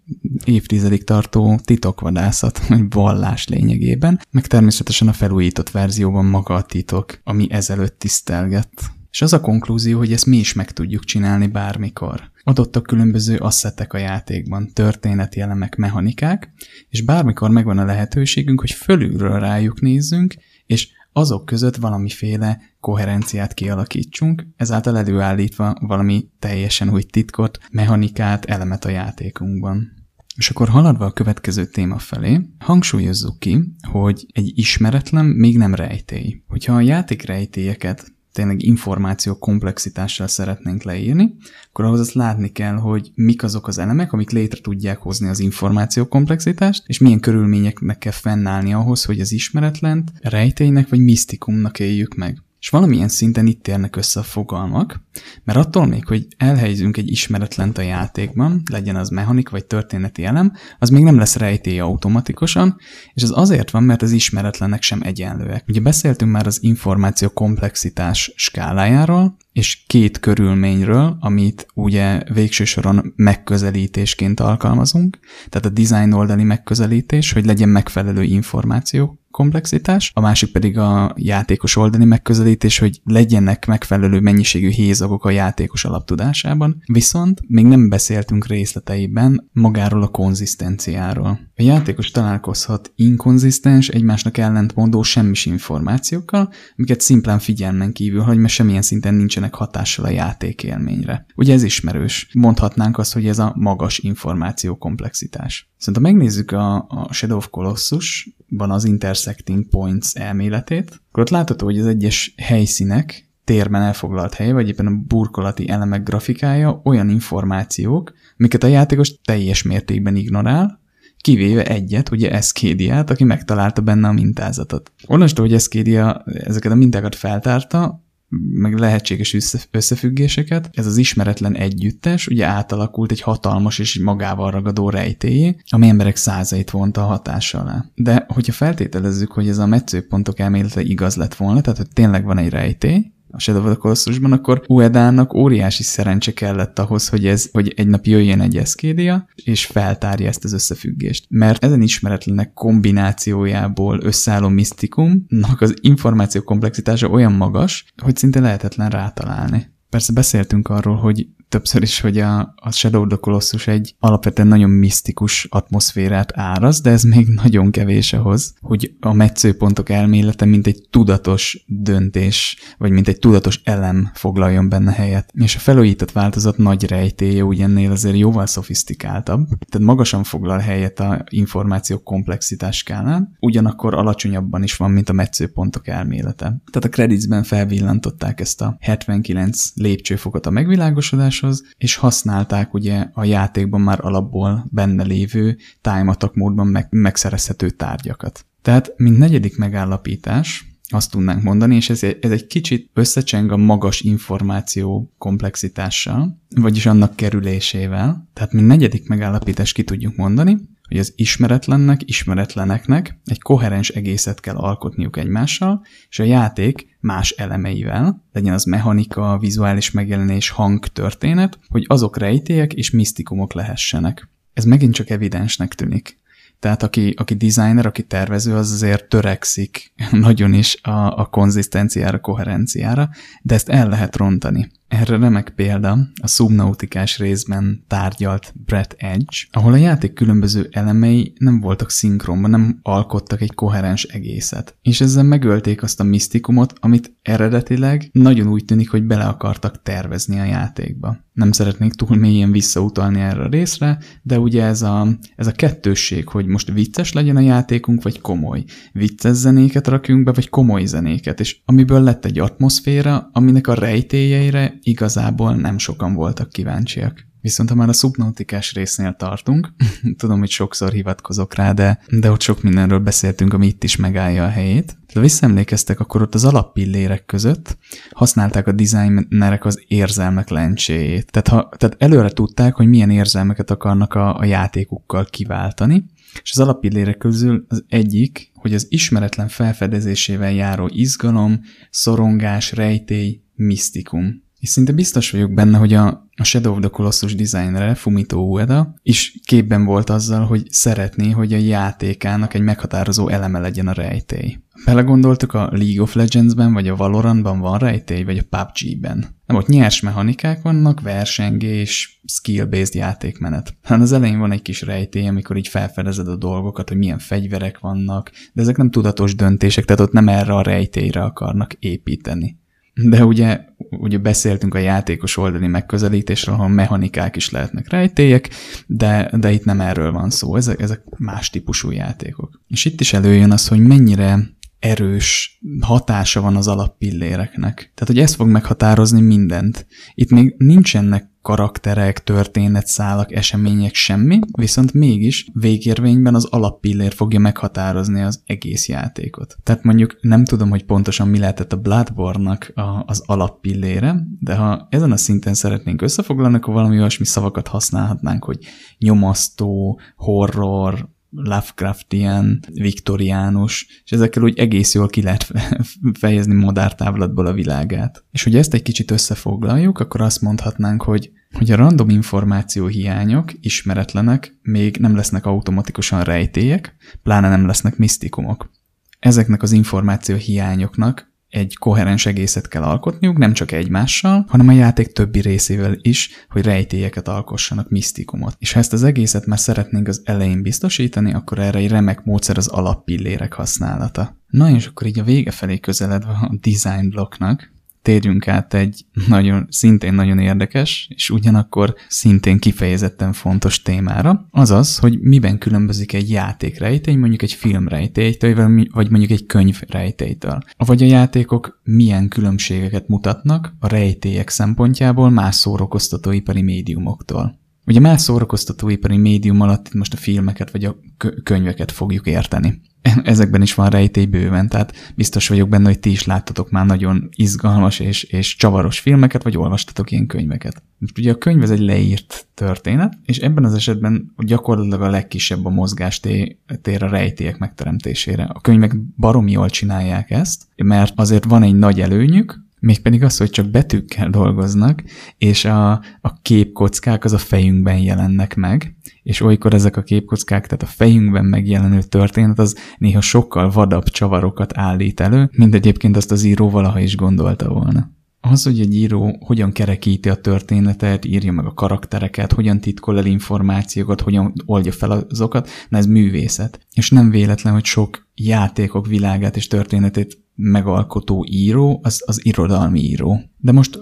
évtizedig tartó titokvadászat, vagy vallás lényegében, meg természetesen a felújított verzióban maga a titok, ami ezelőtt tisztelgett. És az a konklúzió, hogy ezt mi is meg tudjuk csinálni bármikor. Adottak különböző asszetek a játékban, történeti elemek, mechanikák, és bármikor megvan a lehetőségünk, hogy fölülről rájuk nézzünk, és azok között valamiféle koherenciát kialakítsunk, ezáltal előállítva valami teljesen új titkot, mechanikát, elemet a játékunkban. És akkor haladva a következő téma felé, hangsúlyozzuk ki, hogy egy ismeretlen még nem rejtély. Hogyha a játék rejtélyeket tényleg információ komplexitással szeretnénk leírni, akkor ahhoz azt látni kell, hogy mik azok az elemek, amik létre tudják hozni az információ komplexitást, és milyen körülményeknek kell fennállni ahhoz, hogy az ismeretlent rejtélynek vagy misztikumnak éljük meg. És valamilyen szinten itt térnek össze a fogalmak, mert attól még, hogy elhelyezünk egy ismeretlent a játékban, legyen az mechanik vagy történeti elem, az még nem lesz rejtély automatikusan, és ez azért van, mert az ismeretlenek sem egyenlőek. Ugye beszéltünk már az információ komplexitás skálájáról, és két körülményről, amit ugye végső soron megközelítésként alkalmazunk, tehát a design oldali megközelítés, hogy legyen megfelelő információ komplexitás, a másik pedig a játékos oldali megközelítés, hogy legyenek megfelelő mennyiségű hézagok a játékos alaptudásában, viszont még nem beszéltünk részleteiben magáról a konzisztenciáról. A játékos találkozhat inkonzisztens, egymásnak ellentmondó semmis információkkal, amiket szimplán figyelmen kívül hagy, mert semmilyen szinten nincsenek hatással a játékélményre. Ugye ez ismerős. Mondhatnánk azt, hogy ez a magas információ komplexitás. Szerintem megnézzük a, a Shadow of Colossus-ban az intersecting points elméletét, akkor ott látható, hogy az egyes helyszínek térben elfoglalt hely, vagy éppen a burkolati elemek grafikája olyan információk, amiket a játékos teljes mértékben ignorál, kivéve egyet, ugye Escadia-t, aki megtalálta benne a mintázatot. Onnantól, hogy Escadia ezeket a mintákat feltárta, meg lehetséges összefüggéseket. Ez az ismeretlen együttes ugye átalakult egy hatalmas és magával ragadó rejtélyé, ami emberek százait vonta a hatása alá. De hogyha feltételezzük, hogy ez a metszőpontok elmélete igaz lett volna, tehát hogy tényleg van egy rejtély, a Shadow of the Colossusban, akkor Uedának óriási szerencse kellett ahhoz, hogy, ez, hogy egy nap jöjjön egy eszkédia, és feltárja ezt az összefüggést. Mert ezen ismeretlenek kombinációjából összeálló misztikumnak az információ komplexitása olyan magas, hogy szinte lehetetlen rátalálni. Persze beszéltünk arról, hogy többször is, hogy a, a Shadow of the Colossus egy alapvetően nagyon misztikus atmoszférát áraz, de ez még nagyon kevés ahhoz, hogy a metszőpontok elmélete mint egy tudatos döntés, vagy mint egy tudatos elem foglaljon benne helyet. És a felújított változat nagy rejtéje úgy ennél azért jóval szofisztikáltabb, tehát magasan foglal helyet a információ komplexitás skálán, ugyanakkor alacsonyabban is van, mint a metszőpontok elmélete. Tehát a creditsben felvillantották ezt a 79 lépcsőfokot a megvilágosodás, játékoshoz, és használták ugye a játékban már alapból benne lévő time attack módban meg, megszerezhető tárgyakat. Tehát, mint negyedik megállapítás, azt tudnánk mondani, és ez, ez egy kicsit összecseng a magas információ komplexitással, vagyis annak kerülésével. Tehát, mint negyedik megállapítás ki tudjuk mondani, hogy az ismeretlennek, ismeretleneknek egy koherens egészet kell alkotniuk egymással, és a játék más elemeivel, legyen az mechanika, vizuális megjelenés, hang, történet, hogy azok rejtélyek és misztikumok lehessenek. Ez megint csak evidensnek tűnik. Tehát aki, aki designer, aki tervező, az azért törekszik nagyon is a, a konzisztenciára, koherenciára, de ezt el lehet rontani. Erre remek példa a szubnautikás részben tárgyalt Brett Edge, ahol a játék különböző elemei nem voltak szinkronban, nem alkottak egy koherens egészet. És ezzel megölték azt a misztikumot, amit eredetileg nagyon úgy tűnik, hogy bele akartak tervezni a játékba. Nem szeretnék túl mélyen visszautalni erre a részre, de ugye ez a, ez a kettősség, hogy most vicces legyen a játékunk, vagy komoly. Vicces zenéket rakjunk be, vagy komoly zenéket, és amiből lett egy atmoszféra, aminek a rejtélyeire igazából nem sokan voltak kíváncsiak. Viszont ha már a szubnautikás résznél tartunk, tudom, hogy sokszor hivatkozok rá, de, de ott sok mindenről beszéltünk, ami itt is megállja a helyét. Ha visszaemlékeztek, akkor ott az alappillérek között használták a designerek az érzelmek lencséjét. Tehát, ha, tehát előre tudták, hogy milyen érzelmeket akarnak a, a játékukkal kiváltani, és az alappillérek közül az egyik, hogy az ismeretlen felfedezésével járó izgalom, szorongás, rejtély, misztikum. És szinte biztos vagyok benne, hogy a, a Shadow of the Colossus designere, Fumito Ueda, is képben volt azzal, hogy szeretné, hogy a játékának egy meghatározó eleme legyen a rejtély. Belegondoltuk, a League of Legends-ben, vagy a Valorantban van rejtély, vagy a PUBG-ben. Nem, ott nyers mechanikák vannak, versengés, skill-based játékmenet. Hát az elején van egy kis rejtély, amikor így felfedezed a dolgokat, hogy milyen fegyverek vannak, de ezek nem tudatos döntések, tehát ott nem erre a rejtélyre akarnak építeni. De ugye, ugye beszéltünk a játékos oldali megközelítésről, ahol mechanikák is lehetnek rejtélyek, de, de itt nem erről van szó, ezek, ezek más típusú játékok. És itt is előjön az, hogy mennyire erős hatása van az alappilléreknek. Tehát, hogy ez fog meghatározni mindent. Itt még nincsenek karakterek, történetszálak, események, semmi, viszont mégis végérvényben az alappillér fogja meghatározni az egész játékot. Tehát mondjuk nem tudom, hogy pontosan mi lehetett a Bloodborne-nak az alappillére, de ha ezen a szinten szeretnénk összefoglalni, akkor valami olyasmi szavakat használhatnánk, hogy nyomasztó, horror, Lovecraftian, viktoriánus, és ezekkel úgy egész jól ki lehet fejezni modártávlatból a világát. És hogy ezt egy kicsit összefoglaljuk, akkor azt mondhatnánk, hogy, hogy a random információ hiányok, ismeretlenek, még nem lesznek automatikusan rejtélyek, pláne nem lesznek misztikumok. ezeknek az információ hiányoknak egy koherens egészet kell alkotniuk, nem csak egymással, hanem a játék többi részével is, hogy rejtélyeket alkossanak, misztikumot. És ha ezt az egészet már szeretnénk az elején biztosítani, akkor erre egy remek módszer az alappillérek használata. Na és akkor így a vége felé közeledve a design blokknak, térjünk át egy nagyon, szintén nagyon érdekes, és ugyanakkor szintén kifejezetten fontos témára, azaz, hogy miben különbözik egy játékrejtély, mondjuk egy filmrejtélytől, vagy mondjuk egy könyvrejtélytől. Vagy a játékok milyen különbségeket mutatnak a rejtélyek szempontjából más szórakoztatóipari médiumoktól. Ugye más szórakoztatóipari médium alatt itt most a filmeket vagy a könyveket fogjuk érteni. Ezekben is van rejtély bőven, tehát biztos vagyok benne, hogy ti is láttatok már nagyon izgalmas és, és csavaros filmeket, vagy olvastatok ilyen könyveket. Ugye a könyv ez egy leírt történet, és ebben az esetben gyakorlatilag a legkisebb a mozgástér a rejtélyek megteremtésére. A könyvek baromi jól csinálják ezt, mert azért van egy nagy előnyük, Mégpedig az, hogy csak betűkkel dolgoznak, és a, a képkockák az a fejünkben jelennek meg, és olykor ezek a képkockák, tehát a fejünkben megjelenő történet, az néha sokkal vadabb csavarokat állít elő, mint egyébként azt az író valaha is gondolta volna. Az, hogy egy író hogyan kerekíti a történetet, írja meg a karaktereket, hogyan titkol el információkat, hogyan oldja fel azokat, na ez művészet. És nem véletlen, hogy sok játékok világát és történetét megalkotó író, az, az irodalmi író. De most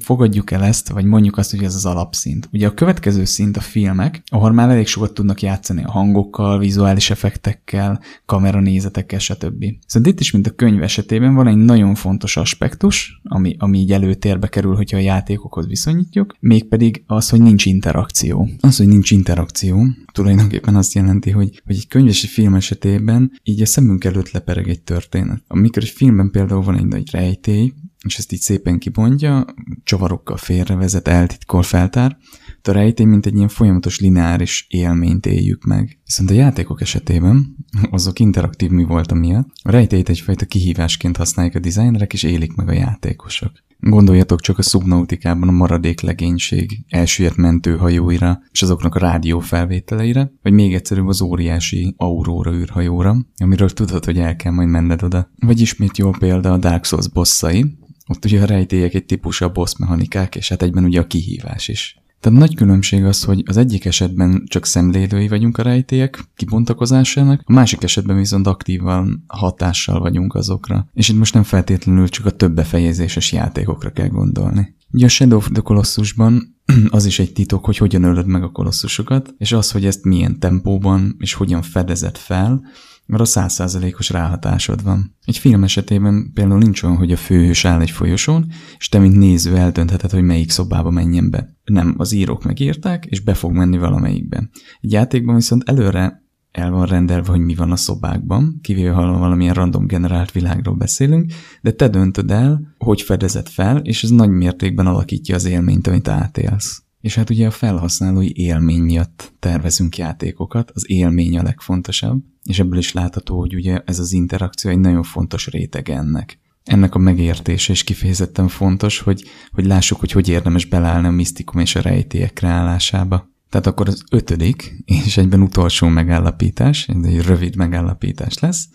fogadjuk el ezt, vagy mondjuk azt, hogy ez az alapszint. Ugye a következő szint a filmek, ahol már elég sokat tudnak játszani a hangokkal, vizuális effektekkel, kameranézetekkel, stb. Szóval itt is, mint a könyv esetében van egy nagyon fontos aspektus, ami, ami így előtérbe kerül, hogyha a játékokhoz viszonyítjuk, mégpedig az, hogy nincs interakció. Az, hogy nincs interakció, tulajdonképpen azt jelenti, hogy, hogy egy könyv és egy film esetében így a szemünk előtt lepereg egy történet. Amikor egy filmben például van egy nagy rejtély, és ezt így szépen kibontja, csavarokkal félrevezet, eltitkol, feltár, de a rejtély mint egy ilyen folyamatos lineáris élményt éljük meg. Viszont a játékok esetében, azok interaktív mi volt miatt, a rejtélyt egyfajta kihívásként használják a designerek, és élik meg a játékosok. Gondoljatok csak a szubnautikában a maradék legénység elsüllyedt mentőhajóira és azoknak a rádió felvételeire, vagy még egyszerűbb az óriási Aurora űrhajóra, amiről tudod, hogy el kell majd menned oda. Vagy ismét jó példa a Dark Souls bosszai, ott ugye a rejtélyek egy típusa boss mechanikák, és hát egyben ugye a kihívás is. Tehát nagy különbség az, hogy az egyik esetben csak szemlélői vagyunk a rejtélyek kibontakozásának, a másik esetben viszont aktívan hatással vagyunk azokra. És itt most nem feltétlenül csak a több befejezéses játékokra kell gondolni. Ugye a Shadow of the Colossusban az is egy titok, hogy hogyan ölöd meg a kolosszusokat, és az, hogy ezt milyen tempóban és hogyan fedezed fel, mert a százszázalékos ráhatásod van. Egy film esetében például nincs olyan, hogy a főhős áll egy folyosón, és te, mint néző eldöntheted, hogy melyik szobába menjen be. Nem, az írók megírták, és be fog menni valamelyikbe. Egy játékban viszont előre el van rendelve, hogy mi van a szobákban, kivéve ha valamilyen random generált világról beszélünk, de te döntöd el, hogy fedezed fel, és ez nagy mértékben alakítja az élményt, amit átélsz. És hát ugye a felhasználói élmény miatt tervezünk játékokat, az élmény a legfontosabb, és ebből is látható, hogy ugye ez az interakció egy nagyon fontos réteg ennek. Ennek a megértése is kifejezetten fontos, hogy, hogy lássuk, hogy hogy érdemes beleállni a misztikum és a rejtélyek kreálásába. Tehát akkor az ötödik, és egyben utolsó megállapítás, ez egy rövid megállapítás lesz,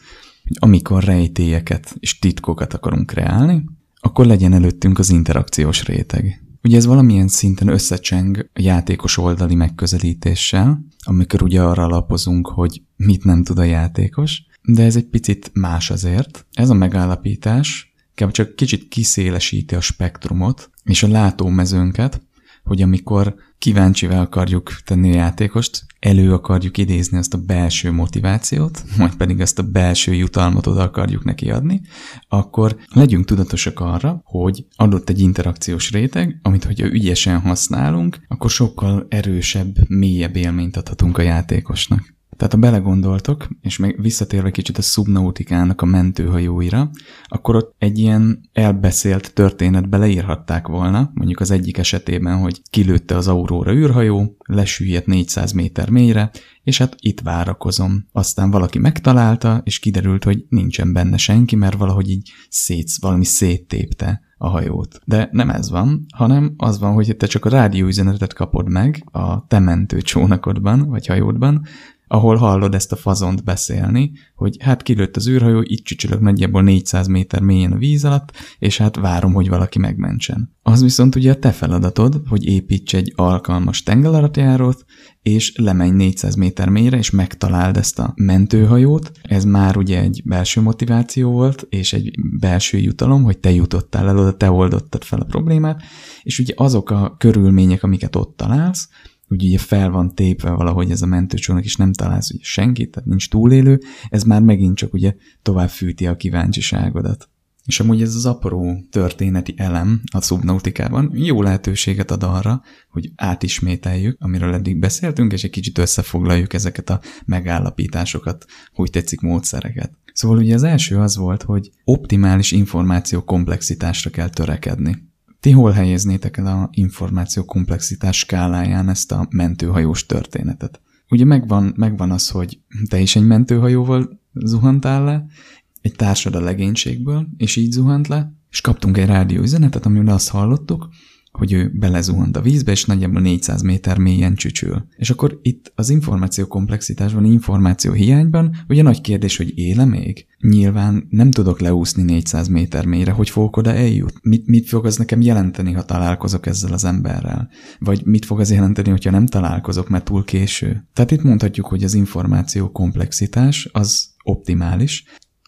hogy amikor rejtélyeket és titkokat akarunk kreálni, akkor legyen előttünk az interakciós réteg. Ugye ez valamilyen szinten összecseng a játékos oldali megközelítéssel, amikor ugye arra alapozunk, hogy mit nem tud a játékos, de ez egy picit más azért. Ez a megállapítás csak kicsit kiszélesíti a spektrumot és a látómezőnket, hogy amikor kíváncsivel akarjuk tenni a játékost, elő akarjuk idézni azt a belső motivációt, majd pedig ezt a belső jutalmat oda akarjuk neki adni, akkor legyünk tudatosak arra, hogy adott egy interakciós réteg, amit hogyha ügyesen használunk, akkor sokkal erősebb, mélyebb élményt adhatunk a játékosnak. Tehát ha belegondoltok, és meg visszatérve kicsit a szubnautikának a mentőhajóira, akkor ott egy ilyen elbeszélt történetbe leírhatták volna, mondjuk az egyik esetében, hogy kilőtte az Aurora űrhajó, lesüllyedt 400 méter mélyre, és hát itt várakozom. Aztán valaki megtalálta, és kiderült, hogy nincsen benne senki, mert valahogy így szét, valami széttépte a hajót. De nem ez van, hanem az van, hogy te csak a rádióüzenetet kapod meg a te mentő csónakodban, vagy hajódban, ahol hallod ezt a fazont beszélni, hogy hát kilőtt az űrhajó, itt csücsülök nagyjából 400 méter mélyen a víz alatt, és hát várom, hogy valaki megmentsen. Az viszont ugye a te feladatod, hogy építs egy alkalmas tengeralattjárót, és lemenj 400 méter mélyre, és megtaláld ezt a mentőhajót. Ez már ugye egy belső motiváció volt, és egy belső jutalom, hogy te jutottál el oda, te oldottad fel a problémát, és ugye azok a körülmények, amiket ott találsz, úgy ugye fel van tépve valahogy ez a mentőcsónak, és nem találsz ugye senkit, tehát nincs túlélő, ez már megint csak ugye tovább fűti a kíváncsiságodat. És amúgy ez az apró történeti elem a szubnautikában jó lehetőséget ad arra, hogy átismételjük, amiről eddig beszéltünk, és egy kicsit összefoglaljuk ezeket a megállapításokat, hogy tetszik módszereket. Szóval ugye az első az volt, hogy optimális információ komplexitásra kell törekedni. Ti hol helyeznétek el a információ komplexitás skáláján ezt a mentőhajós történetet? Ugye megvan, megvan az, hogy te is egy mentőhajóval zuhantál le, egy társad a legénységből, és így zuhant le, és kaptunk egy rádióüzenetet, amiben azt hallottuk, hogy ő belezuhant a vízbe, és nagyjából 400 méter mélyen csücsül. És akkor itt az információ komplexitásban, információ hiányban, ugye nagy kérdés, hogy éle még? Nyilván nem tudok leúszni 400 méter mélyre, hogy fogok oda eljut? Mit, mit fog az nekem jelenteni, ha találkozok ezzel az emberrel? Vagy mit fog az jelenteni, hogyha nem találkozok, mert túl késő? Tehát itt mondhatjuk, hogy az információ komplexitás az optimális,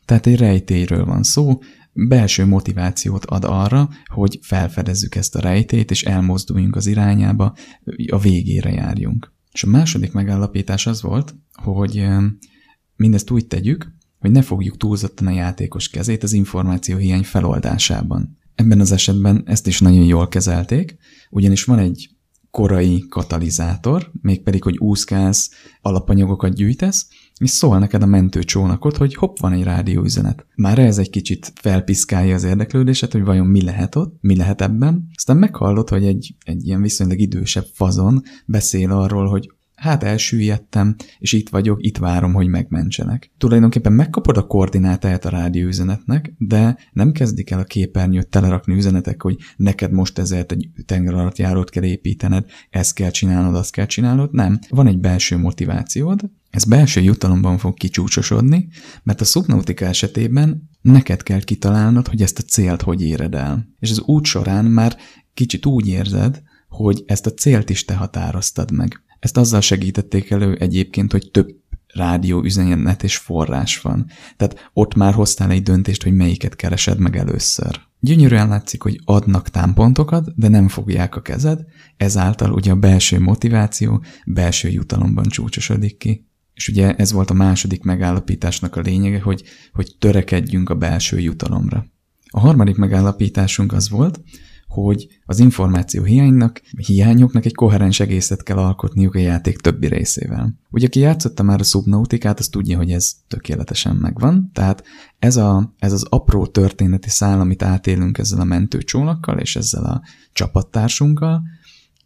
tehát egy rejtélyről van szó, belső motivációt ad arra, hogy felfedezzük ezt a rejtét, és elmozduljunk az irányába, a végére járjunk. És a második megállapítás az volt, hogy mindezt úgy tegyük, hogy ne fogjuk túlzottan a játékos kezét az információ hiány feloldásában. Ebben az esetben ezt is nagyon jól kezelték, ugyanis van egy korai katalizátor, mégpedig, hogy úszkálsz, alapanyagokat gyűjtesz, és szól neked a mentőcsónakot, hogy hopp, van egy rádióüzenet. Már ez egy kicsit felpiszkálja az érdeklődéset, hogy vajon mi lehet ott, mi lehet ebben. Aztán meghallod, hogy egy, egy ilyen viszonylag idősebb fazon beszél arról, hogy hát elsüllyedtem, és itt vagyok, itt várom, hogy megmentsenek. Tulajdonképpen megkapod a koordinátáját a rádióüzenetnek, de nem kezdik el a képernyőt telerakni üzenetek, hogy neked most ezért egy tengeralattjárót kell építened, ezt kell csinálnod, azt kell csinálnod, nem. Van egy belső motivációd, ez belső jutalomban fog kicsúcsosodni, mert a szubnautika esetében neked kell kitalálnod, hogy ezt a célt hogy éred el. És az út során már kicsit úgy érzed, hogy ezt a célt is te határoztad meg. Ezt azzal segítették elő egyébként, hogy több rádió üzenet és forrás van. Tehát ott már hoztál egy döntést, hogy melyiket keresed meg először. Gyönyörűen látszik, hogy adnak támpontokat, de nem fogják a kezed, ezáltal ugye a belső motiváció belső jutalomban csúcsosodik ki. És ugye ez volt a második megállapításnak a lényege, hogy, hogy törekedjünk a belső jutalomra. A harmadik megállapításunk az volt, hogy az információ hiánynak, hiányoknak egy koherens egészet kell alkotniuk a játék többi részével. Ugye aki játszotta már a szubnautikát, az tudja, hogy ez tökéletesen megvan, tehát ez, a, ez az apró történeti szál, amit átélünk ezzel a mentőcsónakkal és ezzel a csapattársunkkal,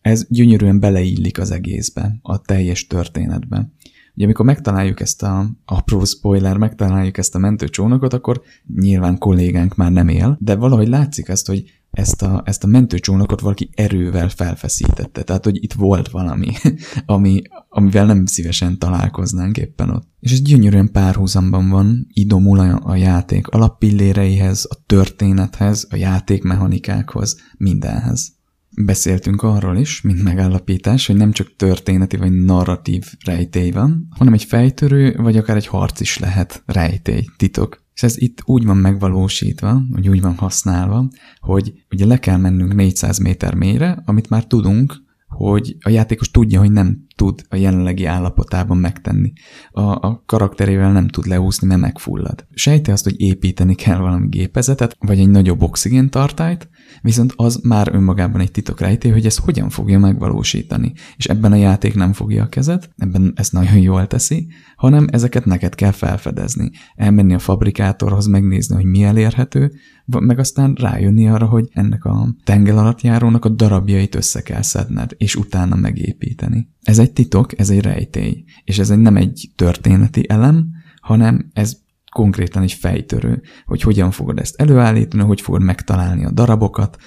ez gyönyörűen beleillik az egészbe, a teljes történetbe. Ugye amikor megtaláljuk ezt a apró spoiler, megtaláljuk ezt a mentőcsónakot, akkor nyilván kollégánk már nem él, de valahogy látszik azt, hogy ezt a, ezt a mentőcsónakot valaki erővel felfeszítette. Tehát, hogy itt volt valami, ami, amivel nem szívesen találkoznánk éppen ott. És ez gyönyörűen párhuzamban van, idomul a, a játék alappilléreihez, a történethez, a játékmechanikákhoz, mindenhez. Beszéltünk arról is, mint megállapítás, hogy nem csak történeti vagy narratív rejtély van, hanem egy fejtörő vagy akár egy harc is lehet rejtély, titok. És ez itt úgy van megvalósítva, vagy úgy van használva, hogy ugye le kell mennünk 400 méter mélyre, amit már tudunk, hogy a játékos tudja, hogy nem tud a jelenlegi állapotában megtenni. A, a karakterével nem tud leúszni, mert megfullad. Sejti azt, hogy építeni kell valami gépezetet, vagy egy nagyobb oxigéntartályt, viszont az már önmagában egy titok rejté, hogy ezt hogyan fogja megvalósítani. És ebben a játék nem fogja a kezet, ebben ezt nagyon jól teszi, hanem ezeket neked kell felfedezni. Elmenni a fabrikátorhoz, megnézni, hogy mi elérhető, meg aztán rájönni arra, hogy ennek a tenger alatt járónak a darabjait össze kell szedned, és utána megépíteni. Ez egy titok, ez egy rejtély, és ez egy nem egy történeti elem, hanem ez konkrétan egy fejtörő, hogy hogyan fogod ezt előállítani, hogy fogod megtalálni a darabokat,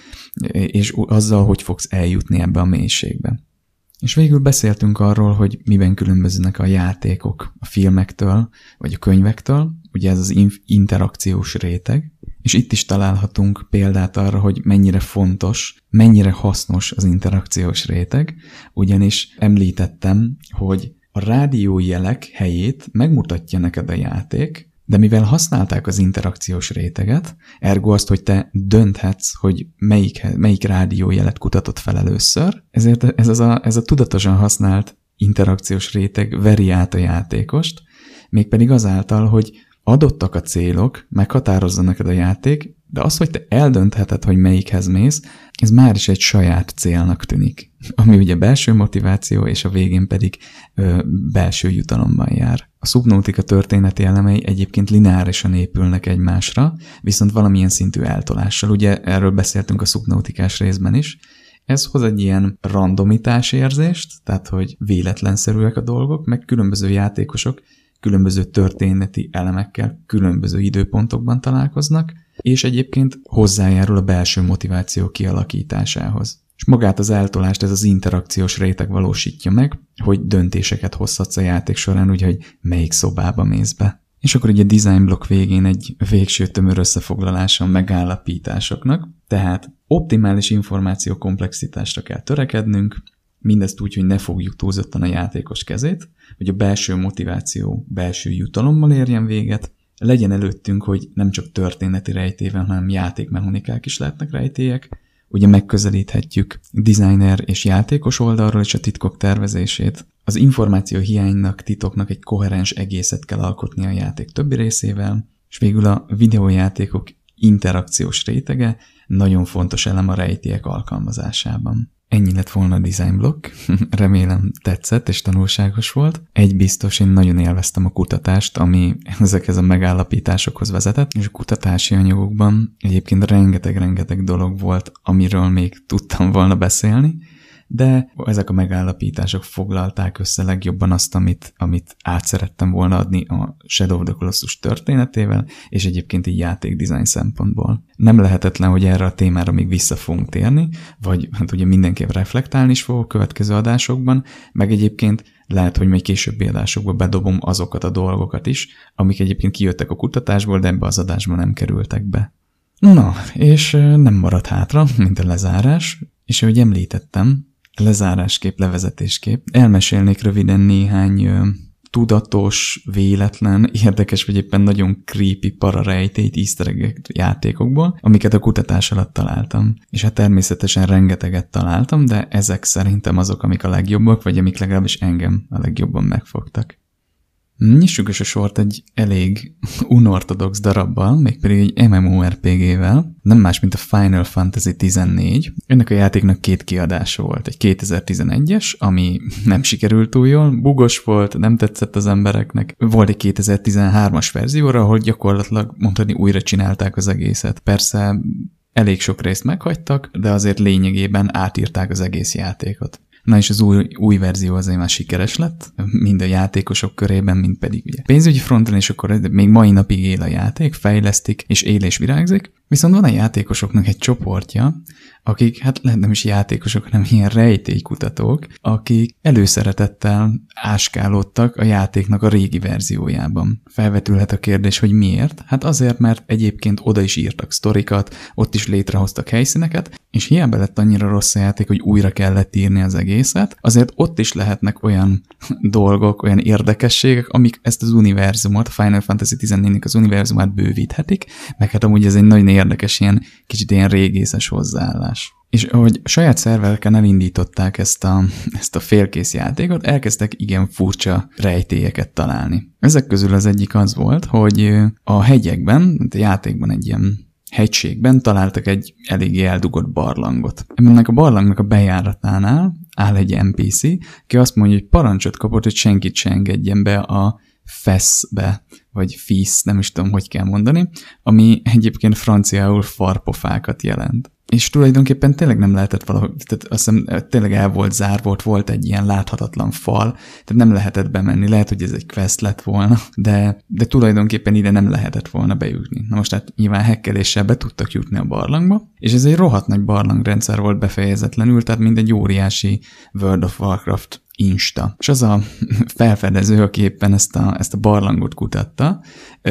és azzal, hogy fogsz eljutni ebbe a mélységbe. És végül beszéltünk arról, hogy miben különböznek a játékok a filmektől, vagy a könyvektől, ugye ez az interakciós réteg, és itt is találhatunk példát arra, hogy mennyire fontos, mennyire hasznos az interakciós réteg, ugyanis említettem, hogy a rádiójelek helyét megmutatja neked a játék, de mivel használták az interakciós réteget, ergo azt, hogy te dönthetsz, hogy melyik, melyik rádiójelet kutatott fel először, ezért ez, az a, ez a tudatosan használt interakciós réteg veri át a játékost, mégpedig azáltal, hogy adottak a célok, meghatározza neked a játék, de az, hogy te eldöntheted, hogy melyikhez mész, ez már is egy saját célnak tűnik, ami ugye belső motiváció, és a végén pedig ö, belső jutalommal jár. A szubnautika történeti elemei egyébként lineárisan épülnek egymásra, viszont valamilyen szintű eltolással. Ugye erről beszéltünk a szubnautikás részben is, ez hoz egy ilyen randomitás érzést, tehát hogy véletlenszerűek a dolgok, meg különböző játékosok különböző történeti elemekkel különböző időpontokban találkoznak, és egyébként hozzájárul a belső motiváció kialakításához. És magát az eltolást ez az interakciós réteg valósítja meg, hogy döntéseket hozhatsz a játék során, úgyhogy melyik szobába mész be. És akkor ugye a design block végén egy végső tömör összefoglalása a megállapításoknak, tehát optimális információ komplexitásra kell törekednünk, mindezt úgy, hogy ne fogjuk túlzottan a játékos kezét, hogy a belső motiváció belső jutalommal érjen véget, legyen előttünk, hogy nem csak történeti rejtével, hanem játékmechanikák is lehetnek rejtélyek, ugye megközelíthetjük designer és játékos oldalról is a titkok tervezését. Az információ hiánynak, titoknak egy koherens egészet kell alkotni a játék többi részével, és végül a videójátékok interakciós rétege nagyon fontos elem a rejtélyek alkalmazásában. Ennyi lett volna a design block. Remélem tetszett és tanulságos volt. Egy biztos, én nagyon élveztem a kutatást, ami ezekhez a megállapításokhoz vezetett, és a kutatási anyagokban egyébként rengeteg-rengeteg dolog volt, amiről még tudtam volna beszélni, de ezek a megállapítások foglalták össze legjobban azt, amit, amit át szerettem volna adni a Shadow of the Colossus történetével, és egyébként így játékdesign szempontból. Nem lehetetlen, hogy erre a témára még vissza fogunk térni, vagy hát ugye mindenképp reflektálni is fogok következő adásokban, meg egyébként lehet, hogy még későbbi adásokba bedobom azokat a dolgokat is, amik egyébként kijöttek a kutatásból, de ebbe az adásba nem kerültek be. Na, és nem maradt hátra, mint a lezárás, és ahogy említettem, lezárásképp, levezetésképp. Elmesélnék röviden néhány tudatos, véletlen, érdekes vagy éppen nagyon creepy pararejtét easter játékokból, amiket a kutatás alatt találtam. És hát természetesen rengeteget találtam, de ezek szerintem azok, amik a legjobbak, vagy amik legalábbis engem a legjobban megfogtak. Nyissuk is a sort egy elég unortodox darabbal, mégpedig egy MMORPG-vel, nem más, mint a Final Fantasy 14. Ennek a játéknak két kiadása volt. Egy 2011-es, ami nem sikerült túl jól, bugos volt, nem tetszett az embereknek. Volt egy 2013-as verzióra, ahol gyakorlatilag mondani újra csinálták az egészet. Persze elég sok részt meghagytak, de azért lényegében átírták az egész játékot. Na és az új, új verzió azért már sikeres lett, mind a játékosok körében, mind pedig ugye pénzügyi fronton, és akkor még mai napig él a játék, fejlesztik, és él és virágzik. Viszont van a játékosoknak egy csoportja, akik, hát lehet nem is játékosok, hanem ilyen rejtélykutatók, akik előszeretettel áskálódtak a játéknak a régi verziójában. Felvetülhet a kérdés, hogy miért? Hát azért, mert egyébként oda is írtak sztorikat, ott is létrehoztak helyszíneket, és hiába lett annyira rossz a játék, hogy újra kellett írni az egészet, azért ott is lehetnek olyan dolgok, olyan érdekességek, amik ezt az univerzumot, Final Fantasy 14-nek az univerzumát bővíthetik, meg hát amúgy ez egy nagyon érdekes, ilyen kicsit ilyen régészes hozzáállás. És ahogy saját szervereken elindították ezt a, ezt a félkész játékot, elkezdtek igen furcsa rejtélyeket találni. Ezek közül az egyik az volt, hogy a hegyekben, a játékban egy ilyen hegységben találtak egy eléggé eldugott barlangot. Ennek a barlangnak a bejáratánál áll egy NPC, ki azt mondja, hogy parancsot kapott, hogy senkit se engedjen be a feszbe, vagy fisz, nem is tudom, hogy kell mondani, ami egyébként franciául farpofákat jelent. És tulajdonképpen tényleg nem lehetett valahogy, tehát azt hiszem tényleg el volt zár, volt, volt egy ilyen láthatatlan fal, tehát nem lehetett bemenni, lehet, hogy ez egy quest lett volna, de, de tulajdonképpen ide nem lehetett volna bejutni. Na most hát nyilván hekkeléssel be tudtak jutni a barlangba, és ez egy rohadt nagy barlangrendszer volt befejezetlenül, tehát mint egy óriási World of Warcraft Insta. És az a felfedező, aki éppen ezt a, ezt a barlangot kutatta,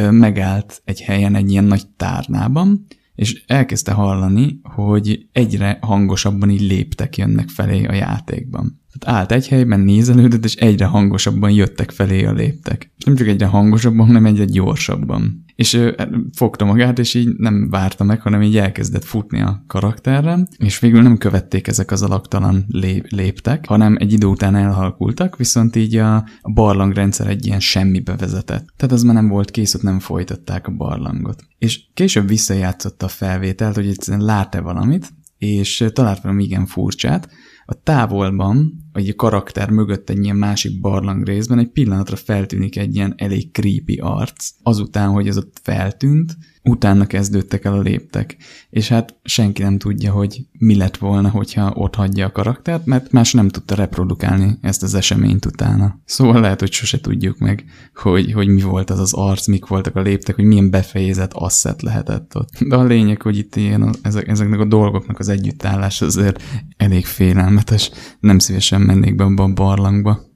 megállt egy helyen egy ilyen nagy tárnában, és elkezdte hallani, hogy egyre hangosabban így léptek jönnek felé a játékban. Tehát állt egy helyben, nézelődött, és egyre hangosabban jöttek felé a léptek. És nem csak egyre hangosabban, hanem egyre gyorsabban és ő fogta magát, és így nem várta meg, hanem így elkezdett futni a karakterre, és végül nem követték ezek az alaktalan lép- léptek, hanem egy idő után elhalkultak, viszont így a barlangrendszer egy ilyen semmibe vezetett. Tehát az már nem volt kész, ott nem folytatták a barlangot. És később visszajátszotta a felvételt, hogy egyszerűen lát-e valamit, és talált valami igen furcsát, a távolban, vagy a karakter mögött egy ilyen másik barlang részben egy pillanatra feltűnik egy ilyen elég creepy arc, azután, hogy ez ott feltűnt, utána kezdődtek el a léptek. És hát senki nem tudja, hogy mi lett volna, hogyha ott hagyja a karaktert, mert más nem tudta reprodukálni ezt az eseményt utána. Szóval lehet, hogy sose tudjuk meg, hogy, hogy mi volt az az arc, mik voltak a léptek, hogy milyen befejezett asszet lehetett ott. De a lényeg, hogy itt ilyen, ezek, ezeknek a dolgoknak az együttállás azért elég félelmetes. Nem szívesen mennék be abba a barlangba.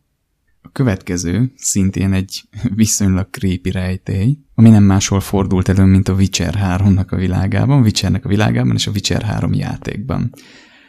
Következő szintén egy viszonylag creepy rejtély, ami nem máshol fordult elő, mint a Witcher 3-nak a világában, Witchernek a világában és a Witcher 3 játékban.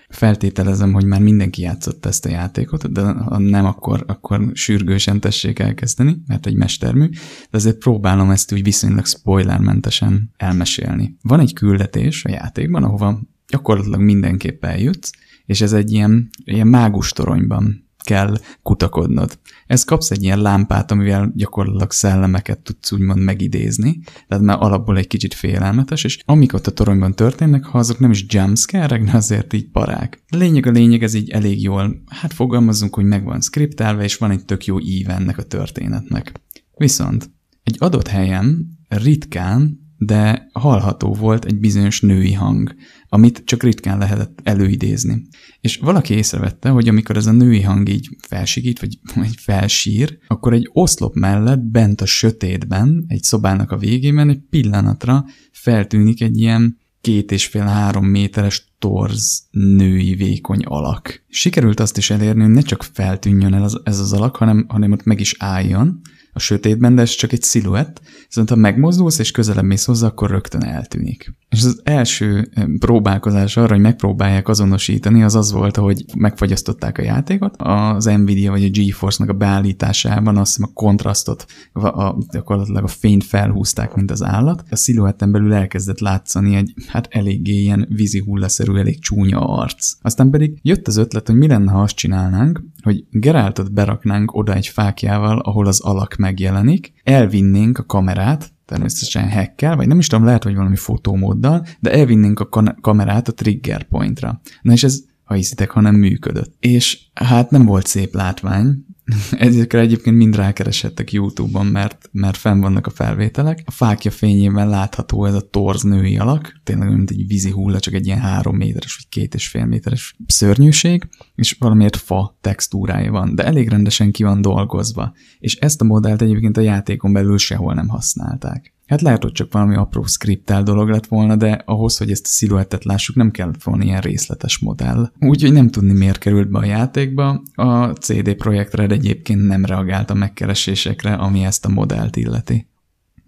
Feltételezem, hogy már mindenki játszott ezt a játékot, de ha nem, akkor, akkor sürgősen tessék elkezdeni, mert egy mestermű, de azért próbálom ezt úgy viszonylag spoilermentesen elmesélni. Van egy küldetés a játékban, ahova gyakorlatilag mindenképp eljutsz, és ez egy ilyen, ilyen mágus toronyban kell kutakodnod. Ez kapsz egy ilyen lámpát, amivel gyakorlatilag szellemeket tudsz úgymond megidézni, tehát már alapból egy kicsit félelmetes, és amik ott a toronyban történnek, ha azok nem is jumpscare de azért így parák. Lényeg a lényeg, ez így elég jól, hát fogalmazunk, hogy meg van skriptelve, és van egy tök jó ív ennek a történetnek. Viszont egy adott helyen ritkán de hallható volt egy bizonyos női hang, amit csak ritkán lehetett előidézni. És valaki észrevette, hogy amikor ez a női hang így felsigít, vagy, vagy felsír, akkor egy oszlop mellett bent a sötétben, egy szobának a végében egy pillanatra feltűnik egy ilyen két és fél három méteres torz női vékony alak. Sikerült azt is elérni, hogy ne csak feltűnjön el az, ez az alak, hanem, hanem ott meg is álljon, a sötétben, de ez csak egy sziluett, viszont ha megmozdulsz és közelebb mész hozzá, akkor rögtön eltűnik. És az első eh, próbálkozás arra, hogy megpróbálják azonosítani, az az volt, hogy megfagyasztották a játékot. Az Nvidia vagy a GeForce-nak a beállításában azt hiszem a kontrasztot, a, a, gyakorlatilag a fényt felhúzták, mint az állat. A sziluetten belül elkezdett látszani egy hát eléggé ilyen vízi hullaszerű, elég csúnya arc. Aztán pedig jött az ötlet, hogy mi lenne, ha azt csinálnánk, hogy Geráltot beraknánk oda egy fákjával, ahol az alak megjelenik, elvinnénk a kamerát, természetesen hackkel, vagy nem is tudom, lehet, hogy valami fotómóddal, de elvinnénk a kamerát a trigger pointra. Na és ez, ha hiszitek, ha nem működött. És hát nem volt szép látvány, Ezekre egyébként mind rákeresettek YouTube-on, mert, mert fenn vannak a felvételek. A fákja fényében látható ez a torz női alak, tényleg mint egy vízi hulla, csak egy ilyen három méteres vagy két és fél méteres szörnyűség, és valamiért fa textúrája van, de elég rendesen ki van dolgozva. És ezt a modellt egyébként a játékon belül sehol nem használták. Hát lehet, hogy csak valami apró skriptel dolog lett volna, de ahhoz, hogy ezt a sziluettet lássuk, nem kellett volna ilyen részletes modell. Úgyhogy nem tudni, miért került be a játékba. A CD Projekt Red egyébként nem reagált a megkeresésekre, ami ezt a modellt illeti.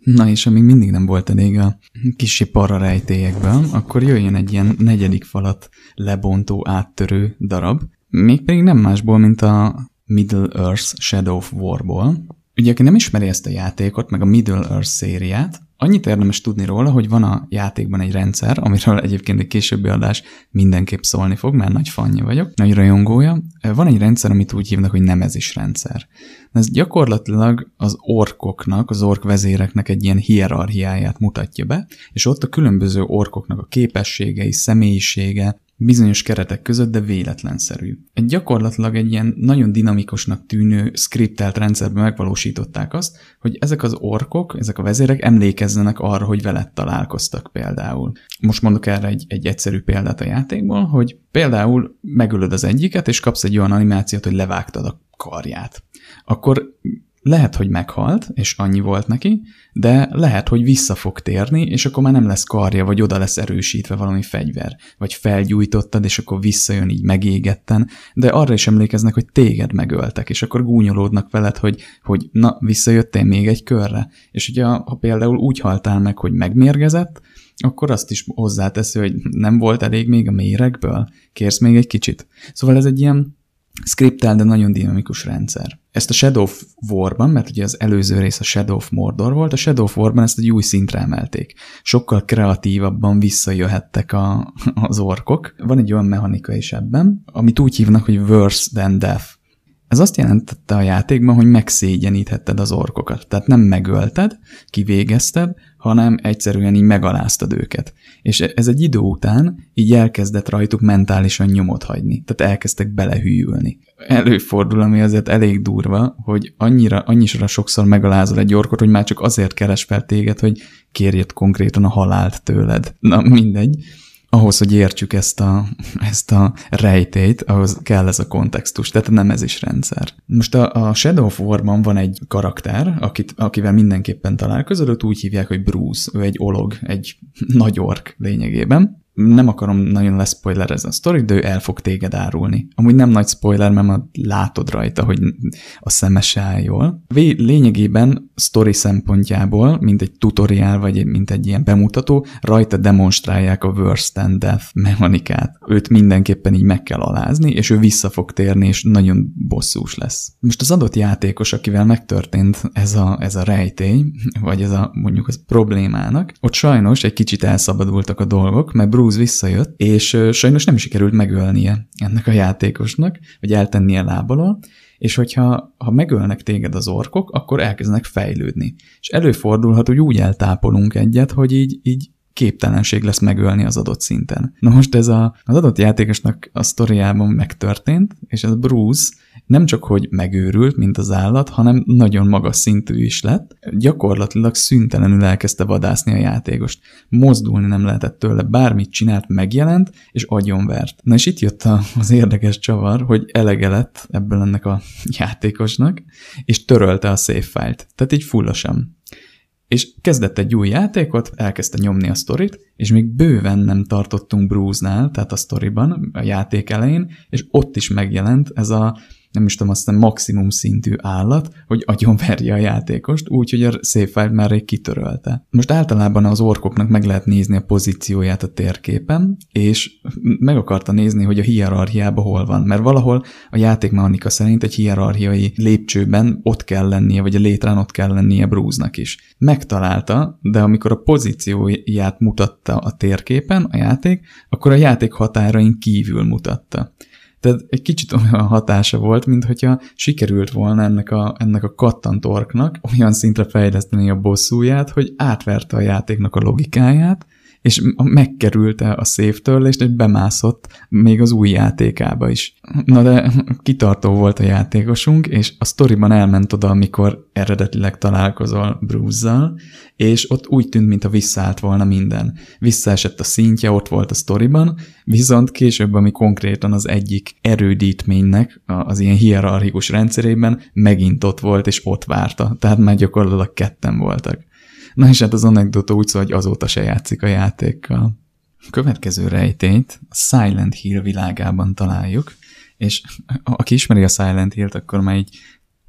Na és amíg mindig nem volt elég a kisi para rejtélyekben, akkor jöjjön egy ilyen negyedik falat lebontó, áttörő darab, mégpedig nem másból, mint a Middle Earth Shadow of Warból, Ugye, aki nem ismeri ezt a játékot, meg a Middle Earth szériát, annyit érdemes tudni róla, hogy van a játékban egy rendszer, amiről egyébként egy későbbi adás mindenképp szólni fog, mert nagy fanja vagyok, nagy rajongója. Van egy rendszer, amit úgy hívnak, hogy nemezis rendszer. Ez gyakorlatilag az orkoknak, az ork vezéreknek egy ilyen hierarchiáját mutatja be, és ott a különböző orkoknak a képességei, személyisége, bizonyos keretek között, de véletlenszerű. Egy gyakorlatilag egy ilyen nagyon dinamikusnak tűnő skriptelt rendszerben megvalósították azt, hogy ezek az orkok, ezek a vezérek emlékezzenek arra, hogy veled találkoztak például. Most mondok erre egy, egy egyszerű példát a játékból, hogy például megölöd az egyiket, és kapsz egy olyan animációt, hogy levágtad a karját. Akkor lehet, hogy meghalt, és annyi volt neki, de lehet, hogy vissza fog térni, és akkor már nem lesz karja, vagy oda lesz erősítve valami fegyver, vagy felgyújtottad, és akkor visszajön így megégetten, de arra is emlékeznek, hogy téged megöltek, és akkor gúnyolódnak veled, hogy, hogy na, visszajöttél még egy körre. És ugye, ha például úgy haltál meg, hogy megmérgezett, akkor azt is hozzáteszi, hogy nem volt elég még a méregből, kérsz még egy kicsit. Szóval ez egy ilyen skriptel, de nagyon dinamikus rendszer. Ezt a Shadow of War-ban, mert ugye az előző rész a Shadow of Mordor volt, a Shadow of War-ban ezt egy új szintre emelték. Sokkal kreatívabban visszajöhettek a, az orkok. Van egy olyan mechanika is ebben, amit úgy hívnak, hogy worse than death. Ez azt jelentette a játékban, hogy megszégyeníthetted az orkokat. Tehát nem megölted, kivégezted, hanem egyszerűen így megaláztad őket. És ez egy idő után így elkezdett rajtuk mentálisan nyomot hagyni. Tehát elkezdtek belehűlni. Előfordul, ami azért elég durva, hogy annyira, annyira sokszor megalázol egy orkot, hogy már csak azért keres fel téged, hogy kérjed konkrétan a halált tőled. Na mindegy ahhoz, hogy értsük ezt a, ezt a rejtét, ahhoz kell ez a kontextus, tehát nem ez is rendszer. Most a, a Shadow War-ban van egy karakter, akit, akivel mindenképpen találkozol, úgy hívják, hogy Bruce, ő egy olog, egy nagy ork lényegében, nem akarom nagyon leszpoilerezni a sztorit, de ő el fog téged árulni. Amúgy nem nagy spoiler, mert már látod rajta, hogy a szeme se áll jól. Lényegében sztori szempontjából, mint egy tutoriál, vagy mint egy ilyen bemutató, rajta demonstrálják a worst and death mechanikát. Őt mindenképpen így meg kell alázni, és ő vissza fog térni, és nagyon bosszús lesz. Most az adott játékos, akivel megtörtént ez a, ez a rejtély, vagy ez a mondjuk az problémának, ott sajnos egy kicsit elszabadultak a dolgok, mert Bruce visszajött, és sajnos nem sikerült megölnie ennek a játékosnak, vagy eltennie lábalól, és hogyha ha megölnek téged az orkok, akkor elkezdenek fejlődni. És előfordulhat, hogy úgy eltápolunk egyet, hogy így, így képtelenség lesz megölni az adott szinten. Na most ez a, az adott játékosnak a sztoriában megtörtént, és ez Bruce nem csak hogy megőrült, mint az állat, hanem nagyon magas szintű is lett. Gyakorlatilag szüntelenül elkezdte vadászni a játékost. Mozdulni nem lehetett tőle, bármit csinált, megjelent, és agyonvert. Na és itt jött az érdekes csavar, hogy elege lett ebből ennek a játékosnak, és törölte a save file-t. Tehát így fullosan. És kezdett egy új játékot, elkezdte nyomni a sztorit, és még bőven nem tartottunk Bruce-nál, tehát a sztoriban, a játék elején, és ott is megjelent ez a nem is tudom, aztán maximum szintű állat, hogy agyonverje a játékost, úgyhogy a save már rég kitörölte. Most általában az orkoknak meg lehet nézni a pozícióját a térképen, és meg akarta nézni, hogy a hierarchiában hol van, mert valahol a játékmechanika szerint egy hierarchiai lépcsőben ott kell lennie, vagy a létrán ott kell lennie Bruce-nak is. Megtalálta, de amikor a pozícióját mutatta a térképen a játék, akkor a játék határain kívül mutatta. Tehát egy kicsit olyan hatása volt, mint hogyha sikerült volna ennek a, ennek a kattantorknak olyan szintre fejleszteni a bosszúját, hogy átverte a játéknak a logikáját, és megkerülte a szévtörlést, és bemászott még az új játékába is. Na de kitartó volt a játékosunk, és a sztoriban elment oda, amikor eredetileg találkozol bruce és ott úgy tűnt, mintha visszaállt volna minden. Visszaesett a szintje, ott volt a sztoriban, viszont később, ami konkrétan az egyik erődítménynek az ilyen hierarchikus rendszerében megint ott volt, és ott várta. Tehát már gyakorlatilag ketten voltak. Na és hát az anekdota úgy szól, hogy azóta se játszik a játékkal. A következő rejtényt a Silent Hill világában találjuk, és aki ismeri a Silent Hill-t, akkor már így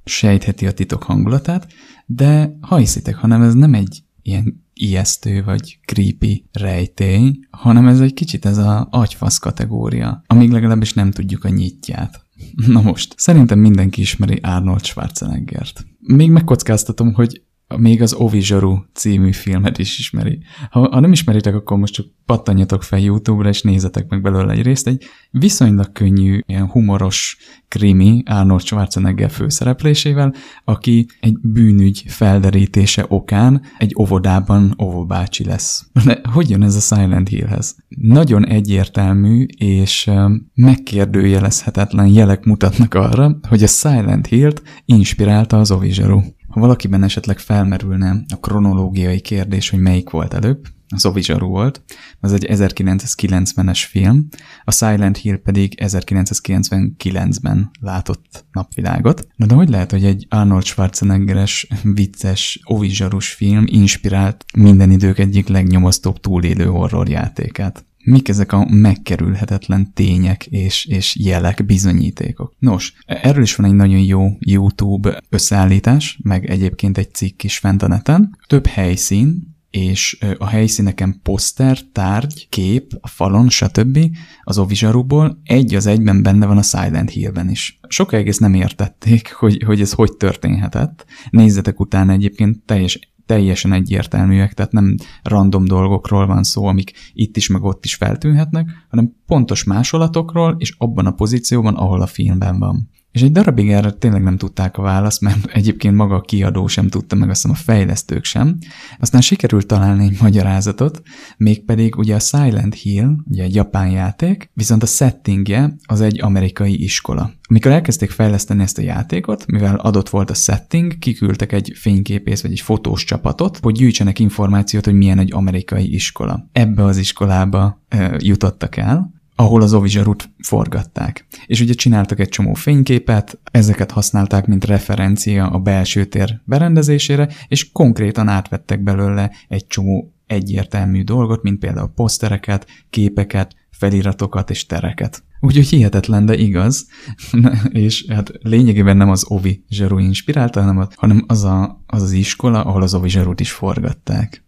sejtheti a titok hangulatát, de ha hiszitek, hanem ez nem egy ilyen ijesztő vagy creepy rejtély, hanem ez egy kicsit ez a agyfasz kategória, amíg legalábbis nem tudjuk a nyitját. Na most, szerintem mindenki ismeri Arnold Schwarzeneggert. Még megkockáztatom, hogy még az Ovi Zsaru című filmet is ismeri. Ha, ha nem ismeritek, akkor most csak pattanjatok fel YouTube-ra, és nézzetek meg belőle egy részt. Egy viszonylag könnyű, ilyen humoros krimi Arnold Schwarzenegger főszereplésével, aki egy bűnügy felderítése okán egy óvodában óvobácsi lesz. De hogy jön ez a Silent Hillhez? Nagyon egyértelmű és megkérdőjelezhetetlen jelek mutatnak arra, hogy a Silent Hill-t inspirálta az Ovizsaru. Ha valakiben esetleg felmerülne a kronológiai kérdés, hogy melyik volt előbb, az Ovizsaru volt, az egy 1990-es film, a Silent Hill pedig 1999-ben látott napvilágot. Na de hogy lehet, hogy egy Arnold Schwarzeneggeres, vicces, Ovizsarus film inspirált minden idők egyik legnyomasztóbb túlélő horrorjátékát? Mik ezek a megkerülhetetlen tények és, és jelek, bizonyítékok? Nos, erről is van egy nagyon jó YouTube összeállítás, meg egyébként egy cikk is fent a neten. Több helyszín, és a helyszíneken poszter, tárgy, kép, a falon, stb. az Ovizsaruból egy az egyben benne van a Silent Hill-ben is. Sok egész nem értették, hogy, hogy ez hogy történhetett. Nézzetek utána egyébként teljes teljesen egyértelműek, tehát nem random dolgokról van szó, amik itt is meg ott is feltűnhetnek, hanem pontos másolatokról, és abban a pozícióban, ahol a filmben van. És egy darabig erre tényleg nem tudták a választ, mert egyébként maga a kiadó sem tudta, meg azt a fejlesztők sem. Aztán sikerült találni egy magyarázatot, mégpedig ugye a Silent Hill, ugye egy japán játék, viszont a settingje az egy amerikai iskola. Amikor elkezdték fejleszteni ezt a játékot, mivel adott volt a setting, kiküldtek egy fényképész vagy egy fotós csapatot, hogy gyűjtsenek információt, hogy milyen egy amerikai iskola. Ebbe az iskolába e, jutottak el, ahol az Ovizsarut forgatták. És ugye csináltak egy csomó fényképet, ezeket használták, mint referencia a belső tér berendezésére, és konkrétan átvettek belőle egy csomó egyértelmű dolgot, mint például posztereket, képeket, feliratokat és tereket. Úgyhogy hihetetlen, de igaz, és hát lényegében nem az Ovi Zsaru inspirálta, hanem, hanem az, a, az az iskola, ahol az Ovi Zsarut is forgatták.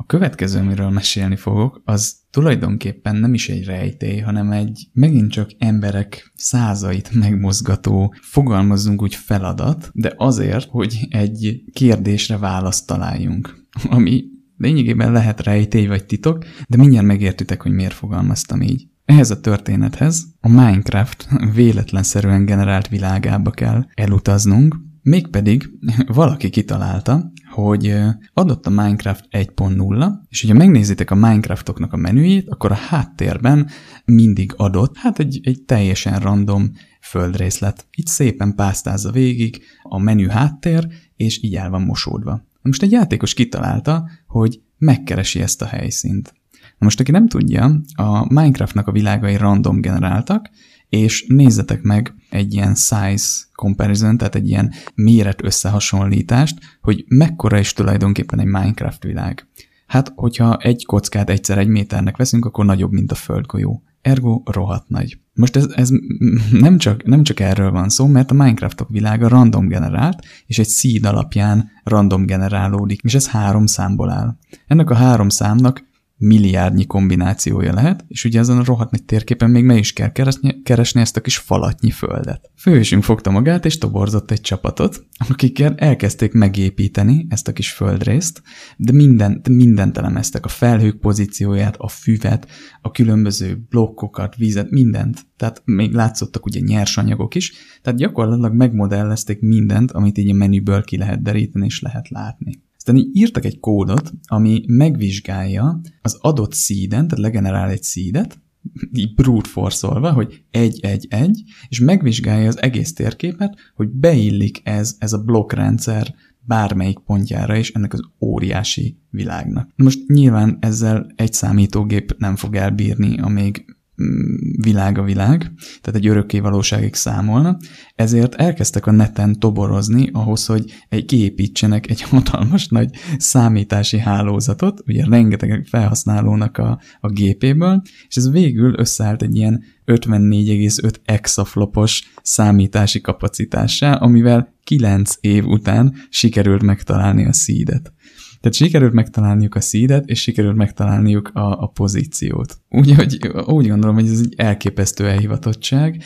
A következő, amiről mesélni fogok, az tulajdonképpen nem is egy rejtély, hanem egy megint csak emberek százait megmozgató, fogalmazzunk úgy feladat, de azért, hogy egy kérdésre választ találjunk. Ami lényegében lehet rejtély vagy titok, de mindjárt megértitek, hogy miért fogalmaztam így. Ehhez a történethez a Minecraft véletlenszerűen generált világába kell elutaznunk, mégpedig valaki kitalálta, hogy adott a Minecraft 1.0, és hogyha megnézitek a Minecraftoknak a menüjét, akkor a háttérben mindig adott, hát egy, egy teljesen random földrészlet. Így szépen pásztázza végig a menü háttér, és így el van mosódva. Most egy játékos kitalálta, hogy megkeresi ezt a helyszínt. Na most, aki nem tudja, a Minecraftnak a világai random generáltak, és nézzetek meg egy ilyen size comparison, tehát egy ilyen méret összehasonlítást, hogy mekkora is tulajdonképpen egy Minecraft világ. Hát, hogyha egy kockát egyszer egy méternek veszünk, akkor nagyobb, mint a földgolyó. Ergo rohadt nagy. Most ez, ez nem, csak, nem csak erről van szó, mert a Minecraftok világa random generált, és egy seed alapján random generálódik, és ez három számból áll. Ennek a három számnak milliárdnyi kombinációja lehet, és ugye ezen a rohadt nagy térképen még meg is kell keresni, keresni ezt a kis falatnyi földet. Főhősünk fogta magát, és toborzott egy csapatot, akikkel elkezdték megépíteni ezt a kis földrészt, de, minden, de mindent elemeztek, a felhők pozícióját, a füvet, a különböző blokkokat, vízet, mindent. Tehát még látszottak ugye nyersanyagok is, tehát gyakorlatilag megmodellezték mindent, amit így a menüből ki lehet deríteni és lehet látni. Aztán írtak egy kódot, ami megvizsgálja az adott seeden, tehát legenerál egy seedet, így brute force hogy egy-egy-egy, és megvizsgálja az egész térképet, hogy beillik ez, ez a blokkrendszer bármelyik pontjára is ennek az óriási világnak. Most nyilván ezzel egy számítógép nem fog elbírni, amíg Mm, világ a világ, tehát egy örökké valóságig számolna, ezért elkezdtek a neten toborozni ahhoz, hogy egy, kiépítsenek egy hatalmas nagy számítási hálózatot, ugye rengeteg felhasználónak a, a gépéből, és ez végül összeállt egy ilyen 54,5 exaflopos számítási kapacitássá, amivel 9 év után sikerült megtalálni a szídet. Tehát sikerült megtalálniuk a szídet, és sikerült megtalálniuk a, a pozíciót. Úgyhogy úgy gondolom, hogy ez egy elképesztő elhivatottság.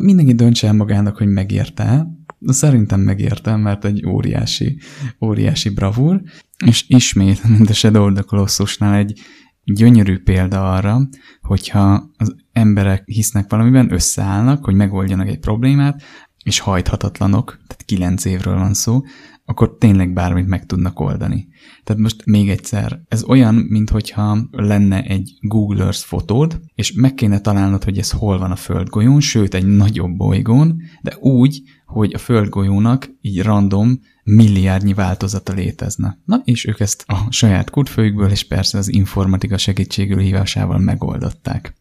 Mindenki döntse el magának, hogy megérte Szerintem megértem, mert egy óriási, óriási bravúr, és ismét, mint a Shadow of the Colossusnál egy gyönyörű példa arra, hogyha az emberek hisznek valamiben, összeállnak, hogy megoldjanak egy problémát, és hajthatatlanok, tehát kilenc évről van szó, akkor tényleg bármit meg tudnak oldani. Tehát most még egyszer, ez olyan, mintha lenne egy Google Earth fotód, és meg kéne találnod, hogy ez hol van a földgolyón, sőt egy nagyobb bolygón, de úgy, hogy a földgolyónak így random milliárdnyi változata létezne. Na, és ők ezt a saját kutfőjükből, és persze az informatika segítségül hívásával megoldották.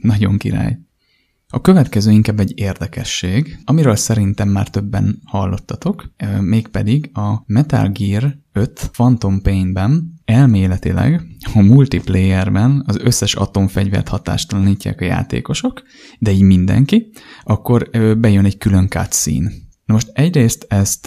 Nagyon király. A következő inkább egy érdekesség, amiről szerintem már többen hallottatok, mégpedig a Metal Gear 5 Phantom Pain-ben elméletileg a multiplayerben az összes atomfegyvert hatástalanítják a játékosok, de így mindenki, akkor bejön egy külön cutscene. Na most egyrészt ezt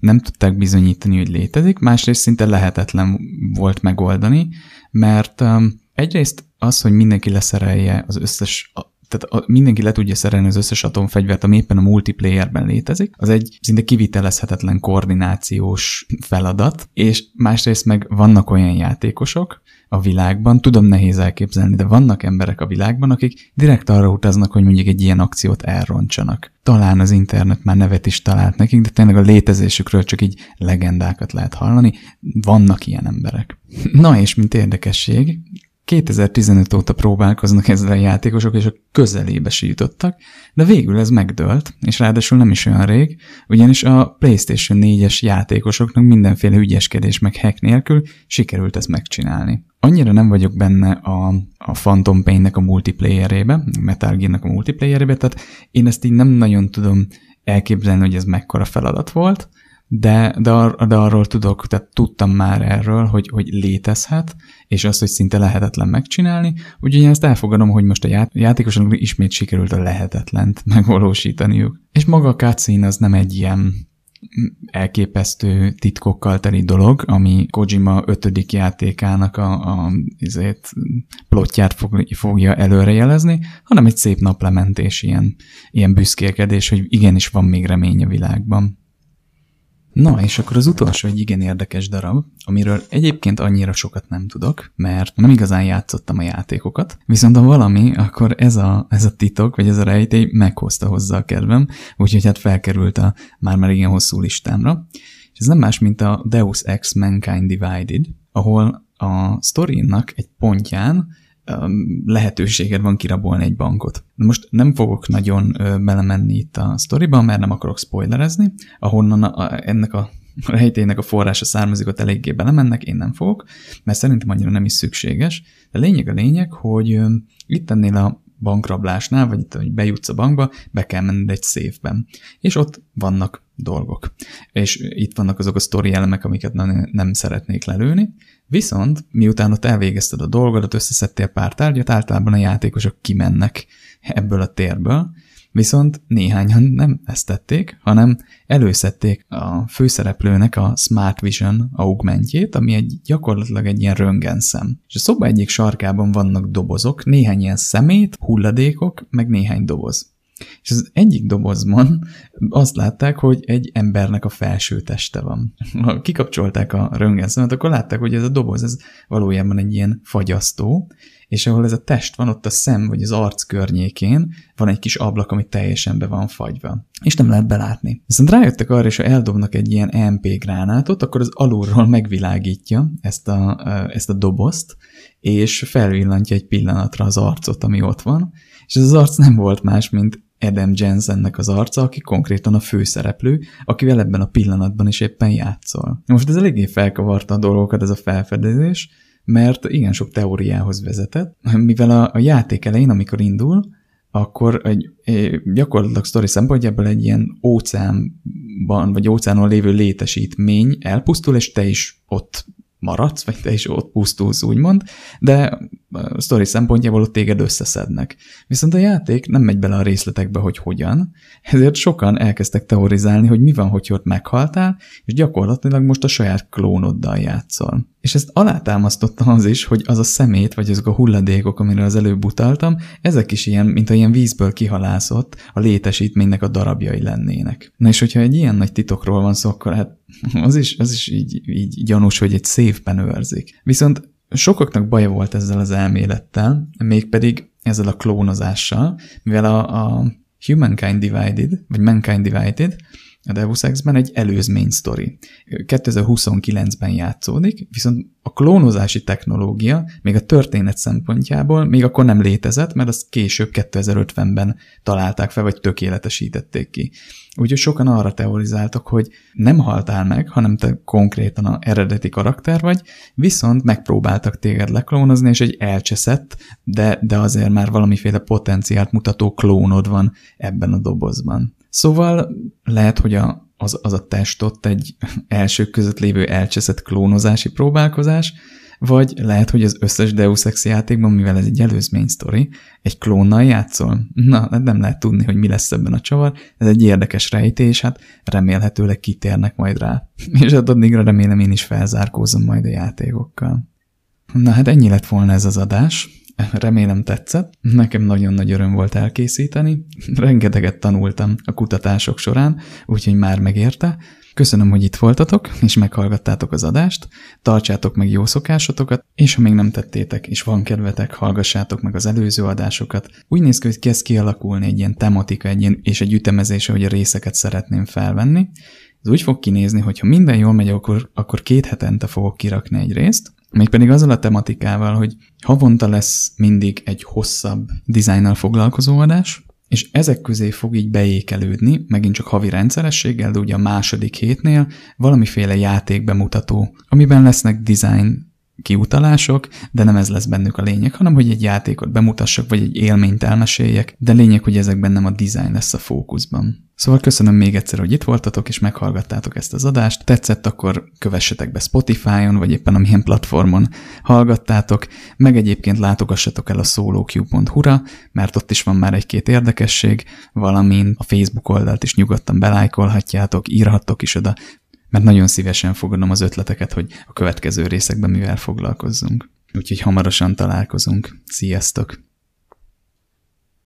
nem tudták bizonyítani, hogy létezik, másrészt szinte lehetetlen volt megoldani, mert egyrészt az, hogy mindenki leszerelje az összes tehát a, mindenki le tudja szerelni az összes atomfegyvert, ami éppen a multiplayerben létezik, az egy szinte kivitelezhetetlen koordinációs feladat, és másrészt meg vannak olyan játékosok a világban, tudom nehéz elképzelni, de vannak emberek a világban, akik direkt arra utaznak, hogy mondjuk egy ilyen akciót elrontsanak. Talán az internet már nevet is talált nekik, de tényleg a létezésükről csak így legendákat lehet hallani. Vannak ilyen emberek. Na és mint érdekesség, 2015 óta próbálkoznak ezzel a játékosok, és a közelébe sítottak, de végül ez megdőlt, és ráadásul nem is olyan rég, ugyanis a PlayStation 4-es játékosoknak mindenféle ügyeskedés meg hack nélkül sikerült ezt megcsinálni. Annyira nem vagyok benne a, a Phantom Pain-nek a multiplayerébe, Metal Gear-nek a multiplayerébe, tehát én ezt így nem nagyon tudom elképzelni, hogy ez mekkora feladat volt, de, de, ar, de arról tudok, tehát tudtam már erről, hogy, hogy létezhet, és azt, hogy szinte lehetetlen megcsinálni, úgyhogy én ezt elfogadom, hogy most a ját, játékosoknak ismét sikerült a lehetetlent megvalósítaniuk. És maga a cutscene az nem egy ilyen elképesztő titkokkal teli dolog, ami Kojima ötödik játékának a, a izét, plotját fog, fogja előrejelezni, hanem egy szép naplementés, ilyen, ilyen büszkélkedés, hogy igenis van még remény a világban. Na, és akkor az utolsó egy igen érdekes darab, amiről egyébként annyira sokat nem tudok, mert nem igazán játszottam a játékokat, viszont ha valami, akkor ez a, ez a titok, vagy ez a rejtély meghozta hozzá a kedvem, úgyhogy hát felkerült a már-már igen hosszú listámra. És ez nem más, mint a Deus Ex Mankind Divided, ahol a sztorinak egy pontján lehetőséged van kirabolni egy bankot. Most nem fogok nagyon belemenni itt a sztoriba, mert nem akarok spoilerezni, ahonnan a, ennek a rejtének a forrása származik, ott eléggé belemennek, én nem fogok, mert szerintem annyira nem is szükséges. De lényeg a lényeg, hogy itt ennél a bankrablásnál, vagy itt, hogy bejutsz a bankba, be kell menned egy széfben. És ott vannak dolgok. És itt vannak azok a sztori elemek, amiket nem szeretnék lelőni, Viszont, miután ott elvégezted a dolgodat, összeszedtél pár tárgyat, általában a játékosok kimennek ebből a térből, viszont néhányan nem ezt tették, hanem előszedték a főszereplőnek a Smart Vision augmentjét, ami egy gyakorlatilag egy ilyen röngenszem. És a szoba egyik sarkában vannak dobozok, néhány ilyen szemét, hulladékok, meg néhány doboz. És az egyik dobozban azt látták, hogy egy embernek a felső teste van. Ha kikapcsolták a röntgenszemet, akkor látták, hogy ez a doboz ez valójában egy ilyen fagyasztó, és ahol ez a test van, ott a szem vagy az arc környékén van egy kis ablak, ami teljesen be van fagyva. És nem lehet belátni. Viszont rájöttek arra, és ha eldobnak egy ilyen MP gránátot, akkor az alulról megvilágítja ezt a, ezt a dobozt, és felvillantja egy pillanatra az arcot, ami ott van, és ez az arc nem volt más, mint Adam Jensennek az arca, aki konkrétan a főszereplő, akivel ebben a pillanatban is éppen játszol. Most ez eléggé felkavarta a dolgokat ez a felfedezés, mert igen sok teóriához vezetett, mivel a, a játék elején, amikor indul, akkor egy, egy gyakorlatilag sztori szempontjából egy ilyen óceánban, vagy óceánon lévő létesítmény elpusztul, és te is ott maradsz, vagy te is ott pusztulsz, úgymond, de a sztori szempontjából ott téged összeszednek. Viszont a játék nem megy bele a részletekbe, hogy hogyan, ezért sokan elkezdtek teorizálni, hogy mi van, hogy ott meghaltál, és gyakorlatilag most a saját klónoddal játszol. És ezt alátámasztotta az is, hogy az a szemét, vagy azok a hulladékok, amire az előbb utaltam, ezek is ilyen, mint a ilyen vízből kihalászott, a létesítménynek a darabjai lennének. Na és hogyha egy ilyen nagy titokról van szó, akkor hát az is, az is így, így gyanús, hogy egy széfben őrzik. Viszont sokaknak baja volt ezzel az elmélettel, mégpedig ezzel a klónozással, mivel a, a Humankind Divided, vagy Mankind Divided, a Deus Ex-ben egy előzmény sztori. 2029-ben játszódik, viszont a klónozási technológia még a történet szempontjából még akkor nem létezett, mert azt később 2050-ben találták fel, vagy tökéletesítették ki. Úgyhogy sokan arra teorizáltak, hogy nem haltál meg, hanem te konkrétan a eredeti karakter vagy, viszont megpróbáltak téged leklónozni, és egy elcseszett, de, de azért már valamiféle potenciált mutató klónod van ebben a dobozban. Szóval lehet, hogy a, az, az a test ott egy elsők között lévő elcseszett klónozási próbálkozás, vagy lehet, hogy az összes Deus Ex játékban, mivel ez egy előzmény sztori, egy klónnal játszol? Na, hát nem lehet tudni, hogy mi lesz ebben a csavar. Ez egy érdekes rejtés, hát remélhetőleg kitérnek majd rá. És hát addigra remélem én is felzárkózom majd a játékokkal. Na hát ennyi lett volna ez az adás. Remélem tetszett. Nekem nagyon nagy öröm volt elkészíteni. Rengeteget tanultam a kutatások során, úgyhogy már megérte. Köszönöm, hogy itt voltatok, és meghallgattátok az adást, tartsátok meg jó szokásotokat, és ha még nem tettétek, és van kedvetek, hallgassátok meg az előző adásokat. Úgy néz ki, hogy kezd kialakulni egy ilyen tematika egy ilyen, és egy ütemezés, hogy a részeket szeretném felvenni. Ez úgy fog kinézni, hogy ha minden jól megy, akkor, akkor két hetente fogok kirakni egy részt, Mégpedig azzal a tematikával, hogy havonta lesz mindig egy hosszabb dizájnnal foglalkozó adás, és ezek közé fog így beékelődni, megint csak havi rendszerességgel, de ugye a második hétnél valamiféle játékbemutató, amiben lesznek design kiutalások, de nem ez lesz bennük a lényeg, hanem hogy egy játékot bemutassak, vagy egy élményt elmeséljek, de lényeg, hogy ezekben nem a design lesz a fókuszban. Szóval köszönöm még egyszer, hogy itt voltatok, és meghallgattátok ezt az adást. Tetszett, akkor kövessetek be Spotify-on, vagy éppen amilyen platformon hallgattátok, meg egyébként látogassatok el a soloq.hu-ra, mert ott is van már egy-két érdekesség, valamint a Facebook oldalt is nyugodtan belájkolhatjátok, írhattok is oda, mert nagyon szívesen fogadom az ötleteket, hogy a következő részekben mivel foglalkozzunk. Úgyhogy hamarosan találkozunk. Sziasztok!